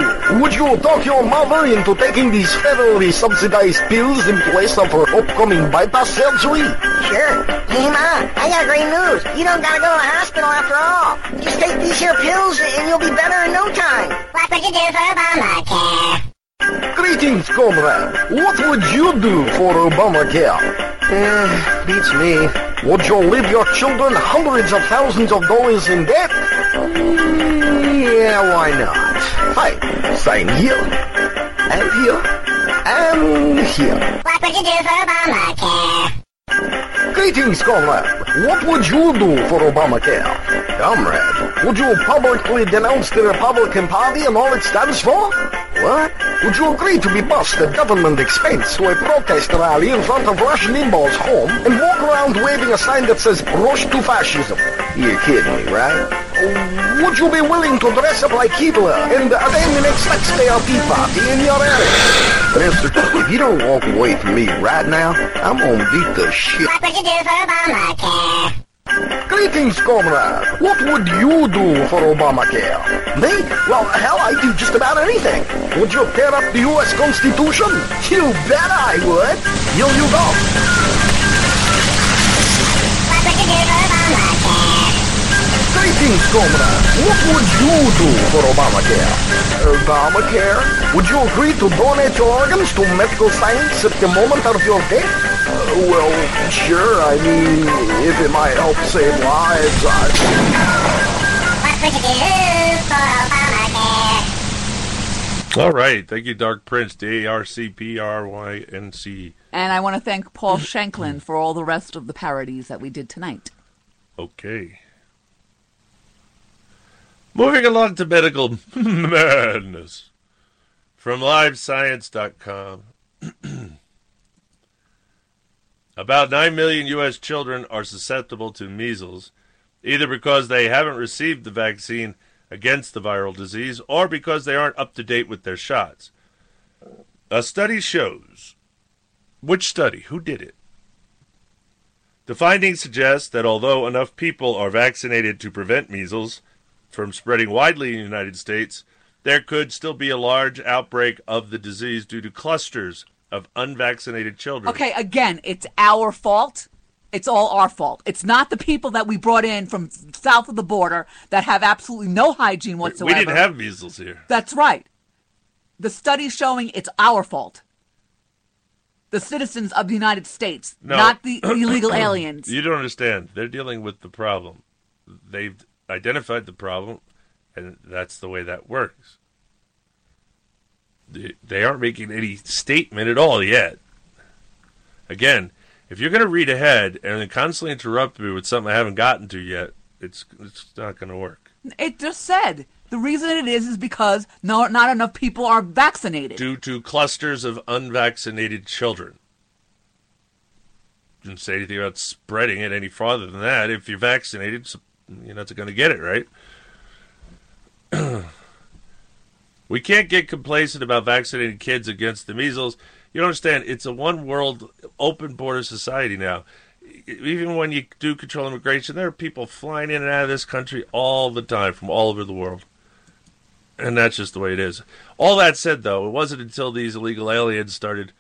Would you talk your mother into taking these federally subsidized pills in place of her upcoming bypass surgery? Sure. Hey, Ma, I got great news. You don't gotta go to the hospital after all. Just take these here pills and you'll be better in no time. What would you do for Obamacare? Greetings, comrade. What would you do for Obamacare? Eh, beats me. Would you leave your children hundreds of thousands of dollars in debt? Yeah, why not? Hi, sign here, and here, and here. What would you do for Obamacare? Greetings, comrade. What would you do for Obamacare? Comrade, would you publicly denounce the Republican Party and all it stands for? What? Would you agree to be bussed at government expense to a protest rally in front of Rush Limbaugh's home and walk around waving a sign that says Rush to Fascism? You're kidding me, right? Would you be willing to dress up like Hitler and attend the next taxpayer tea party in your area? Mister, if you don't walk away from me right now, I'm gonna beat the shit. What would you do for Obamacare? Greetings, comrade. What would you do for Obamacare? Me? Well, hell, I'd do just about anything. Would you tear up the U.S. Constitution? You bet I would. Here you go. What would you do for Obamacare? Greetings, comrade. What would you do for Obamacare? Obamacare? Would you agree to donate your organs to medical science at the moment of your death? Uh, well, sure. I mean, if it might help save lives, I... What would you do for Obamacare? All right. Thank you, Dark Prince. D A R C P R Y N C. And I want to thank Paul Shanklin for all the rest of the parodies that we did tonight. Okay. Moving along to medical madness from livescience.com. About 9 million U.S. children are susceptible to measles, either because they haven't received the vaccine against the viral disease or because they aren't up to date with their shots. A study shows. Which study? Who did it? The findings suggest that although enough people are vaccinated to prevent measles from spreading widely in the United States, there could still be a large outbreak of the disease due to clusters of unvaccinated children. Okay, again, it's our fault. It's all our fault. It's not the people that we brought in from south of the border that have absolutely no hygiene whatsoever. We didn't have measles here. That's right. The study's showing it's our fault. The citizens of the United States, No. not the illegal aliens. You don't understand. They're dealing with the problem. They've identified the problem, and that's the way that works. They, aren't making any statement at all yet. Again, if you're going to read ahead and then constantly interrupt me with something I haven't gotten to yet, it's it's not going to work. It just said the reason it is is because no, not enough people are vaccinated. Due to clusters of unvaccinated children. Didn't say anything about spreading it any farther than that. If you're vaccinated, you're not going to get it, right? we can't get complacent about vaccinating kids against the measles. You don't understand? It's a one world, open border society now. Even when you do control immigration, there are people flying in and out of this country all the time from all over the world. And that's just the way it is. All that said, though, it wasn't until these illegal aliens started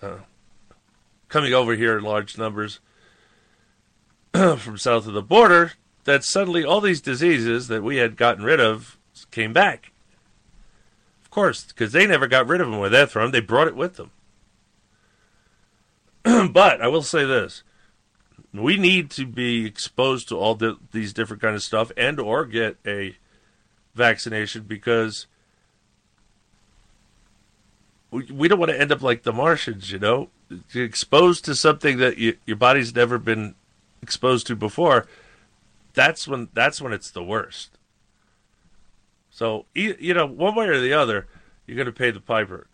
uh, coming over here in large numbers from south of the border that suddenly all these diseases that we had gotten rid of came back. Of course, because they never got rid of them they're from. They brought it with them. but I will say this. We need to be exposed to all the, these different kind of stuff and or get a vaccination because we, we don't want to end up like the Martians, you know, You're exposed to something that you, your body's never been exposed to before. That's when that's when it's the worst. So, you know, one way or the other, you're going to pay the piper.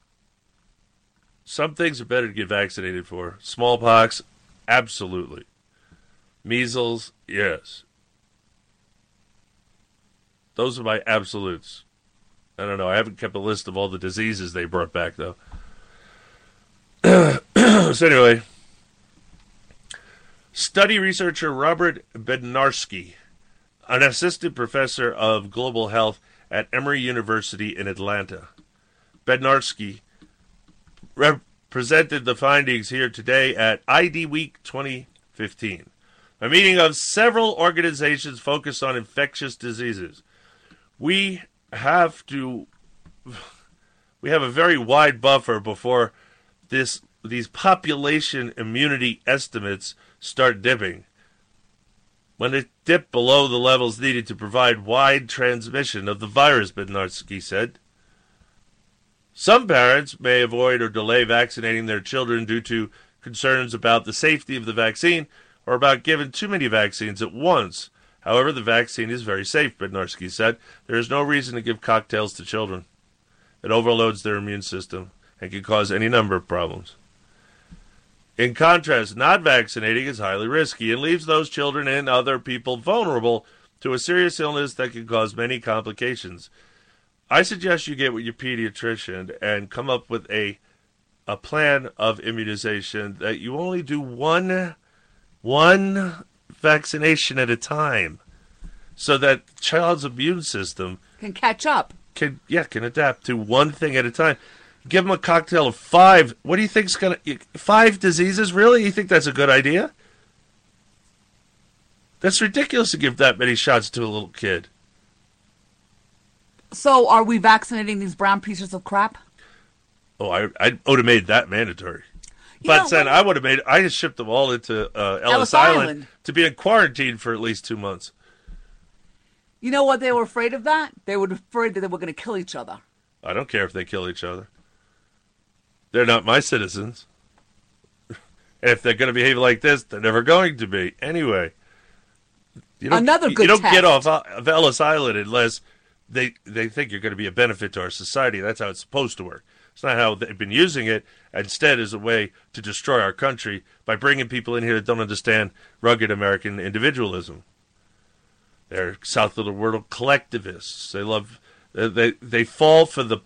Some things are better to get vaccinated for. Smallpox, absolutely. Measles, yes. Those are my absolutes. I don't know. I haven't kept a list of all the diseases they brought back, though. so, anyway, study researcher Robert Bednarczyk, an assistant professor of global health at Emory University in Atlanta. Bednarczyk presented the findings here today at ID Week 2015, a meeting of several organizations focused on infectious diseases. We have to we have a very wide buffer before this these population immunity estimates start dipping. When it dipped below the levels needed to provide wide transmission of the virus, Bednarczyk said. Some parents may avoid or delay vaccinating their children due to concerns about the safety of the vaccine or about giving too many vaccines at once. However, the vaccine is very safe, Bednarczyk said. There is no reason to give cocktails to children. It overloads their immune system and can cause any number of problems. In contrast, not vaccinating is highly risky and leaves those children and other people vulnerable to a serious illness that can cause many complications. I suggest you get with your pediatrician and come up with a a plan of immunization that you only do one one vaccination at a time so that the child's immune system Can catch up. can yeah can adapt to one thing at a time. Give them a cocktail of five. What do you think's gonna five diseases? Really? You think that's a good idea? That's ridiculous to give that many shots to a little kid. So, are we vaccinating these brown pieces of crap? Oh, I I would have made that mandatory. You but know, then I would have made. I just shipped them all into uh, Ellis, Ellis Island, Island. to be in quarantine for at least two months. You know what they were afraid of that? They were afraid that they were going to kill each other. I don't care if they kill each other. They're not my citizens. and if they're going to behave like this, they're never going to be. Anyway, you don't, Another good You don't get off of Ellis Island unless they they think you're going to be a benefit to our society. That's how it's supposed to work. It's not how they've been using it. Instead, as a way to destroy our country by bringing people in here that don't understand rugged American individualism. They're south of the world collectivists. They love they, they fall for the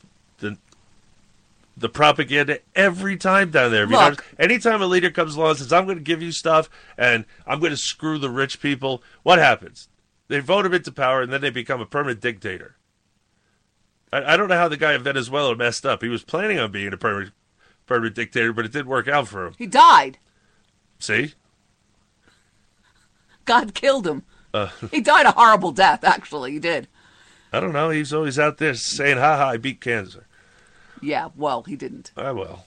the propaganda every time down there. Look. Anytime a leader comes along and says, "I'm going to give you stuff and I'm going to screw the rich people," what happens? They vote him into power and then they become a permanent dictator. I, I don't know how the guy in Venezuela messed up. He was planning on being a permanent permanent dictator, but it didn't work out for him. He died. See? God killed him. Uh, He died a horrible death, actually. He did. I don't know. He's always out there saying, "Ha ha, I beat cancer." Yeah, well, he didn't. Ah, well,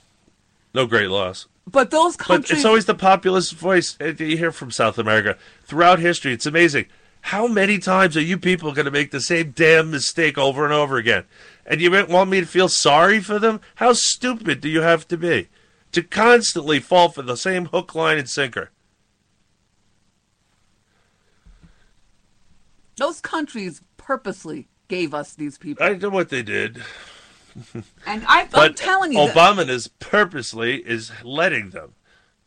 no great loss. But those But countries. it's always the populist voice uh, you hear from South America throughout history. It's amazing. How many times are you people going to make the same damn mistake over and over again? And you want me to feel sorry for them? How stupid do you have to be to constantly fall for the same hook, line, and sinker? those countries purposely gave us these people. I know what they did. And I, I'm But telling you. Obama is purposely is letting them.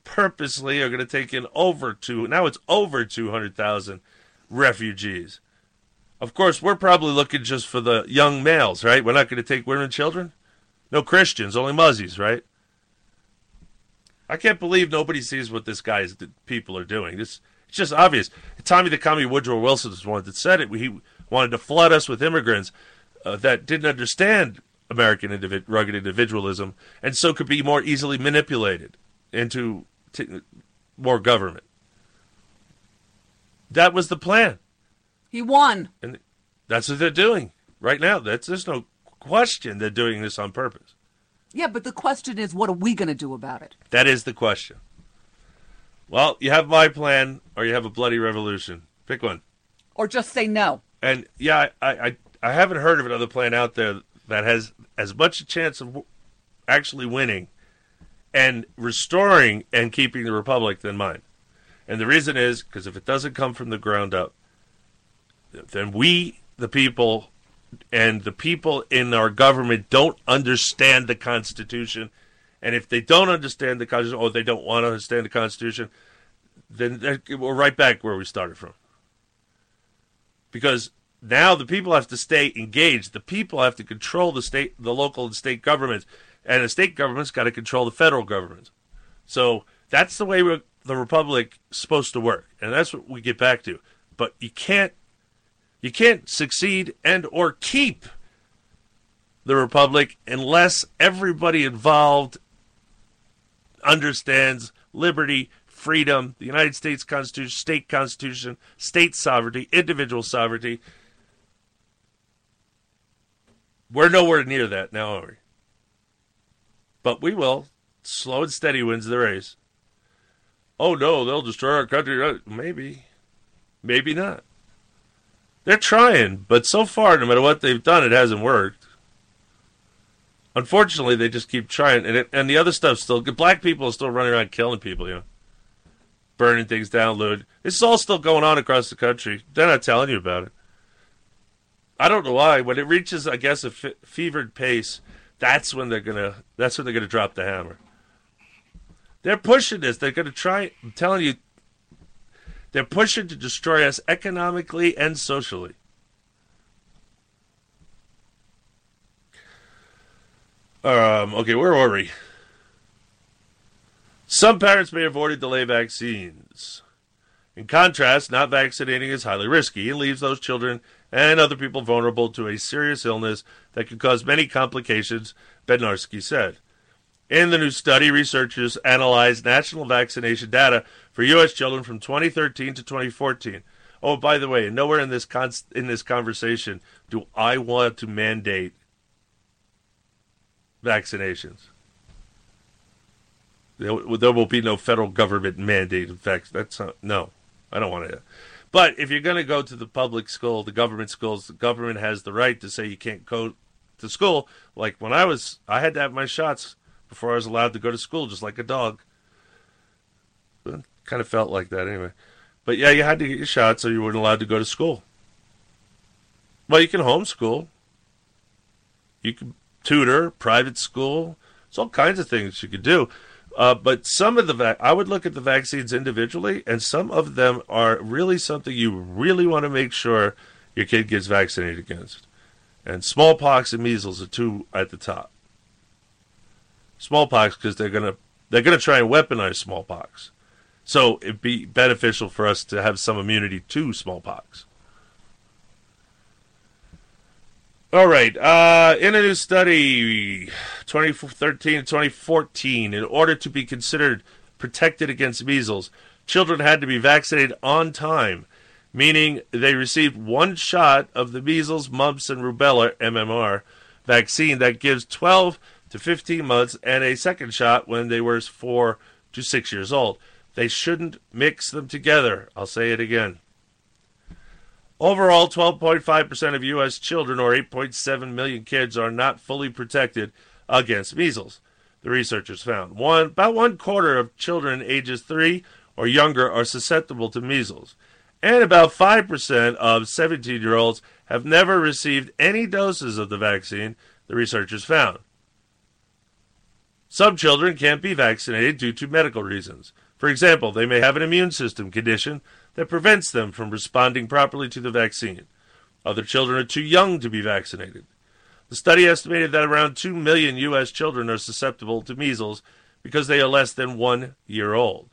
Purposely are going to take in over two. Now it's over two hundred thousand refugees. Of course, we're probably looking just for the young males, right? We're not going to take women and children. No Christians, only Muzzies, right? I can't believe nobody sees what this guy's people are doing. This it's just obvious. Tommy the Commie Woodrow Wilson was the one that said it. He wanted to flood us with immigrants uh, that didn't understand American individ- rugged individualism, and so could be more easily manipulated into t- more government. That was the plan, he won. and that's what they're doing right now. That's there's no question they're doing this on purpose. Yeah, but the question is, what are we going to do about it? That is the question. Well, you have my plan, or you have a bloody revolution. Pick one. Or just say no? And yeah, I, I, I haven't heard of another plan out there that has as much a chance of actually winning and restoring and keeping the republic than mine. And the reason is because if it doesn't come from the ground up, then we, the people, and the people in our government don't understand the Constitution. And if they don't understand the Constitution, or they don't want to understand the Constitution, then we're right back where we started from. Because now the people have to stay engaged. The people have to control the state, the local and state governments, and the state government's got to control the federal government. So that's the way the republic is supposed to work, and that's what we get back to. But you can't, you can't succeed and or keep the republic unless everybody involved understands liberty, freedom, the United States Constitution, state constitution, state sovereignty, individual sovereignty. We're nowhere near that now, are we? But we will. Slow and steady wins the race. Oh no, they'll destroy our country. Maybe. Maybe not. They're trying, but so far, no matter what they've done, it hasn't worked. Unfortunately, they just keep trying, and it, and the other stuff still. Black people are still running around killing people, you know, burning things down, looting. This is all still going on across the country. They're not telling you about it. I don't know why. When it reaches, I guess, a fevered pace, that's when they're gonna. That's when they're gonna drop the hammer. They're pushing this. They're gonna try. I'm telling you, they're pushing to destroy us economically and socially. Um, okay, where are we? Some parents may avoid or delay vaccines. In contrast, not vaccinating is highly risky and leaves those children and other people vulnerable to a serious illness that could cause many complications, Bednarczyk said. In the new study, researchers analyzed national vaccination data for U.S. children from 2013 to 2014. Oh, by the way, nowhere in this con- in this conversation do I want to mandate vaccinations. There, there will be no federal government mandate. In fact, that's not, no, I don't want to. But if you're going to go to the public school, the government schools, the government has the right to say you can't go to school. Like when I was, I had to have my shots before I was allowed to go to school, just like a dog. Kind of felt like that anyway. But yeah, you had to get your shots, or you weren't allowed to go to school. Well, you can homeschool. You can tutor, private school. There's all kinds of things you could do. Uh, but some of the vac- I would look at the vaccines individually, and some of them are really something you really want to make sure your kid gets vaccinated against. And smallpox and measles are two at the top. Smallpox because they're gonna they're gonna try and weaponize smallpox, so it'd be beneficial for us to have some immunity to smallpox. All right. Uh, in a new study, 2013 to 2014, in order to be considered protected against measles, children had to be vaccinated on time, meaning they received one shot of the measles, mumps, and rubella (MMR) vaccine that gives 12 to 15 months, and a second shot when they were four to six years old. They shouldn't mix them together. I'll say it again. Overall, 12.5% of U.S. children, or 8.7 million kids, are not fully protected against measles. The researchers found one about one quarter of children ages three or younger are susceptible to measles, and about 5% of 17 year olds have never received any doses of the vaccine. The researchers found. Some children can't be vaccinated due to medical reasons. For example, they may have an immune system condition that prevents them from responding properly to the vaccine. Other children are too young to be vaccinated. The study estimated that around 2 million U.S. children are susceptible to measles because they are less than one year old.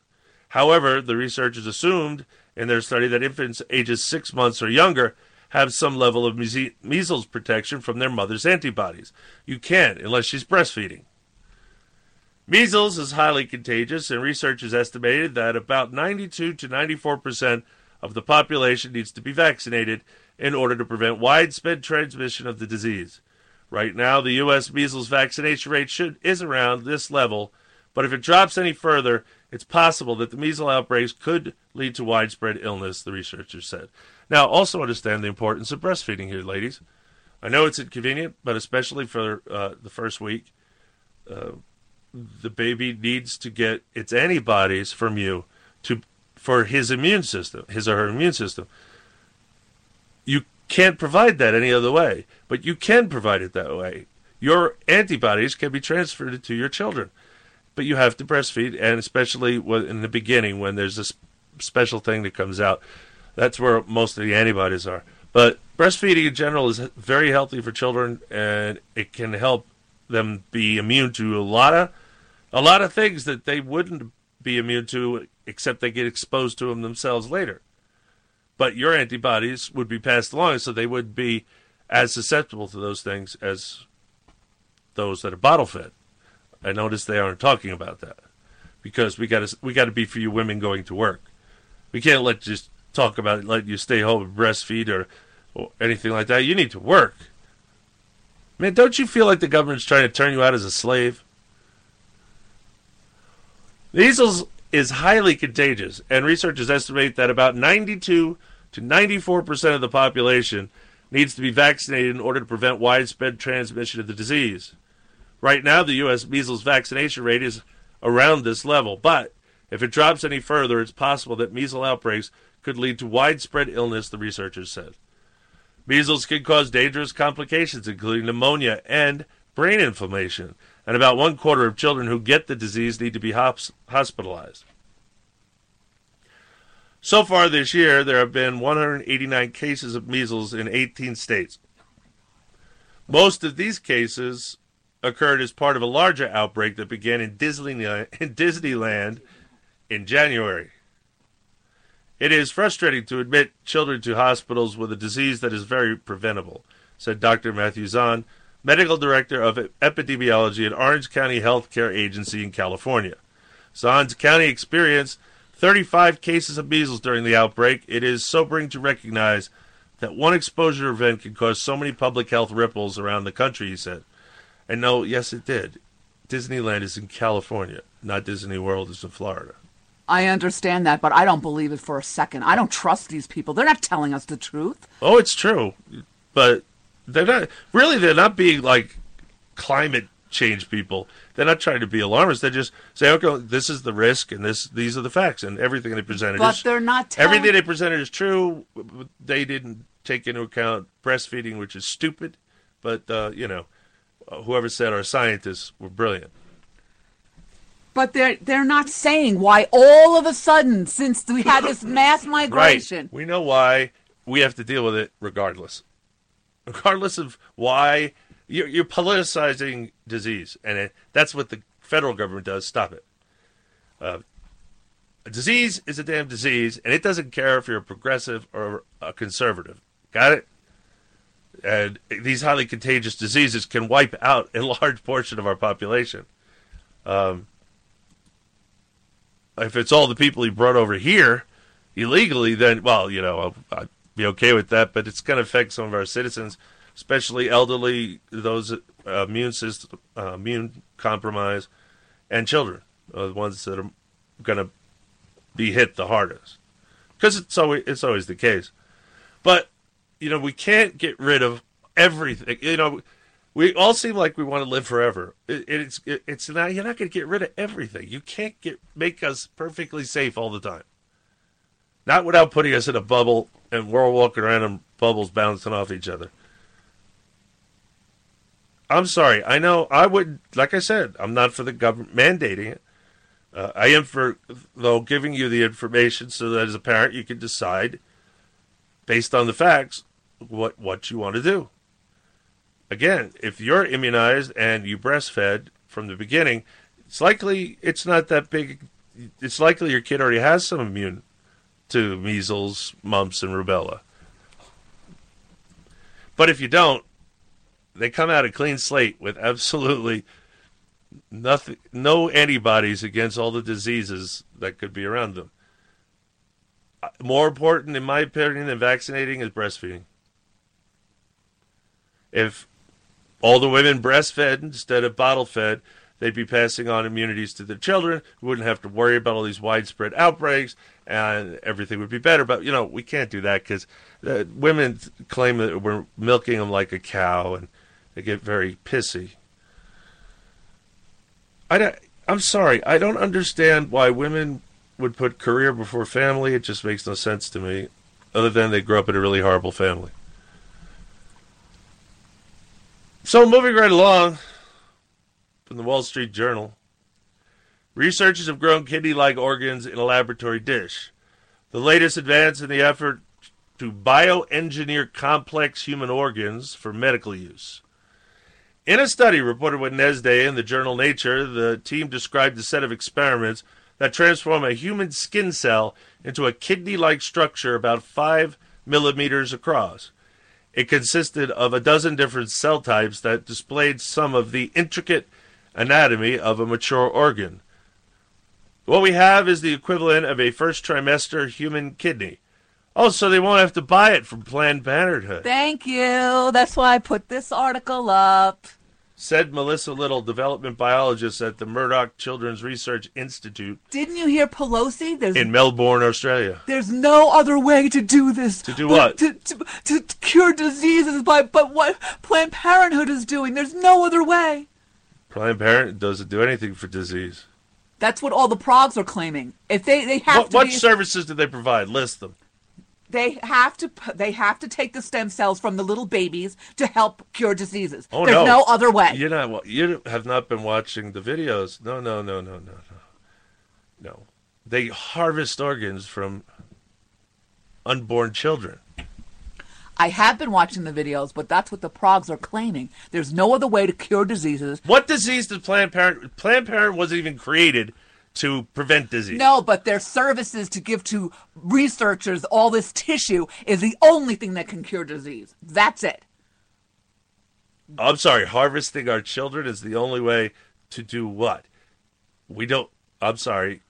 However, the researchers assumed in their study that infants ages six months or younger have some level of measles protection from their mother's antibodies. You can't unless she's breastfeeding. Measles is highly contagious, and researchers estimated that about 92 to 94 percent of the population needs to be vaccinated in order to prevent widespread transmission of the disease. Right now, the U.S. measles vaccination rate should is around this level, but if it drops any further, it's possible that the measles outbreaks could lead to widespread illness. The researchers said. Now, also understand the importance of breastfeeding here, ladies. I know it's inconvenient, but especially for uh, the first week. Uh, the baby needs to get its antibodies from you to for his immune system, his or her immune system. You can't provide that any other way, but you can provide it that way. Your antibodies can be transferred to your children, but you have to breastfeed, and especially in the beginning when there's this special thing that comes out, that's where most of the antibodies are. But breastfeeding in general is very healthy for children, and it can help them be immune to a lot of a lot of things that they wouldn't be immune to except they get exposed to them themselves later. But your antibodies would be passed along, so they would be as susceptible to those things as those that are bottle fed. I notice they aren't talking about that because we got to we got to be for you women going to work. We can't let just talk about let you stay home and breastfeed or, or anything like that. You need to work. Man, don't you feel like the government's trying to turn you out as a slave? Measles is highly contagious, and researchers estimate that about 92 to 94 percent of the population needs to be vaccinated in order to prevent widespread transmission of the disease. Right now, the U.S. measles vaccination rate is around this level, but if it drops any further, it's possible that measles outbreaks could lead to widespread illness, the researchers said. Measles can cause dangerous complications, including pneumonia and brain inflammation, and about one quarter of children who get the disease need to be hospitalized. So far this year, there have been 189 cases of measles in 18 states. Most of these cases occurred as part of a larger outbreak that began in Disneyland, in January. It is frustrating to admit children to hospitals with a disease that is very preventable, said Dr. Matthew Zahn, medical director of epidemiology at Orange County Health Care Agency in California. Zahn's county experienced 35 cases of measles during the outbreak. It is sobering to recognize that one exposure event can cause so many public health ripples around the country, he said. And no, yes, it did. Disneyland is in California, not Disney World is in Florida. I understand that, but I don't believe it for a second. I don't trust these people. They're not telling us the truth. Oh, it's true, but they're not really. They're not being like climate change people. They're not trying to be alarmists. They just say, okay, this is the risk, and this these are the facts, and everything they presented. But is, they're not telling- everything they presented is true. They didn't take into account breastfeeding, which is stupid. But uh, you know, whoever said our scientists were brilliant. But they're they're not saying why all of a sudden, since we had this mass migration, Right. We know why we have to deal with it regardless. Regardless of why you're, you're politicizing disease, and it, that's what the federal government does. Stop it. Uh, a disease is a damn disease, and it doesn't care if you're a progressive or a conservative. Got it? And these highly contagious diseases can wipe out a large portion of our population. Um, if it's all the people he brought over here illegally, then well, you know, I'll, I'd be okay with that. But it's going to affect some of our citizens, especially elderly, those uh, immune system, uh, immune compromised, and children, are the ones that are going to be hit the hardest. Because it's always it's always the case. But you know, we can't get rid of everything. You know, we all seem like we want to live forever. It, it's it, it's not. You're not going to get rid of everything. You can't get make us perfectly safe all the time. Not without putting us in a bubble and we're all walking around in bubbles bouncing off each other. I'm sorry. I know I would, like I said, I'm not for the government mandating it. Uh, I am for, though, giving you the information so that as a parent you can decide, based on the facts, what what you want to do. Again, if you're immunized and you breastfed from the beginning, it's likely it's not that big. It's likely your kid already has some immune to measles, mumps, and rubella. But if you don't, they come out a clean slate with absolutely nothing, no antibodies against all the diseases that could be around them. Uh, More important, in my opinion, than vaccinating is breastfeeding. If all the women breastfed instead of bottle fed, they'd be passing on immunities to their children. We wouldn't have to worry about all these widespread outbreaks, and everything would be better. But you know, we can't do that because uh, women claim that we're milking them like a cow, and they get very pissy. I don't, I'm sorry, I don't understand why women would put career before family. It just makes no sense to me, other than they grew up in a really horrible family. So, moving right along from the Wall Street Journal, researchers have grown kidney like organs in a laboratory dish. The latest advance in the effort to bioengineer complex human organs for medical use. In a study reported Wednesday in the journal Nature, the team described a set of experiments that transform a human skin cell into a kidney like structure about 5 millimeters across. It consisted of a dozen different cell types that displayed some of the intricate anatomy of a mature organ. What we have is the equivalent of a first trimester human kidney. Oh, so they won't have to buy it from Planned Parenthood. Thank you. That's why I put this article up. Said Melissa Little, development biologist at the Murdoch Children's Research Institute Didn't you hear Pelosi? There's in Melbourne, Australia. there's no other way to do this. To do what? To, to, to cure diseases by but what Planned Parenthood is doing. There's no other way. Planned Parenthood doesn't do anything for disease. That's what all the progs are claiming. If they they have What, to what be, services do they provide? List them. They have to they have to take the stem cells from the little babies to help cure diseases. Oh There's no, no other way. You're not. You have not been watching the videos. No, no, no, no, no, no. No, they harvest organs from unborn children. I have been watching the videos, but that's what the progs are claiming. There's no other way to cure diseases. What disease did Planned Parent? Planned Parent wasn't even created to prevent disease. No, but their services to give to researchers all this tissue is the only thing that can cure disease. That's it. I'm sorry. Harvesting our children is the only way to do what? We don't. I'm sorry.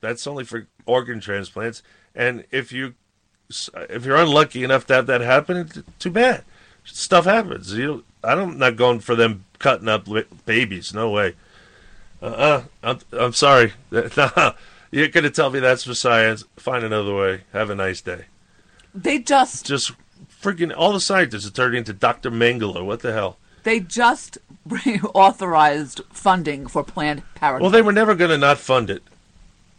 That's only for organ transplants. And if you, if you're unlucky enough to have that happen, too bad. Stuff happens. You. I don't. I'm not going for them cutting up babies. No way. Uh. uh I'm. I'm sorry. You're gonna tell me that's for science. Find another way. Have a nice day. They just Just freaking all the scientists are turning into Dr. Mengele. What the hell? they just authorized funding for Planned Parenthood. Well, they were never going to not fund it.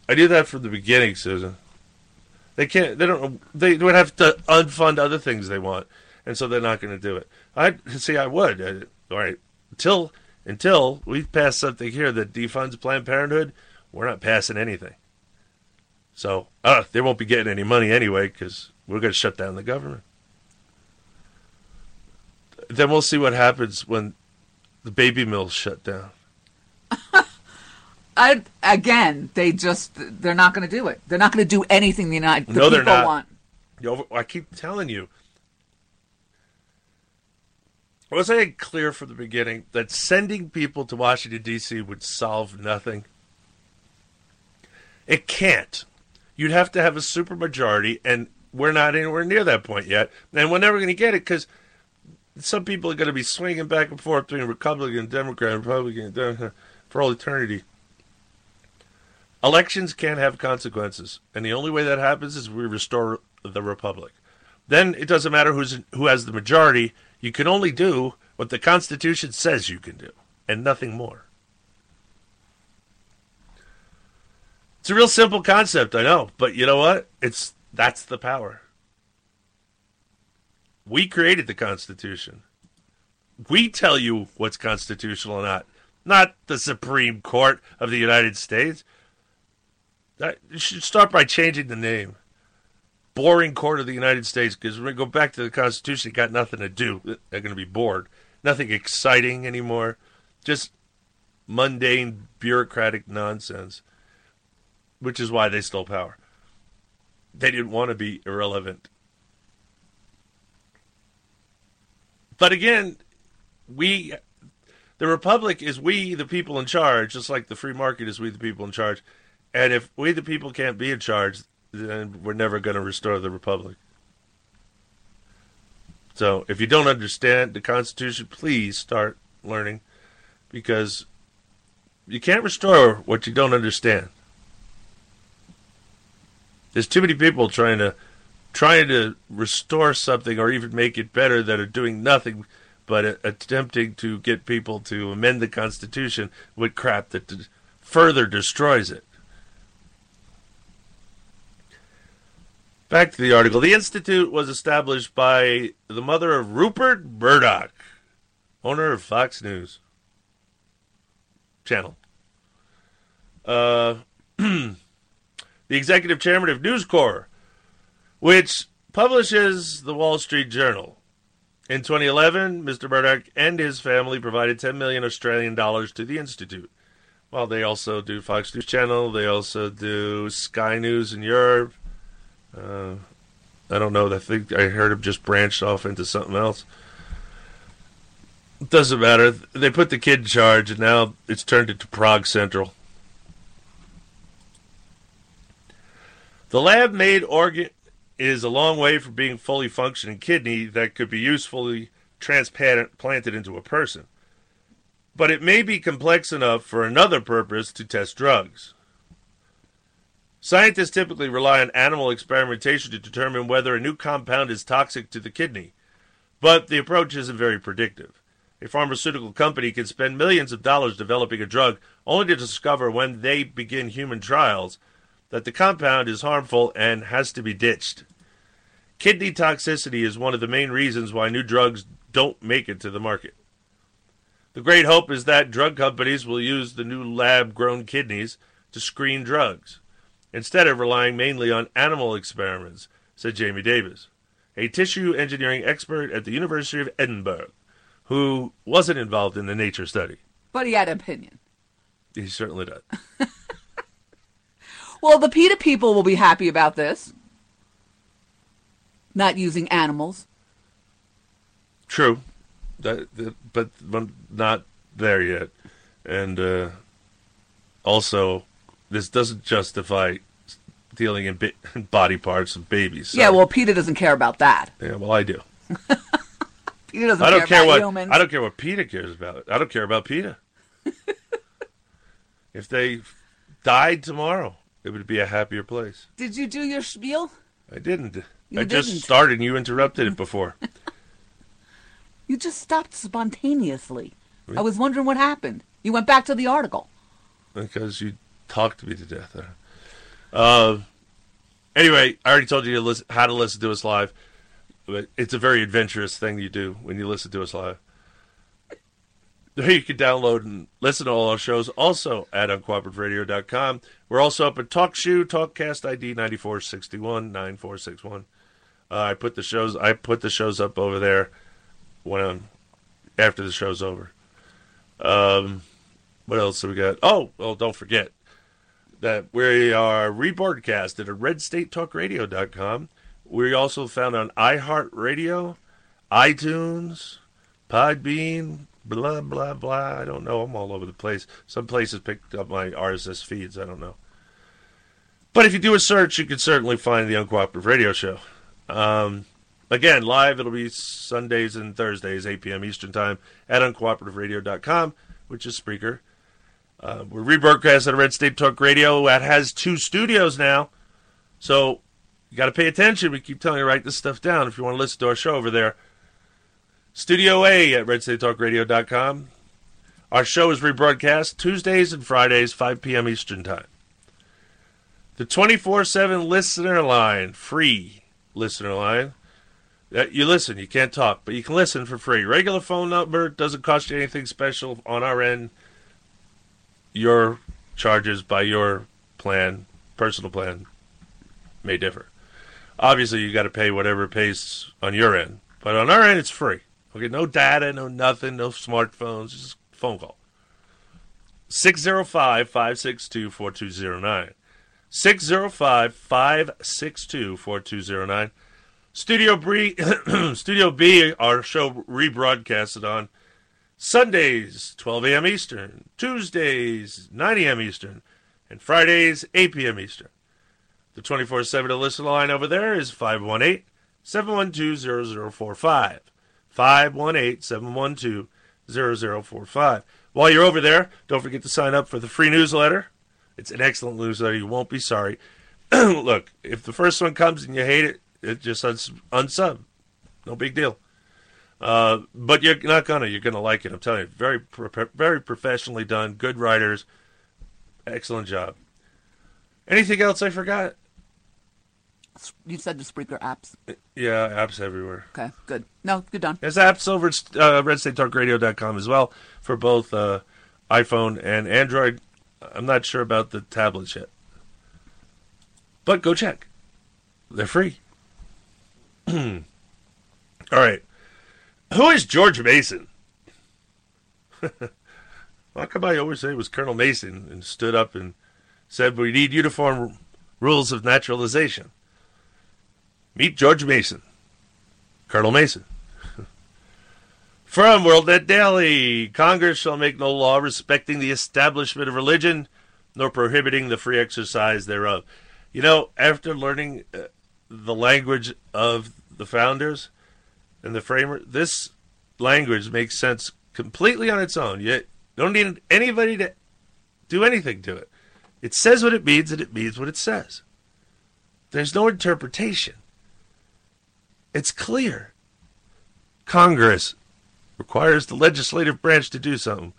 I knew that from the beginning, Susan. They can't. They don't. They would have to unfund other things they want, and so they're not going to do it. I see. I would. I, all right. Until until we pass something here that defunds Planned Parenthood, we're not passing anything. So uh, they won't be getting any money anyway because we're going to shut down the government. Then we'll see what happens when the baby mills shut down. I, again, they just they're not going to do it. They're not going to do anything the United the no, they're people not. want. I keep telling you. Was I clear from the beginning that sending people to Washington D.C. would solve nothing? It can't. You'd have to have a supermajority, and we're not anywhere near that point yet. And we're never going to get it because some people are going to be swinging back and forth between Republican, Democrat, Republican Dem- for all eternity. Elections can't have consequences, and the only way that happens is we restore the republic. Then it doesn't matter who's who has the majority. You can only do what the Constitution says you can do, and nothing more. It's a real simple concept, I know, but you know what? It's that's the power. We created the Constitution. We tell you what's constitutional or not, not the Supreme Court of the United States. That, you should start by changing the name. Boring Court of the United States, because when we go back to the Constitution, it got nothing to do. They're going to be bored. Nothing exciting anymore. Just mundane, bureaucratic nonsense, which is why they stole power. They didn't want to be irrelevant. But again, we, the Republic is we, the people in charge, just like the free market is we, the people in charge. And if we, the people, can't be in charge, then we're never going to restore the Republic. So if you don't understand the Constitution, please start learning because you can't restore what you don't understand. There's too many people trying to trying to restore something or even make it better that are doing nothing but attempting to get people to amend the Constitution with crap that further destroys it. Back to the article. The Institute was established by the mother of Rupert Murdoch. owner of Fox News channel. Uh, the executive chairman of News Corp, which publishes the Wall Street Journal. In 2011, Mr. Murdoch and his family provided 10 million Australian dollars to the institute. Well, they also do Fox News Channel. They also do Sky News in Europe. Uh, I don't know. I think I heard him just branched off into something else. It doesn't matter. They put the kid in charge, and now it's turned into Prague Central. The lab-made organ is a long way from being fully functioning kidney that could be usefully transplanted into a person. But it may be complex enough for another purpose to test drugs. Scientists typically rely on animal experimentation to determine whether a new compound is toxic to the kidney, but the approach isn't very predictive. A pharmaceutical company can spend millions of dollars developing a drug only to discover when they begin human trials that the compound is harmful and has to be ditched. Kidney toxicity is one of the main reasons why new drugs don't make it to the market. The great hope is that drug companies will use the new lab grown kidneys to screen drugs, instead of relying mainly on animal experiments, said Jamie Davies, a tissue engineering expert at the University of Edinburgh, who wasn't involved in the nature study. But he had an opinion. He certainly does. Well, the PETA people will be happy about this. Not using animals. True, that, that, but I'm not there yet, and uh, also this doesn't justify dealing in body parts of babies. Yeah, well, PETA doesn't care about that. yeah, well, I do. PETA doesn't I don't care, care about what humans. I don't care what PETA cares about. I don't care about PETA. if they died tomorrow, it would be a happier place. Did you do your spiel? I didn't. You I just didn't. started and you interrupted it before. You just stopped spontaneously. I was wondering what happened. You went back to the article. because you talked me to death. Uh, anyway, I already told you to listen, how to listen to us live, but it's a very adventurous thing you do when you listen to us live. You can download and listen to all our shows also at uncooperativeradio.com. We're also up at TalkShoe, TalkCast ID 9461 9461. Uh, I put the shows I put the shows up over there when I'm, after the show's over. Um, what else do we got? Oh, well, don't forget that we are rebroadcasted at redstatetalkradio.com. We're also found on iHeartRadio, iTunes, Podbean, blah, blah, blah. I don't know. I'm all over the place. Some places picked up my RSS feeds. I don't know. But if you do a search, you can certainly find the Uncooperative Radio Show. Um, again, live, it'll be Sundays and Thursdays, 8 p.m. Eastern Time at uncooperativeradio.com, which is Spreaker. Uh, we're rebroadcast at Red State Talk Radio. That has two studios now. So you got to pay attention. We keep telling you write this stuff down if you want to listen to our show over there. Studio A at redstatetalkradio.com. Our show is rebroadcast Tuesdays and Fridays, 5 p.m. Eastern Time. The 24 7 listener line, free listener line. Uh, You listen, you can't talk, but you can listen for free. Regular phone number doesn't cost you anything special on our end. Your charges by your plan, personal plan, may differ. Obviously, you got to pay whatever it pays on your end, but on our end, it's free. Okay, no data, no nothing, no smartphones, just phone call. 605 562 4209. 605 562 4209. Studio B, Studio B, our show rebroadcasted on Sundays, 12 a.m. Eastern, Tuesdays, 9 a.m. Eastern, and Fridays, 8 p.m. Eastern. The 24 7 listen line over there is 518 712 0045. 518 712 0045. While you're over there, don't forget to sign up for the free newsletter. It's an excellent newsletter. You won't be sorry. Look, if the first one comes and you hate it, it just uns- unsub. No big deal. Uh, but you're not gonna. You're gonna like it. I'm telling you. Very, very professionally done. Good writers. Excellent job. Anything else I forgot? You said the Spreaker apps. Yeah, apps everywhere. Okay, good. No, good done. There's apps over at uh, redstatetalkradio.com as well for both uh, iPhone and Android. I'm not sure about the tablets yet. But go check. They're free. All right. Who is George Mason? How come I always say it was Colonel Mason and stood up and said we need uniform rules of naturalization? Meet George Mason. Colonel Mason. From World Net Daily, Congress shall make no law respecting the establishment of religion, nor prohibiting the free exercise thereof. You know, after learning uh, the language of the founders and the framer, this language makes sense completely on its own. You don't need anybody to do anything to it. It says what it means, and it means what it says. There's no interpretation. It's clear. Congress requires the legislative branch to do something.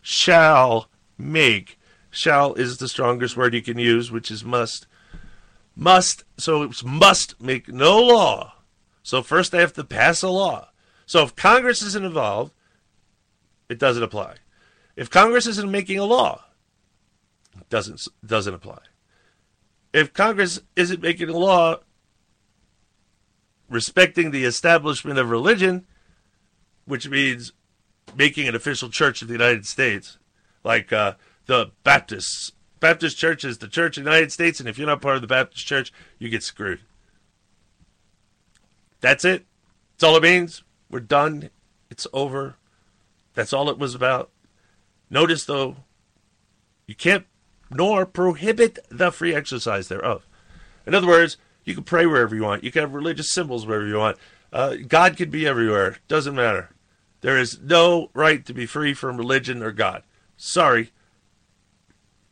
Shall make. Shall is the strongest word you can use, which is must. Must. So it's must make no law. So first they have to pass a law. So if Congress isn't involved, it doesn't apply. If Congress isn't making a law, it doesn't doesn't apply. If Congress isn't making a law respecting the establishment of religion, which means making an official church of the United States, like uh, the Baptists. Baptist Church is the Church of the United States, and if you're not part of the Baptist Church, you get screwed. That's it. That's all it means. We're done. It's over. That's all it was about. Notice, though, you can't nor prohibit the free exercise thereof. In other words, you can pray wherever you want. You can have religious symbols wherever you want. Uh, God could be everywhere. Doesn't matter. There is no right to be free from religion or God. Sorry.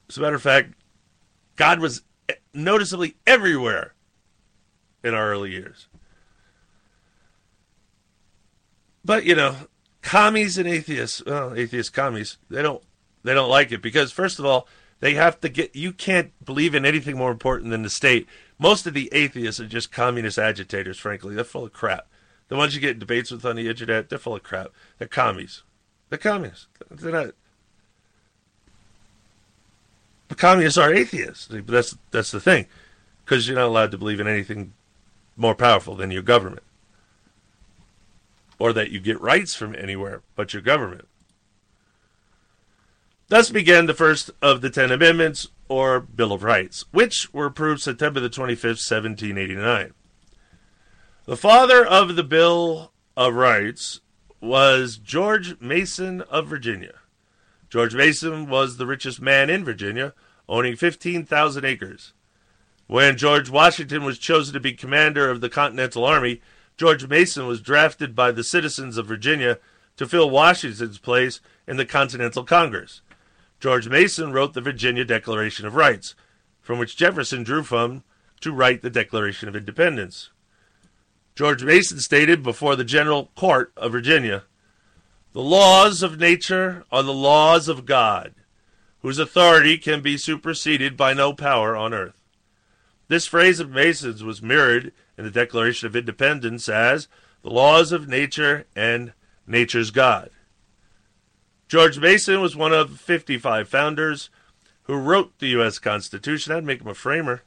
As a matter of fact, God was noticeably everywhere in our early years. But you know, commies and atheists, well, atheist commies, they don't they don't like it because first of all, they have to get you can't believe in anything more important than the state. Most of the atheists are just communist agitators, frankly. They're full of crap. The ones you get in debates with on the internet, they're full of crap. They're commies. They're communists. They're not the communists are atheists. That's that's the thing, because you're not allowed to believe in anything more powerful than your government, or that you get rights from anywhere but your government. Thus began the first of the Ten Amendments, or Bill of Rights, which were approved September the 25th, 1789. The father of the Bill of Rights was George Mason of Virginia. George Mason was the richest man in Virginia, owning 15,000 acres. When George Washington was chosen to be commander of the Continental Army, George Mason was drafted by the citizens of Virginia to fill Washington's place in the Continental Congress. George Mason wrote the Virginia Declaration of Rights, from which Jefferson drew from to write the Declaration of Independence. George Mason stated before the General Court of Virginia The laws of nature are the laws of God, whose authority can be superseded by no power on earth. This phrase of Mason's was mirrored in the Declaration of Independence as the laws of nature and nature's God. George Mason was one of 55 founders who wrote the U.S. Constitution. That'd make him a framer.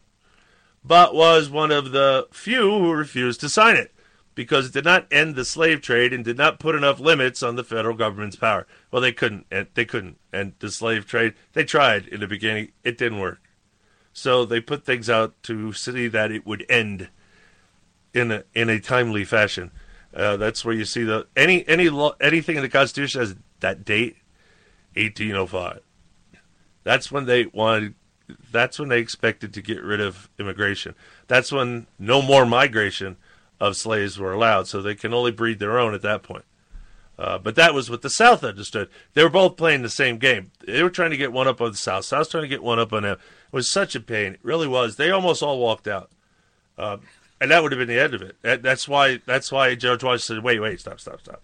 But was one of the few who refused to sign it because it did not end the slave trade and did not put enough limits on the federal government's power. Well, they couldn't. They couldn't end the slave trade. They tried in the beginning. It didn't work. So they put things out to see that it would end in a in a timely fashion. Uh, that's where you see the any any law, anything in the Constitution has that date, 1805. That's when they wanted. That's when they expected to get rid of immigration. That's when no more migration of slaves were allowed, so they can only breed their own at that point. Uh, but that was what the South understood. They were both playing the same game. They were trying to get one up on the South. South's trying to get one up on them. It was such a pain. It really was. They almost all walked out. Uh, and that would have been the end of it. That's why. That's why George Washington said, "Wait, wait, stop, stop, stop.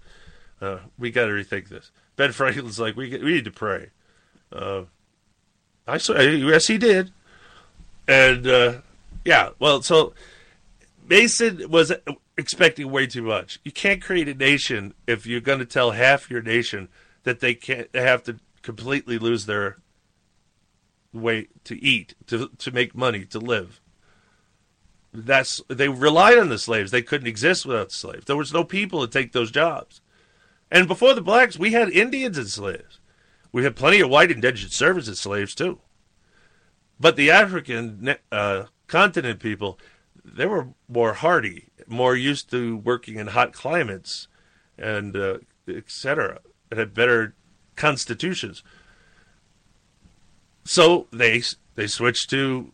Uh, we got to rethink this." Ben Franklin's like, "We we need to pray." Uh, I saw. Yes, he did. And uh, yeah, well, so Mason was expecting way too much. You can't create a nation if you're going to tell half your nation that they can't they have to completely lose their way to eat, to to make money, to live. That's they relied on the slaves. They couldn't exist without the slaves. There was no people to take those jobs. And before the blacks, we had Indians as slaves. We had plenty of white indentured servants as slaves too. But the African uh, continent people, they were more hardy, more used to working in hot climates, and uh, etc. It had better constitutions. So they they switched to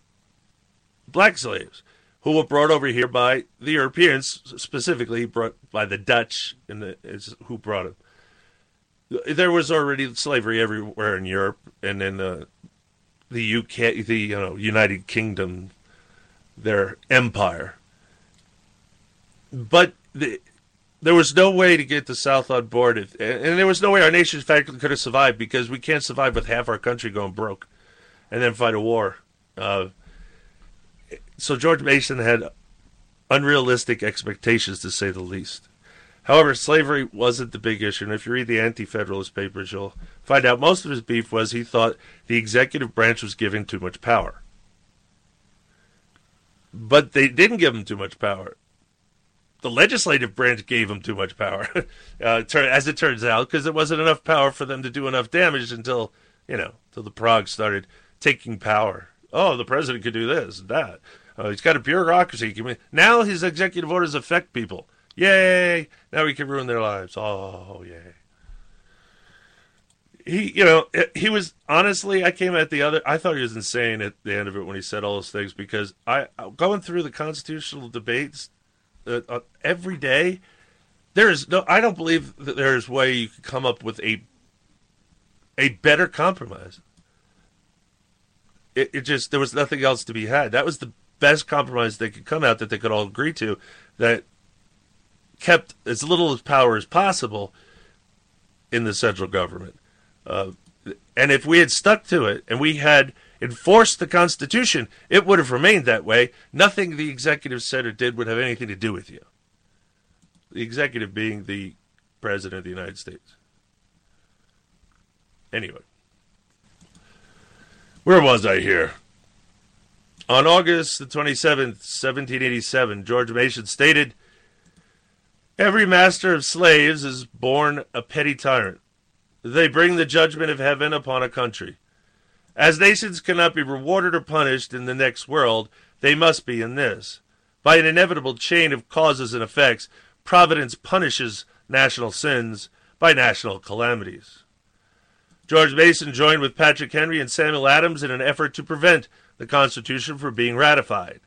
black slaves, who were brought over here by the Europeans, specifically brought by the Dutch, and the, is who brought them. There was already slavery everywhere in Europe, and in the the UK, the you know United Kingdom, their empire. But the, there was no way to get the South on board, if, and there was no way our nation, in fact, could have survived because we can't survive with half our country going broke, and then fight a war. Uh, so George Mason had unrealistic expectations, to say the least. However, slavery wasn't the big issue, and if you read the anti-federalist papers, you'll find out most of his beef was he thought the executive branch was giving too much power. But they didn't give him too much power. The legislative branch gave him too much power, uh, as it turns out, because there wasn't enough power for them to do enough damage until, you know, until the Prague started taking power. Oh, the president could do this that. Uh, he's got a bureaucracy. Now his executive orders affect people. Yay! Now he can ruin their lives. Oh, yay. He, you know, he was honestly. I came at the other. I thought he was insane at the end of it when he said all those things because I going through the constitutional debates uh, uh, every day. There is no. I don't believe that there is way you could come up with a a better compromise. It, it just there was nothing else to be had. That was the best compromise they could come out that they could all agree to. That kept as little power as possible in the central government. Uh, and if we had stuck to it and we had enforced the Constitution, it would have remained that way. Nothing the executive said or did would have anything to do with you. The executive being the President of the United States. Anyway, where was I here? On August the 27th, 1787, George Mason stated Every master of slaves is born a petty tyrant. They bring the judgment of heaven upon a country. As nations cannot be rewarded or punished in the next world, they must be in this. By an inevitable chain of causes and effects, Providence punishes national sins by national calamities. George Mason joined with Patrick Henry and Samuel Adams in an effort to prevent the Constitution from being ratified.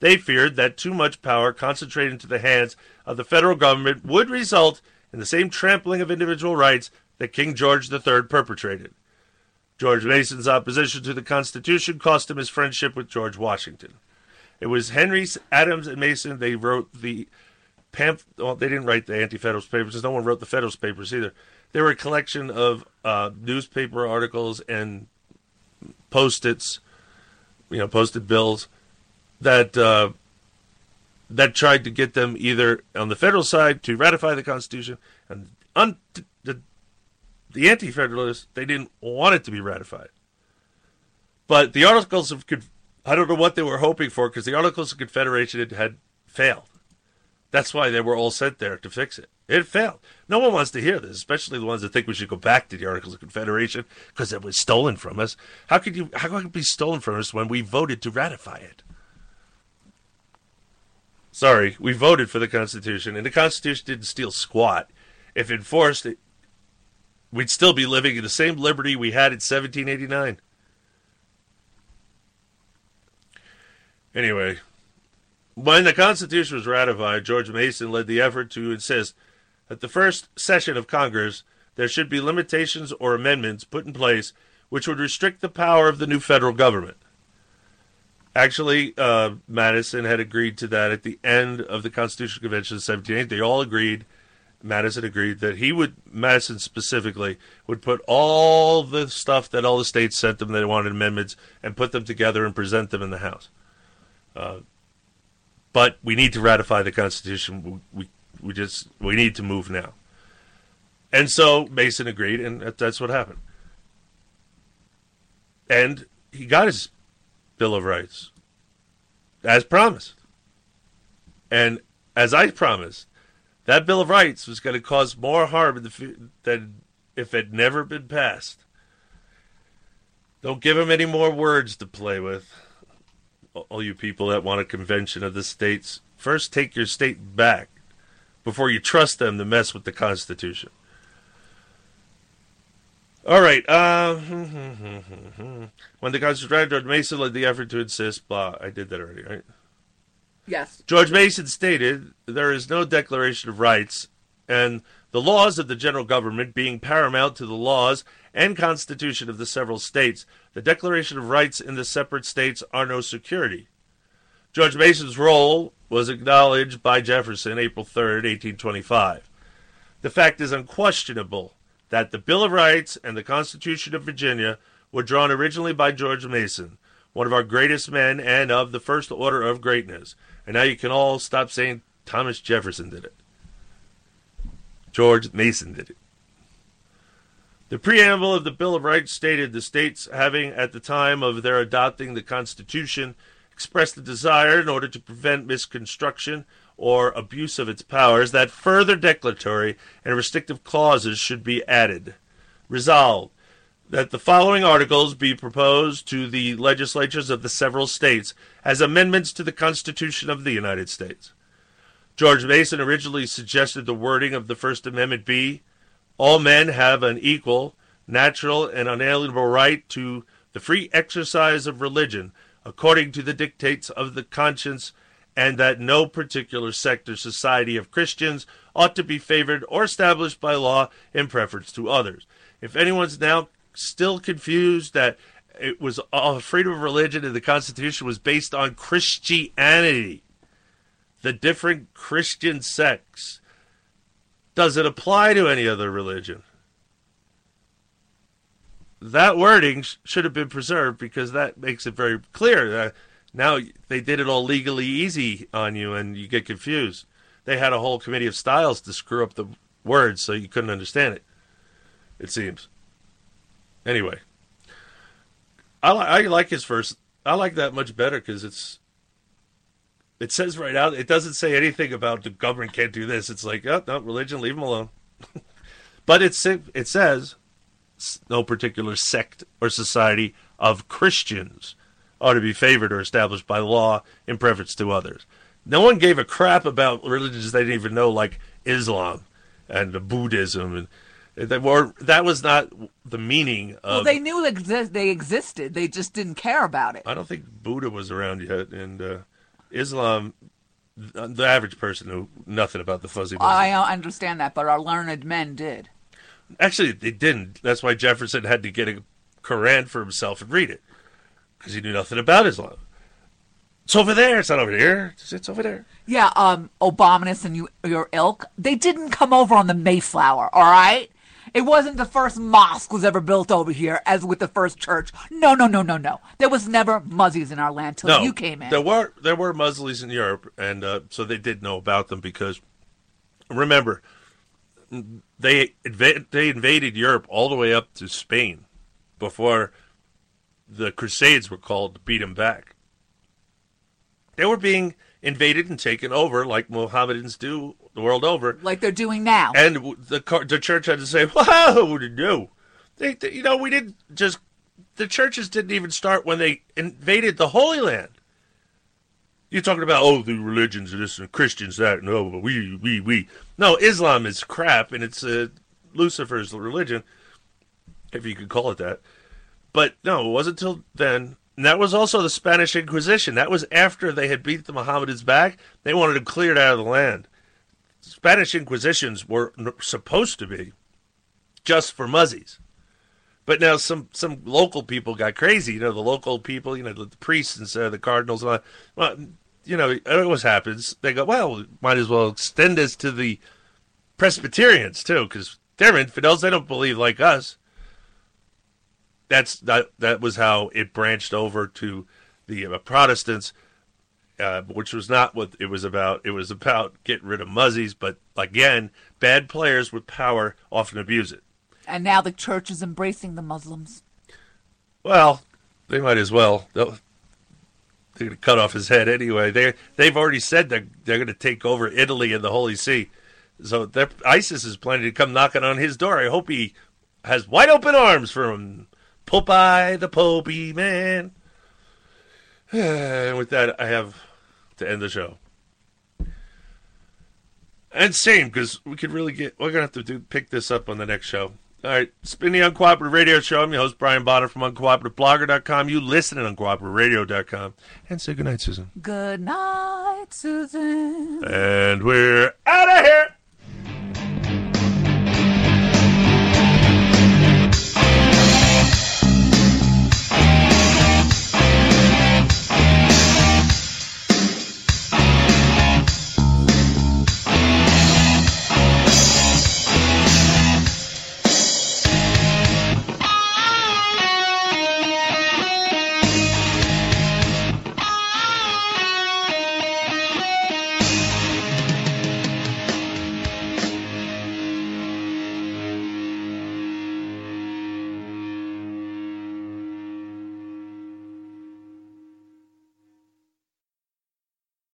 They feared that too much power concentrated into the hands of the federal government would result in the same trampling of individual rights that King George III perpetrated. George Mason's opposition to the Constitution cost him his friendship with George Washington. It was Henry, Adams, and Mason. They wrote the pamphlet. Well, they didn't write the anti-federalist papers. No one wrote the Federalist papers either. They were a collection of uh, newspaper articles and post-its, you know, posted bills that uh, that tried to get them either on the federal side to ratify the Constitution, and un- the, the anti-federalists they didn't want it to be ratified. But the Articles of I don't know what they were hoping for because the Articles of Confederation had failed. That's why they were all sent there to fix it. It failed. No one wants to hear this, especially the ones that think we should go back to the Articles of Confederation because it was stolen from us. How could you? How could it be stolen from us when we voted to ratify it? Sorry, we voted for the Constitution, and the Constitution didn't steal squat. If enforced, it, we'd still be living in the same liberty we had in 1789. Anyway, when the Constitution was ratified, George Mason led the effort to insist that the first session of Congress there should be limitations or amendments put in place which would restrict the power of the new federal government. Actually, uh, Madison had agreed to that at the end of the Constitutional Convention of 1780. They all agreed. Madison agreed that he would, Madison specifically, would put all the stuff that all the states sent them that wanted amendments and put them together and present them in the House. Uh, but we need to ratify the Constitution. We, we, just we need to move now. And so Mason agreed, and that's what happened. And he got his Bill of Rights as promised. And as I promised, that Bill of Rights was going to cause more harm than if it had never been passed. Don't give him any more words to play with. All you people that want a convention of the states, first take your state back before you trust them to mess with the Constitution. All right. Uh, when the Constitution, George Mason led the effort to insist, blah. I did that already, right? Yes. George Mason stated there is no Declaration of Rights, and the laws of the general government being paramount to the laws and constitution of the several states, the Declaration of Rights in the separate states are no security. George Mason's role was acknowledged by Jefferson April 3, 1825. The fact is unquestionable that the Bill of Rights and the Constitution of Virginia were drawn originally by George Mason, one of our greatest men and of the first order of greatness. And now you can all stop saying Thomas Jefferson did it. George Mason did it. The preamble of the Bill of Rights stated the states having, at the time of their adopting the Constitution, expressed the desire, in order to prevent misconstruction or abuse of its powers, that further declaratory and restrictive clauses should be added. Resolved that the following articles be proposed to the legislatures of the several states as amendments to the Constitution of the United States. George Mason originally suggested the wording of the First Amendment be all men have an equal, natural, and unalienable right to the free exercise of religion according to the dictates of the conscience, and that no particular sect or society of Christians ought to be favored or established by law in preference to others. If anyone's now still confused that it was all freedom of religion and the Constitution was based on Christianity, the different Christian sects, does it apply to any other religion? That wording should have been preserved because that makes it very clear. that now they did it all legally easy on you and you get confused. They had a whole committee of styles to screw up the words so you couldn't understand it, it seems. Anyway, I, li- I like his first. I like that much better because it's. It says right out. It doesn't say anything about the government can't do this. It's like, oh no, religion, leave them alone. but it's it says no particular sect or society of Christians ought to be favored or established by law in preference to others. No one gave a crap about religions they didn't even know, like Islam and Buddhism, and that were that was not the meaning of. Well, they knew they, exi- they existed. They just didn't care about it. I don't think Buddha was around yet, and uh, Islam. The average person knew nothing about the fuzzy. I uh, understand that, but our learned men did. Actually, they didn't. That's why Jefferson had to get a Quran for himself and read it because he knew nothing about Islam. It's over there. It's not over here. It's, it's over there. Yeah, um, Obaminus and you, your ilk, they didn't come over on the Mayflower, all right? It wasn't the first mosque was ever built over here, as with the first church. No, no, no, no, no. There was never muzzies in our land till no, you came in. There were there were Muslims in Europe, and uh, so they did know about them because remember they inva- they invaded Europe all the way up to Spain before the Crusades were called to beat them back. They were being invaded and taken over like Mohammedans do the world over. like they're doing now. And the the church had to say, "Whoa, no, they, they- you know, we didn't just the churches didn't even start when they invaded the Holy Land." You're talking about oh the religions and this and Christians that no but we we we no Islam is crap and it's Lucifer's religion if you could call it that but no it wasn't until then and that was also the Spanish Inquisition that was after they had beat the Mohammedans back they wanted them cleared out of the land Spanish Inquisitions were supposed to be just for muzzies. But now some, some local people got crazy. You know, the local people, you know, the, the priests and uh, the cardinals and all that. Well, you know, it always happens. They go, well, might as well extend this to the Presbyterians, too, because they're infidels. They don't believe like us. That's that. That was how it branched over to the uh, Protestants, uh, which was not what it was about. It was about getting rid of muzzies, but again, bad players with power often abuse it. And now the church is embracing the Muslims. Well, they might as well. They'll, they're going to cut off his head anyway. They they've already said they're they're going to take over Italy and the Holy See. So ISIS is planning to come knocking on his door. I hope he has wide open arms for him. Popeye the Popey man. And with that, I have to end the show. And same because we could really get. We're gonna have to do pick this up on the next show. All right, spin the Uncooperative Radio Show. I'm your host Brian Bonner from UncooperativeBlogger.com. You listen at UncooperativeRadio.com. And say goodnight, Susan. Good night, Susan. And we're out of here.